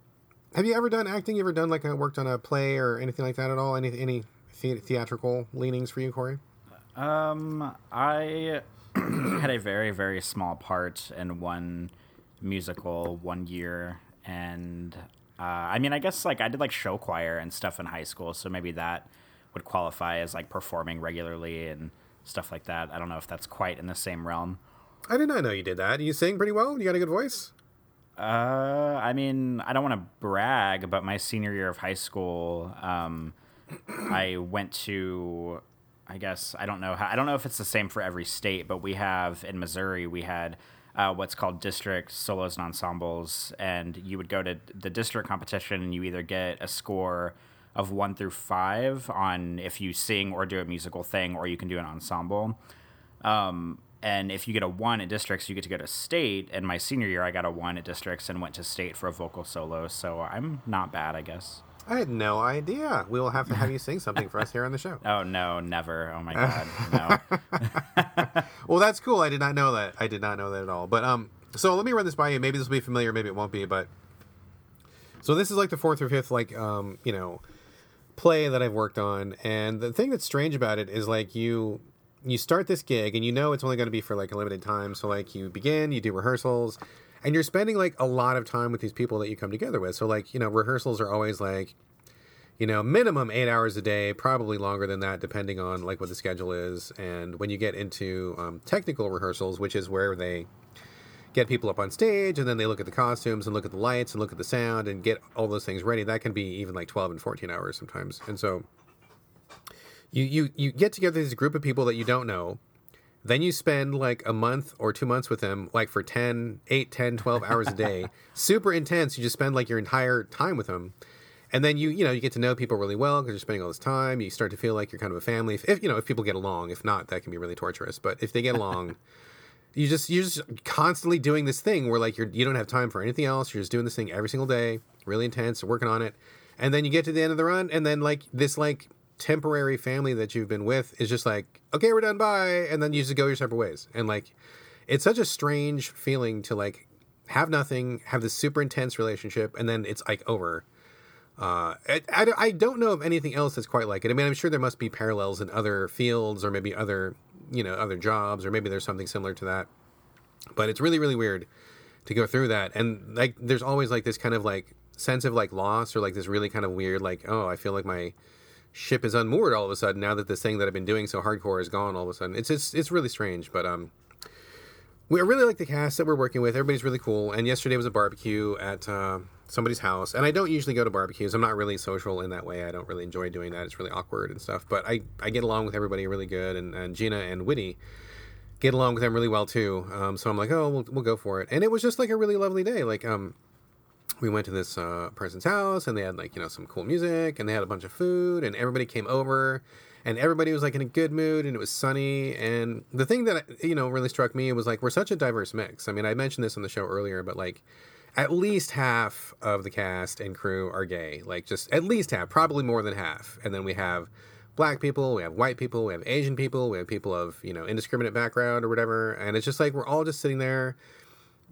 Have you ever done acting? You ever done like a, worked on a play or anything like that at all? Any any the- theatrical leanings for you, Corey? Um, I had a very very small part in one musical one year, and uh, I mean, I guess like I did like show choir and stuff in high school, so maybe that would qualify as like performing regularly and stuff like that. I don't know if that's quite in the same realm. I did not know you did that. You sing pretty well. You got a good voice. Uh, I mean, I don't want to brag, but my senior year of high school, um, I went to, I guess I don't know how I don't know if it's the same for every state, but we have in Missouri we had uh, what's called district solos and ensembles, and you would go to the district competition and you either get a score of one through five on if you sing or do a musical thing, or you can do an ensemble. Um, and if you get a one at districts, you get to go to state. And my senior year, I got a one at districts and went to state for a vocal solo. So I'm not bad, I guess. I had no idea. We will have to have you sing something for us here on the show. Oh no, never! Oh my god, no. well, that's cool. I did not know that. I did not know that at all. But um, so let me run this by you. Maybe this will be familiar. Maybe it won't be. But so this is like the fourth or fifth, like um, you know, play that I've worked on. And the thing that's strange about it is like you you start this gig and you know it's only going to be for like a limited time. So like you begin, you do rehearsals, and you're spending like a lot of time with these people that you come together with. So like you know rehearsals are always like you know minimum eight hours a day, probably longer than that depending on like what the schedule is. And when you get into um, technical rehearsals, which is where they get people up on stage and then they look at the costumes and look at the lights and look at the sound and get all those things ready that can be even like 12 and 14 hours sometimes and so you you you get together this group of people that you don't know then you spend like a month or two months with them like for 10 8 10 12 hours a day. Super intense. You just spend like your entire time with them. And then you you know you get to know people really well because you're spending all this time. You start to feel like you're kind of a family. If, if you know if people get along if not that can be really torturous. But if they get along you just you're just constantly doing this thing where like you're you don't have time for anything else. You're just doing this thing every single day, really intense, working on it, and then you get to the end of the run, and then like this like temporary family that you've been with is just like okay, we're done, bye, and then you just go your separate ways, and like it's such a strange feeling to like have nothing, have this super intense relationship, and then it's like over. Uh, I, I, don't know of anything else that's quite like it. I mean, I'm sure there must be parallels in other fields or maybe other you know other jobs or maybe there's something similar to that but it's really really weird to go through that and like there's always like this kind of like sense of like loss or like this really kind of weird like oh i feel like my ship is unmoored all of a sudden now that this thing that i've been doing so hardcore is gone all of a sudden. It's it's, it's really strange but um we really like the cast that we're working with. Everybody's really cool. And yesterday was a barbecue at uh, somebody's house. And i don't usually go to barbecues. I'm not really social in that way. I don't really enjoy doing that. It's really awkward and stuff. But i, I get along with everybody really good. And, and gina and Whitty get along with them really well too. Um, so i'm like oh we'll, we'll go for it. And it was just like a really lovely day. Like um we went to this uh, person's house and they had like you know some cool music and they had a bunch of food and everybody came over and everybody was like in a good mood and it was sunny and the thing that you know really struck me was like we're such a diverse mix i mean i mentioned this on the show earlier but like at least half of the cast and crew are gay. Like just at least half, probably more than half. And then we have black people, we have white people, we have Asian people, we have people of, you know, indiscriminate background or whatever. And it's just like we're all just sitting there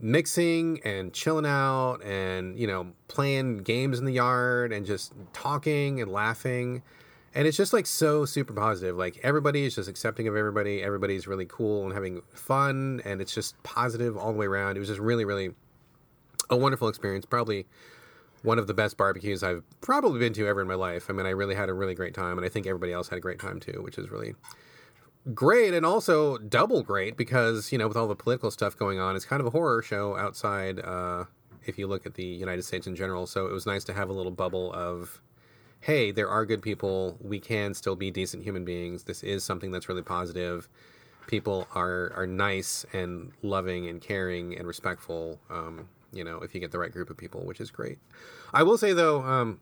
mixing and chilling out and, you know, playing games in the yard and just talking and laughing. And it's just like so super positive. Like everybody is just accepting of everybody. Everybody's really cool and having fun and it's just positive all the way around. It was just really, really a wonderful experience. Probably one of the best barbecues I've probably been to ever in my life. I mean, I really had a really great time, and I think everybody else had a great time too, which is really great and also double great because you know with all the political stuff going on, it's kind of a horror show outside. Uh, if you look at the United States in general, so it was nice to have a little bubble of. Hey, there are good people. We can still be decent human beings. This is something that's really positive. People are are nice and loving and caring and respectful. Um, you know, if you get the right group of people, which is great. I will say though, um,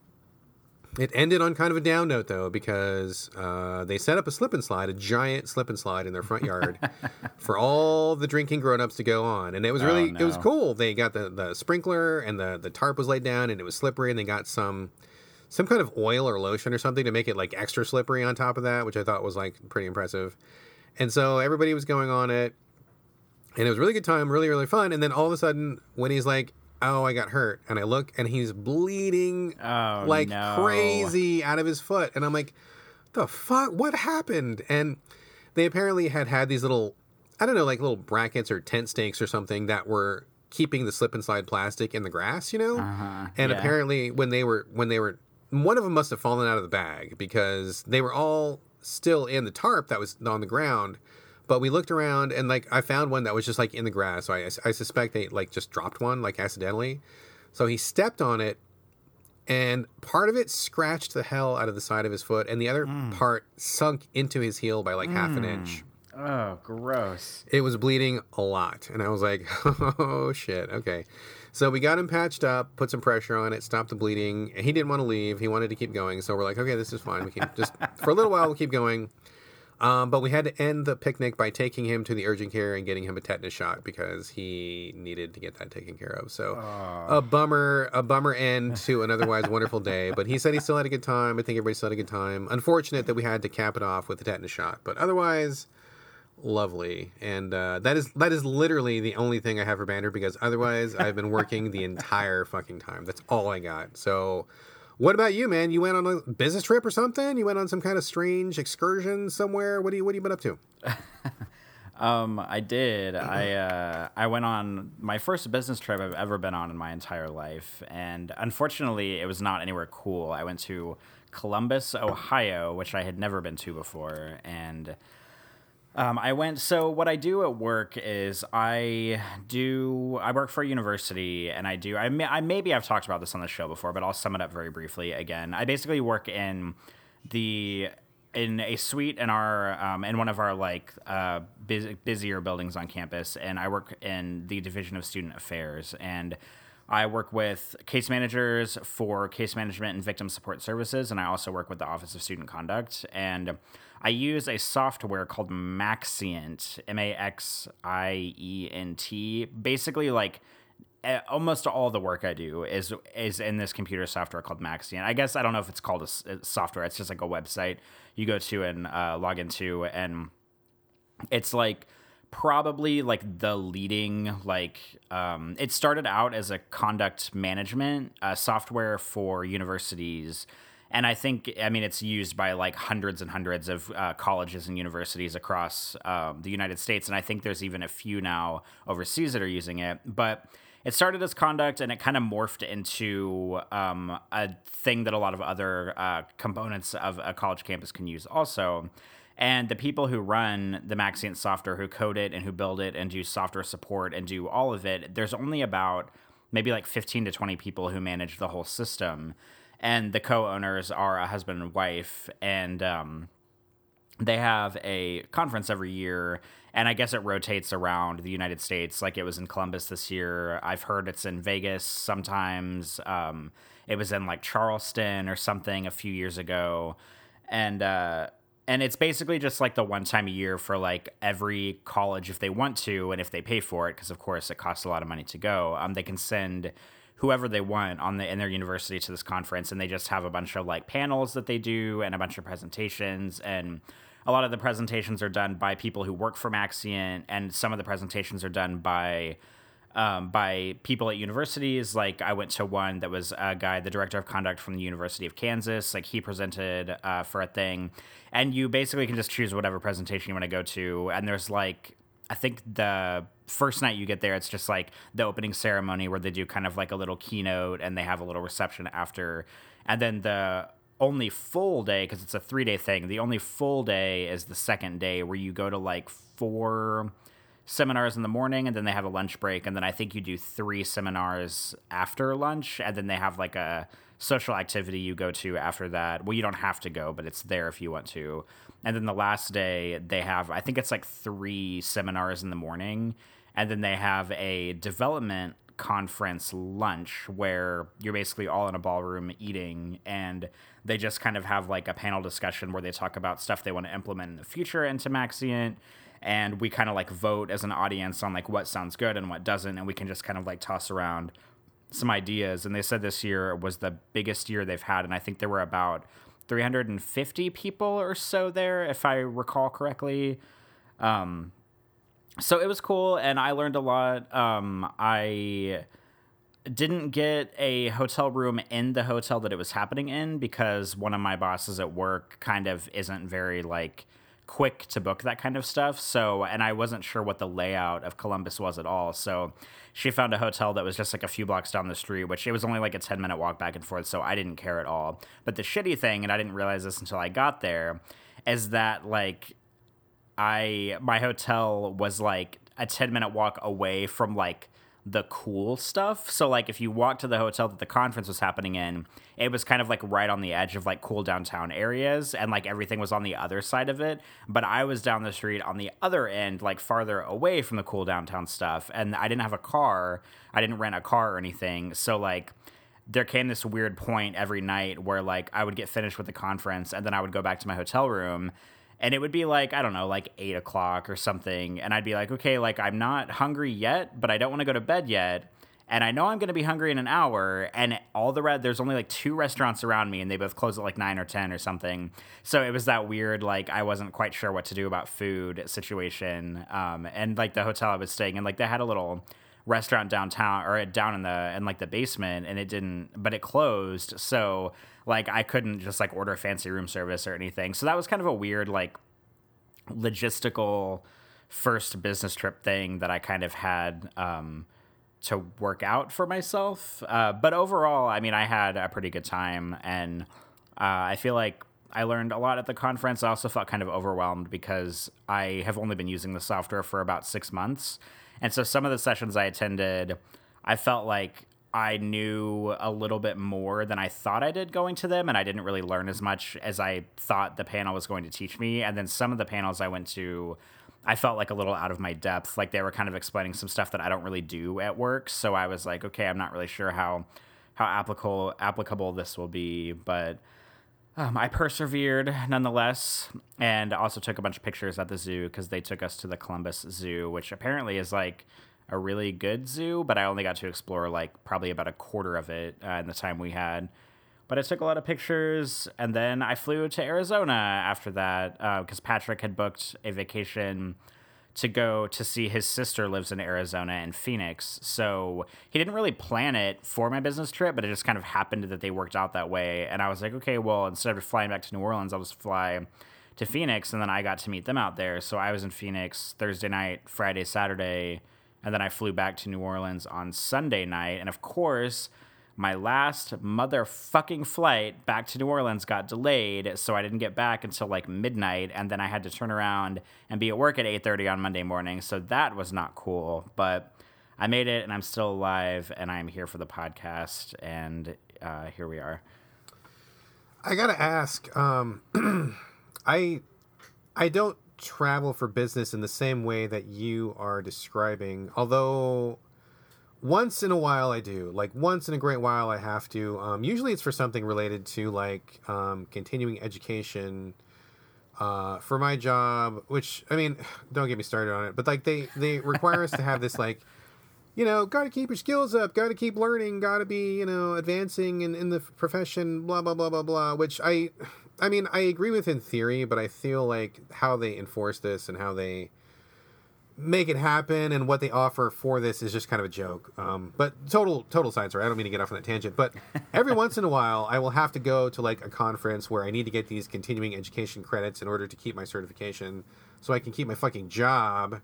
it ended on kind of a down note though because uh, they set up a slip and slide, a giant slip and slide in their front yard for all the drinking grown-ups to go on, and it was really oh, no. it was cool. They got the, the sprinkler and the the tarp was laid down and it was slippery, and they got some some kind of oil or lotion or something to make it like extra slippery on top of that, which I thought was like pretty impressive. And so everybody was going on it and it was a really good time, really really fun. And then all of a sudden, when he's like, "Oh, I got hurt," and I look, and he's bleeding oh, like no. crazy out of his foot, and I'm like, "The fuck? What happened?" And they apparently had had these little, I don't know, like little brackets or tent stakes or something that were keeping the slip and slide plastic in the grass, you know. Uh-huh, and yeah. apparently, when they were when they were, one of them must have fallen out of the bag because they were all still in the tarp that was on the ground. But we looked around and like I found one that was just like in the grass. So I, I suspect they like just dropped one like accidentally. So he stepped on it and part of it scratched the hell out of the side of his foot and the other mm. part sunk into his heel by like half an mm. inch. Oh, gross. It was bleeding a lot. And I was like, oh shit, okay. So we got him patched up, put some pressure on it, stopped the bleeding. He didn't want to leave. He wanted to keep going. So we're like, okay, this is fine. We can just, for a little while, we'll keep going. Um, but we had to end the picnic by taking him to the urgent care and getting him a tetanus shot because he needed to get that taken care of. So a bummer, a bummer end to an otherwise wonderful day. But he said he still had a good time. I think everybody still had a good time. Unfortunate that we had to cap it off with the tetanus shot, but otherwise lovely. And uh, that is that is literally the only thing I have for Banner because otherwise I've been working the entire fucking time. That's all I got. So. What about you, man? You went on a business trip or something? You went on some kind of strange excursion somewhere? What do you What have you been up to? Um, I did. I uh, I went on my first business trip I've ever been on in my entire life, and unfortunately, it was not anywhere cool. I went to Columbus, Ohio, which I had never been to before, and um, I went. So what I do at work is I do. I work for a university, and I do. I, may, I maybe I've talked about this on the show before, but I'll sum it up very briefly again. I basically work in the in a suite in our um, in one of our like uh, bus- busier buildings on campus, and I work in the division of student affairs and. I work with case managers for case management and victim support services, and I also work with the Office of Student Conduct. And I use a software called Maxient, M A X I E N T. Basically, like almost all the work I do is is in this computer software called Maxient. I guess I don't know if it's called a software. It's just like a website you go to and uh, log into, and it's like probably like the leading like um, it started out as a conduct management uh, software for universities and i think i mean it's used by like hundreds and hundreds of uh, colleges and universities across um, the united states. And i think there's even a few now overseas that are using it. But it started as conduct and it kind of morphed into um, a thing that a lot of other uh, components of a college campus can use also. And the people who run the Maxient software, who code it and who build it and do software support and do all of it, there's only about maybe like 15 to 20 people who manage the whole system. And the co owners are a husband and wife. And um, they have a conference every year. And I guess it rotates around the United States. Like it was in Columbus this year. I've heard it's in Vegas sometimes. Um, it was in like Charleston or something a few years ago. And, uh, and it's basically just like the one time a year for like every college if they want to and if they pay for it because of course it costs a lot of money to go um, they can send whoever they want on the in their university to this conference and they just have a bunch of like panels that they do and a bunch of presentations and a lot of the presentations are done by people who work for Maxient and some of the presentations are done by um, by people at universities. Like I went to one that was a guy, the director of conduct from the University of Kansas. Like he presented uh, for a thing, and you basically can just choose whatever presentation you want to go to. And there's like, I think the first night you get there, it's just like the opening ceremony where they do kind of like a little keynote and they have a little reception after, and then the only full day because it's a three day thing. The only full day is the second day where you go to like four seminars in the morning and then they have a lunch break and then I think you do three seminars after lunch and then they have like a social activity you go to after that. Well, you don't have to go, but it's there if you want to. And then the last day they have I think it's like three seminars in the morning. And then they have a development conference lunch where you're basically all in a ballroom eating. And they just kind of have like a panel discussion where they talk about stuff they want to implement in the future into Maxient and we kind of like vote as an audience on like what sounds good and what doesn't. And we can just kind of like toss around some ideas. And they said this year was the biggest year they've had. And i think there were about 350 people or so there if i recall correctly. Um, so it was cool and i learned a lot. Um, i didn't get a hotel room in the hotel that it was happening in because one of my bosses at work kind of isn't very like quick to book that kind of stuff. So, and I wasn't sure what the layout of Columbus was at all. So, she found a hotel that was just like a few blocks down the street, which it was only like a 10 minute walk back and forth. So, I didn't care at all. But the shitty thing, and I didn't realize this until I got there, is that like I, my hotel was like a 10 minute walk away from like, the cool stuff. So like if you walked to the hotel that the conference was happening in, it was kind of like right on the edge of like cool downtown areas and like everything was on the other side of it, but I was down the street on the other end like farther away from the cool downtown stuff and I didn't have a car. I didn't rent a car or anything. So like there came this weird point every night where like I would get finished with the conference and then I would go back to my hotel room and it would be like i don't know like eight o'clock or something. And i'd be like okay like i'm not hungry yet but i don't want to go to bed yet. And i know i'm going to be hungry in an hour and all the red there's only like two restaurants around me and they both close at like 9 or 10 or something. So it was that weird like i wasn't quite sure what to do about food situation um, and like the hotel i was staying in like they had a little restaurant downtown or down in the in like the basement and it didn't but it closed. So like I couldn't just like order fancy room service or anything. So that was kind of a weird like logistical first business trip thing that I kind of had um, to work out for myself. Uh, but overall, I mean, I had a pretty good time, and uh, I feel like I learned a lot at the conference. I also felt kind of overwhelmed because I have only been using the software for about six months, and so some of the sessions I attended, I felt like I knew a little bit more than I thought I did going to them, and I didn't really learn as much as I thought the panel was going to teach me. And then some of the panels I went to, I felt like a little out of my depth. Like they were kind of explaining some stuff that I don't really do at work. So I was like, okay, I'm not really sure how how applicable applicable this will be, but. Um, I persevered nonetheless, and also took a bunch of pictures at the zoo because they took us to the Columbus Zoo, which apparently is like a really good zoo, but I only got to explore like probably about a quarter of it uh, in the time we had. But I took a lot of pictures, and then I flew to Arizona after that because uh, Patrick had booked a vacation to go to see his sister lives in Arizona in Phoenix. So he didn't really plan it for my business trip, but it just kind of happened that they worked out that way. And I was like, okay, well, instead of flying back to New Orleans, I'll just fly to Phoenix, and then I got to meet them out there. So I was in Phoenix Thursday night, Friday, Saturday and then I flew back to New Orleans on Sunday night. And of course, my last motherfucking flight back to New Orleans got delayed, so I didn't get back until like midnight, and then I had to turn around and be at work at 8:30 on Monday morning. So that was not cool, but I made it, and I'm still alive, and I'm here for the podcast, and uh, here we are. I gotta ask, um, I I don't travel for business in the same way that you are describing. Although once in a while I do, like once in a great while I have to. Um, usually it's for something related to like um, continuing education. Uh, for my job, which I mean, don't get me started on it, but like they they require us to have this like, you know, got to keep your skills up, got to keep learning, got to be you know advancing in in the profession, blah blah blah blah blah. Which I I mean, I agree with in theory, but I feel like how they enforce this and how they make it happen and what they offer for this is just kind of a joke. Um, but total total side story. I don't mean to get off on that tangent, but every once in a while, I will have to go to like a conference where I need to get these continuing education credits in order to keep my certification, so I can keep my fucking job.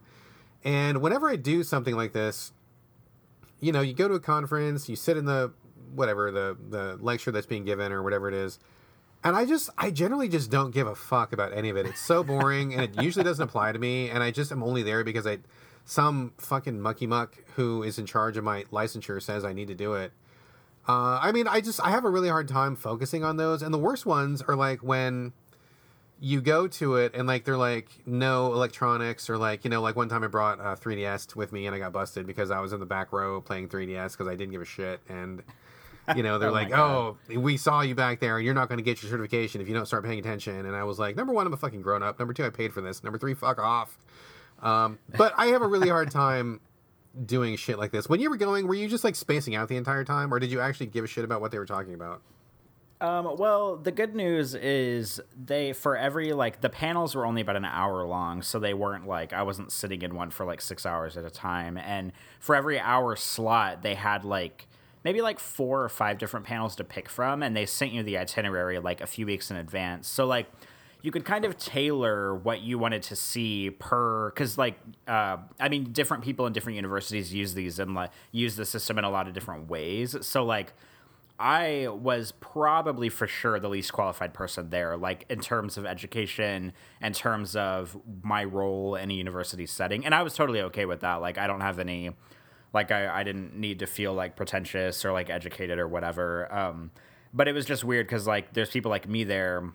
And whenever I do something like this, you know, you go to a conference, you sit in the whatever the the lecture that's being given or whatever it is and I just, I generally just don't give a fuck about any of it. It's so boring, and it usually doesn't apply to me. And I just am only there because I, some fucking mucky muck who is in charge of my licensure says I need to do it. Uh, I mean, I just, I have a really hard time focusing on those. And the worst ones are like when you go to it and like they're like no electronics or like you know like one time I brought uh, 3ds with me and I got busted because I was in the back row playing 3ds because I didn't give a shit and you know, they're oh like, "Oh, we saw you back there, and you're not going to get your certification if you don't start paying attention." And I was like, "Number one, I'm a fucking grown up. Number two, I paid for this. Number three, fuck off." Um, but I have a really hard time doing shit like this. When you were going, were you just like spacing out the entire time, or did you actually give a shit about what they were talking about? Um, well, the good news is they for every like the panels were only about an hour long, so they weren't like I wasn't sitting in one for like six hours at a time. And for every hour slot, they had like maybe like four or five different panels to pick from, and they sent you the itinerary like a few weeks in advance. So like you could kind of tailor what you wanted to see per because like uh, i mean different people in different universities use these and like use the system in a lot of different ways. So like i was probably for sure the least qualified person there like in terms of education in terms of my role in a university setting. And i was totally okay with that. Like i don't have any like i, I didn't need to feel like pretentious or like educated or whatever um, but it was just weird because like there's people like me there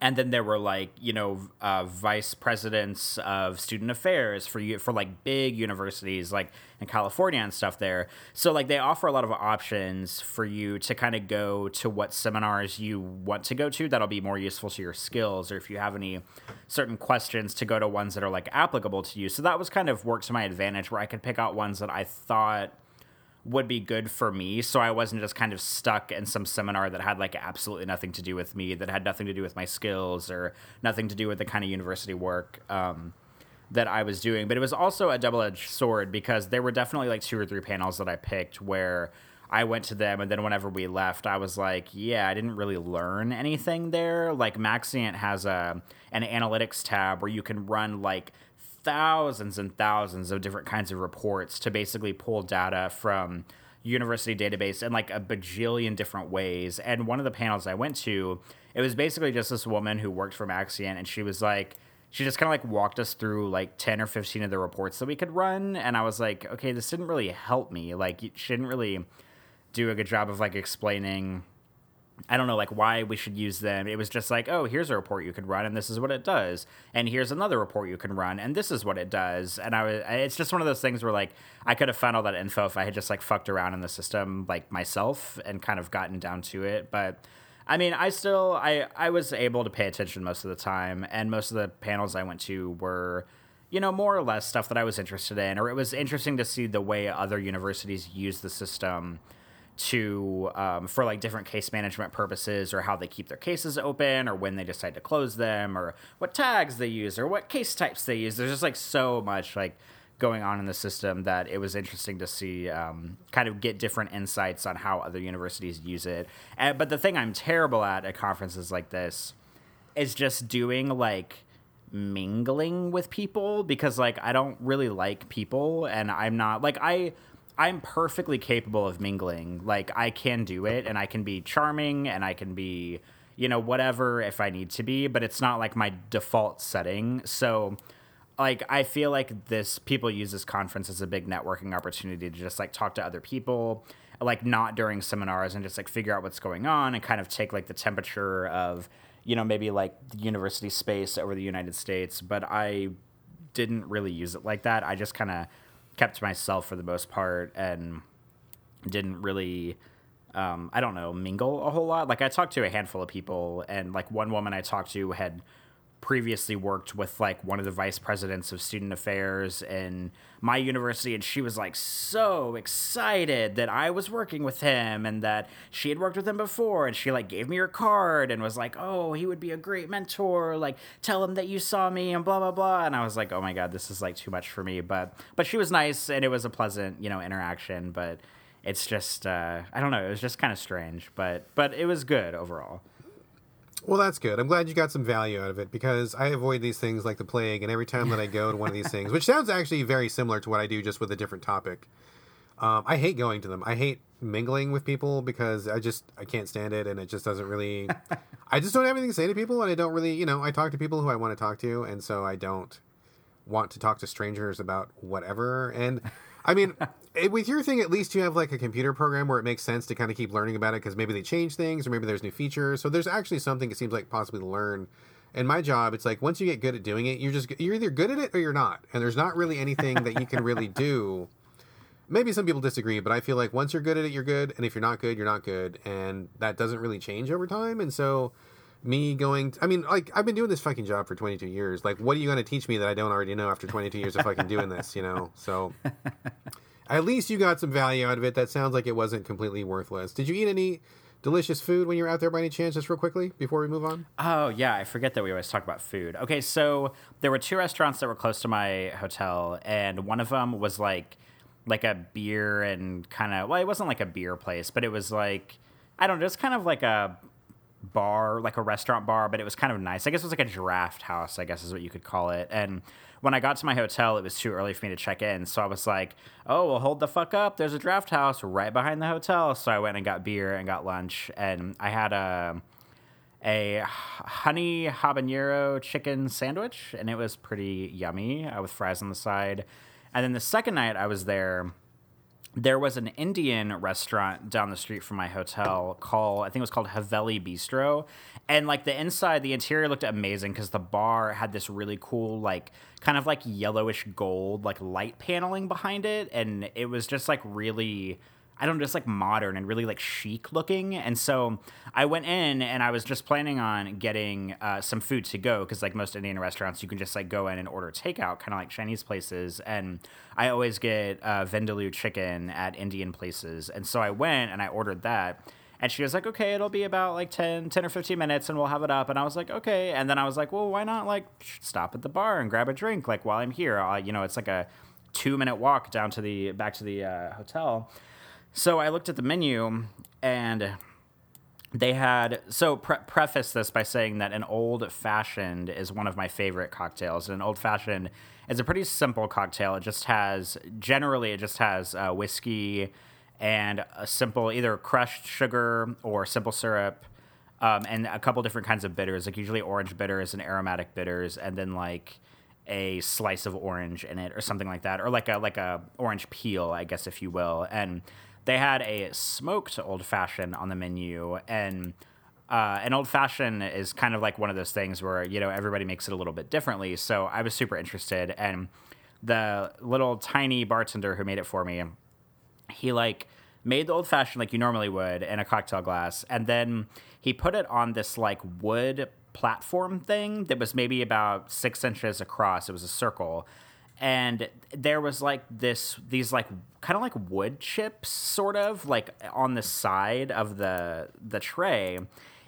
and then there were like you know uh, vice presidents of student affairs for you for like big universities like in California and stuff there. So like they offer a lot of options for you to kind of go to what seminars you want to go to that'll be more useful to your skills, or if you have any certain questions to go to ones that are like applicable to you. So that was kind of worked to my advantage where I could pick out ones that I thought would be good for me so I wasn't just kind of stuck in some seminar that had like absolutely nothing to do with me, that had nothing to do with my skills or nothing to do with the kind of university work um, that I was doing. But it was also a double edged sword because there were definitely like two or three panels that I picked where I went to them and then whenever we left, I was like, yeah, I didn't really learn anything there. Like Maxient has a an analytics tab where you can run like thousands and thousands of different kinds of reports to basically pull data from university database in like a bajillion different ways. And one of the panels I went to, it was basically just this woman who worked for Maxient, and she was like, she just kind of like walked us through like 10 or 15 of the reports that we could run. And I was like, okay, this didn't really help me. Like, she didn't really do a good job of like explaining I don't know like why we should use them. It was just like, oh, here's a report you could run, and this is what it does, and here's another report you can run, and this is what it does. And I was, it's just one of those things where like I could have found all that info if I had just like fucked around in the system like myself and kind of gotten down to it. But I mean, I still I I was able to pay attention most of the time, and most of the panels I went to were you know, more or less stuff that I was interested in, or it was interesting to see the way other universities use the system to um, for like different case management purposes or how they keep their cases open or when they decide to close them or what tags they use or what case types they use. There's just like so much like going on in the system that it was interesting to see um, kind of get different insights on how other universities use it. And, but the thing i'm terrible at at conferences like this is just doing like mingling with people because like i don't really like people and i'm not like i I'm perfectly capable of mingling. Like I can do it and I can be charming and I can be, you know, whatever if I need to be, but it's not like my default setting. So like I feel like this people use this conference as a big networking opportunity to just like talk to other people, like not during seminars and just like figure out what's going on and kind of take like the temperature of, you know, maybe like the university space over the United States, but I didn't really use it like that. I just kind of kept to myself for the most part and didn't really um, I don't know, mingle a whole lot. Like I talked to a handful of people and like one woman I talked to had previously worked with like one of the vice presidents of student affairs in my university and she was like so excited that I was working with him and that she had worked with him before and she like gave me her card and was like oh he would be a great mentor like tell him that you saw me and blah blah blah and I was like oh my god this is like too much for me but but she was nice and it was a pleasant you know interaction but it's just uh, I don't know it was just kind of strange but but it was good overall well, that's good. I'm glad you got some value out of it because I avoid these things like the plague, and every time that I go to one of these things, which sounds actually very similar to what I do, just with a different topic, um, I hate going to them. I hate mingling with people because I just I can't stand it, and it just doesn't really. I just don't have anything to say to people, and I don't really, you know, I talk to people who I want to talk to, and so I don't want to talk to strangers about whatever. And I mean, eh, with your thing, at least you have like a computer program where it makes sense to kind of keep learning about it because maybe they change things or maybe there's new features. So there's actually something it seems like possibly to learn. And my job, it's like once you get good at doing it, you're just you're either good at it or you're not, and there's not really anything that you can really do. Maybe some people disagree, but I feel like once you're good at it, you're good, and if you're not good, you're not good, and that doesn't really change over time. And so, me going, I mean, like I've been doing this fucking job for 22 years. Like, what are you going to teach me that I don't already know after 22 years of fucking doing this? You know, so at least you got some value out of it. That sounds like it wasn't completely worthless. Did you eat any delicious food when you were out there by any chance, just real quickly before we move on? Oh, yeah. I forget that we always talk about food. Okay, so there were two restaurants that were close to my hotel, and one of them was like, like a beer and kind of, well, it wasn't like a beer place, but it was like, I don't know, just kind of like a bar, like a restaurant bar, but it was kind of nice. I guess it was like a draft house, I guess is what you could call it. And when I got to my hotel, it was too early for me to check in. So I was like, oh, well, hold the fuck up. There's a draft house right behind the hotel. So I went and got beer and got lunch. And I had a, a honey habanero chicken sandwich, and it was pretty yummy uh, with fries on the side. And then the second night I was there, there was an Indian restaurant down the street from my hotel called I think it was called Haveli Bistro, and like the inside, the interior looked amazing because the bar had this really cool like kind of like yellowish gold like light paneling behind it, and it was just like really I don't know, just like modern and really like chic looking. And so I went in and I was just planning on getting uh, some food to go because like most Indian restaurants, you can just like go in and order takeout, kind of like Chinese places. And I always get uh, vindaloo chicken at Indian places. And so I went and I ordered that. And she was like, okay, it'll be about like 10, 10 or 15 minutes and we'll have it up. And I was like, okay. And then I was like, well, why not like stop at the bar and grab a drink? Like while I'm here, uh, you know, it's like a two minute walk down to the, back to the uh, hotel. So I looked at the menu and they had so pre- preface this by saying that an old fashioned is one of my favorite cocktails. And an old fashioned is a pretty simple cocktail. It just has generally it just has uh, whiskey and a simple either crushed sugar or simple syrup um, and a couple different kinds of bitters. Like usually orange bitters and aromatic bitters and then like a slice of orange in it or something like that or like a like a orange peel i guess if you will. And they had a smoked old fashioned on the menu, and uh, an old fashioned is kind of like one of those things where you know everybody makes it a little bit differently. So I was super interested, and the little tiny bartender who made it for me, he like made the old fashioned like you normally would in a cocktail glass, and then he put it on this like wood platform thing that was maybe about six inches across. It was a circle and there was like this these like kind of like wood chips sort of like on the side of the the tray.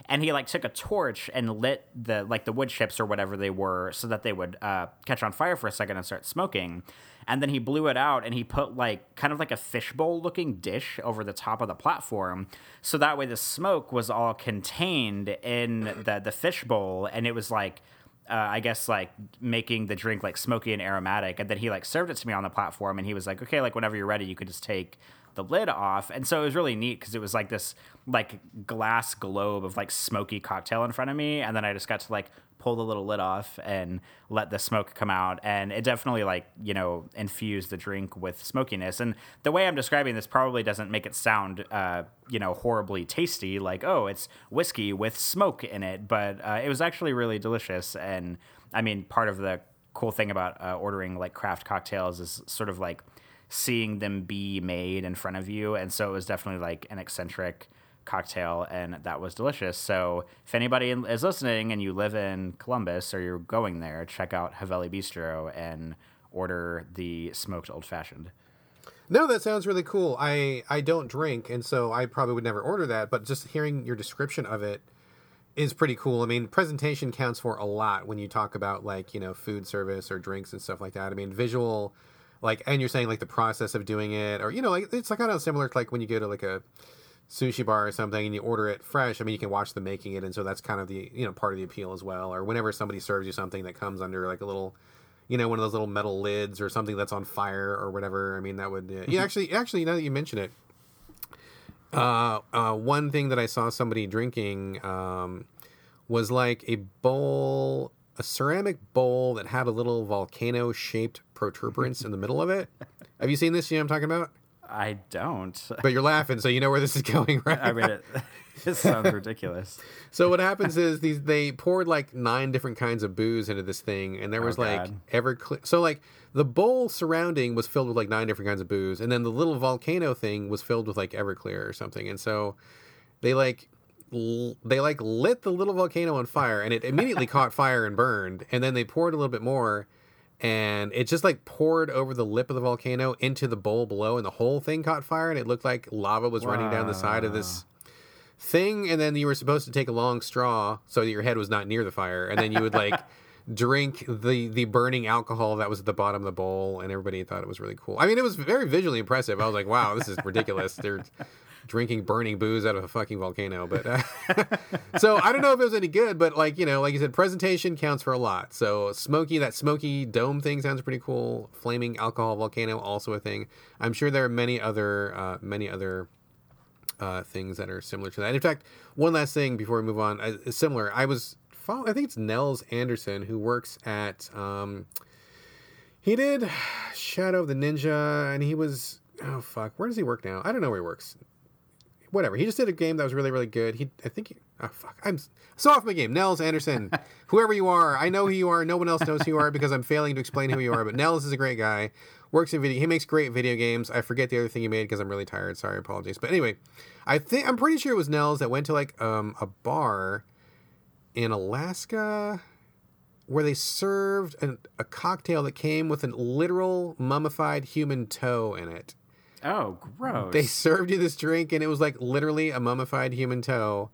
And he like took a torch and lit the like the wood chips or whatever they were so that they would uh, catch on fire for a second and start smoking. And then he blew it out and he put like kind of like a fishbowl looking dish over the top of the platform. So that way the smoke was all contained in the the fishbowl and it was like uh, I guess like making the drink like smoky and aromatic, and then he like served it to me on the platform, and he was like, "Okay, like whenever you're ready, you could just take the lid off." And so it was really neat because it was like this like glass globe of like smoky cocktail in front of me, and then I just got to like pull the little lid off and let the smoke come out. And it definitely like you know infused the drink with smokiness. And the way i'm describing this probably doesn't make it sound uh, you know horribly tasty like oh it's whiskey with smoke in it. But uh, it was actually really delicious. And i mean part of the cool thing about uh, ordering like craft cocktails is sort of like seeing them be made in front of you. And so it was definitely like an eccentric cocktail, and that was delicious. So if anybody is listening and you live in Columbus or you're going there, check out Haveli Bistro and order the smoked old fashioned. No, that sounds really cool. I I don't drink, and so I probably would never order that. But just hearing your description of it is pretty cool. I mean, presentation counts for a lot when you talk about like you know food service or drinks and stuff like that. I mean, visual, like, and you're saying like the process of doing it, or you know, like it's like kind of similar to like when you go to like a sushi bar or something and you order it fresh, I mean, you can watch them making it, and so that's kind of the you know part of the appeal as well. Or whenever somebody serves you something that comes under like a little, you know, one of those little metal lids or something that's on fire or whatever. I mean, that would uh, yeah. Actually, actually, now that you mention it, uh, uh, one thing that I saw somebody drinking um, was like a bowl, a ceramic bowl that had a little volcano shaped protuberance in the middle of it. Have you seen this? You know I'm talking about? I don't. But you're laughing, so you know where this is going, right? I mean, it, it sounds ridiculous. so what happens is these they poured like nine different kinds of booze into this thing, and there oh, was oh, like Everclear. So like the bowl surrounding was filled with like nine different kinds of booze, and then the little volcano thing was filled with like Everclear or something, and so they like they like lit the little volcano on fire, and it immediately caught fire and burned, and then they poured a little bit more and it just like poured over the lip of the volcano into the bowl below, and the whole thing caught fire, and it looked like lava was wow. running down the side of this thing. And then you were supposed to take a long straw so that your head was not near the fire, and then you would like. drink the the burning alcohol that was at the bottom of the bowl and everybody thought it was really cool i mean it was very visually impressive i was like wow this is ridiculous they're drinking burning booze out of a fucking volcano. But uh, so I don't know if it was any good, but like you know, like you said, presentation counts for a lot. So smoky, that smoky dome thing sounds pretty cool. Flaming alcohol volcano, also a thing. I'm sure there are many other uh, many other uh, things that are similar to that. In fact, one last thing before we move on, uh, similar. I was follow, I think it's Nels Anderson who works at. Um, he did Shadow of the Ninja, and he was oh fuck, where does he work now? I don't know where he works. Whatever. He just did a game that was really really good. He I think he, oh fuck, I'm so off my game. Nels Anderson, whoever you are, I know who you are. No one else knows who you are because I'm failing to explain who you are. But Nels is a great guy. Works in video. He makes great video games. I forget the other thing he made because I'm really tired. Sorry, apologies. But anyway, I think I'm pretty sure it was Nels that went to like um, a bar in Alaska where they served an, a cocktail that came with a literal mummified human toe in it. Oh, gross. They served you this drink and it was like literally a mummified human toe.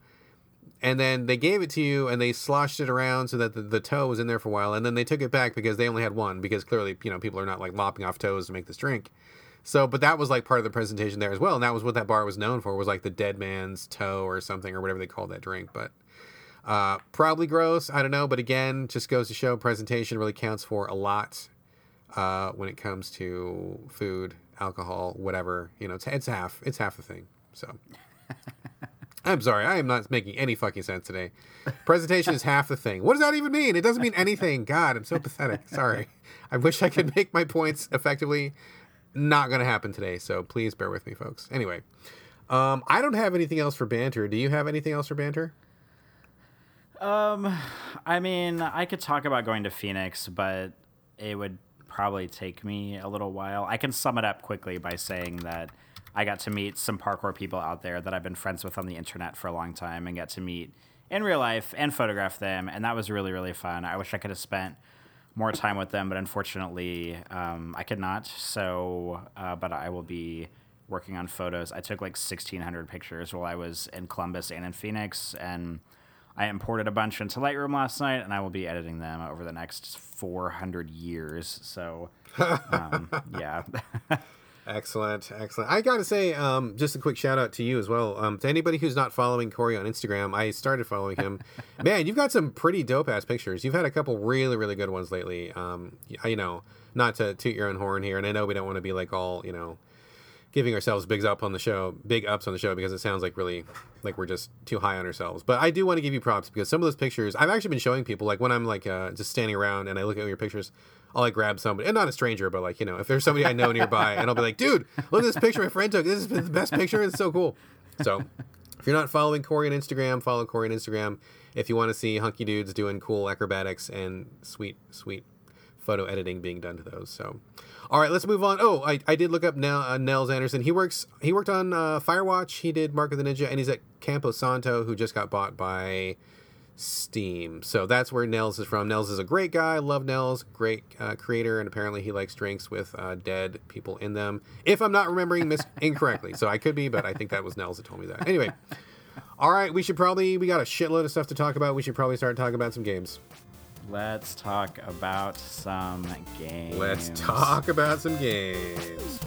And then they gave it to you and they sloshed it around so that the, the toe was in there for a while. And then they took it back because they only had one because clearly, you know, people are not like lopping off toes to make this drink. So, but that was like part of the presentation there as well. And that was what that bar was known for was like the dead man's toe or something or whatever they called that drink. But uh, probably gross. I don't know. But again, just goes to show presentation really counts for a lot uh, when it comes to food, alcohol, whatever. You know, it's, it's half. It's half the thing. So. I'm sorry, I am not making any fucking sense today. Presentation is half the thing. What does that even mean? It doesn't mean anything. God, I'm so pathetic. Sorry. I wish I could make my points effectively. Not going to happen today, so please bear with me, folks. Anyway, um, I don't have anything else for banter. Do you have anything else for banter? Um, I mean, I could talk about going to Phoenix, but it would probably take me a little while. I can sum it up quickly by saying that I got to meet some parkour people out there that I've been friends with on the internet for a long time and get to meet in real life and photograph them. And that was really, really fun. I wish I could have spent more time with them, but unfortunately, um, I could not. So, uh, but I will be working on photos. I took like 1,600 pictures while I was in Columbus and in Phoenix. And I imported a bunch into Lightroom last night, and I will be editing them over the next 400 years. So, um, yeah. excellent, excellent. I got to say, um, just a quick shout out to you as well. Um, to anybody who's not following Corey on Instagram, I started following him. Man, you've got some pretty dope ass pictures. You've had a couple really, really good ones lately. Um, you know, not to toot your own horn here, and I know we don't want to be like all, you know, giving ourselves bigs up on the show, big ups on the show because it sounds like really like we're just too high on ourselves. But I do want to give you props because some of those pictures I've actually been showing people like when I'm like uh, just standing around and I look at your pictures, I'll like grab somebody and not a stranger, but like you know if there's somebody I know nearby and I'll be like, dude, look at this picture my friend took. This is the best picture. It's so cool. So if you're not following Corey on Instagram, follow Corey on Instagram. If you want to see hunky dudes doing cool acrobatics and sweet, sweet photo editing being done to those. So, all right, let's move on. Oh, I, I did look up Nell, uh, Nels Anderson. He works. He worked on uh, Firewatch. He did Mark of the Ninja, and he's at Campo Santo, who just got bought by Steam. So that's where Nels is from. Nels is a great guy. Love Nels, great uh, creator, and apparently he likes drinks with uh, dead people in them. If I'm not remembering mis- incorrectly, so I could be, but I think that was Nels that told me that. Anyway. All right, we should probably we got a shitload of stuff to talk about. We should probably start talking about some games. Let's talk about some games. Let's talk about some games.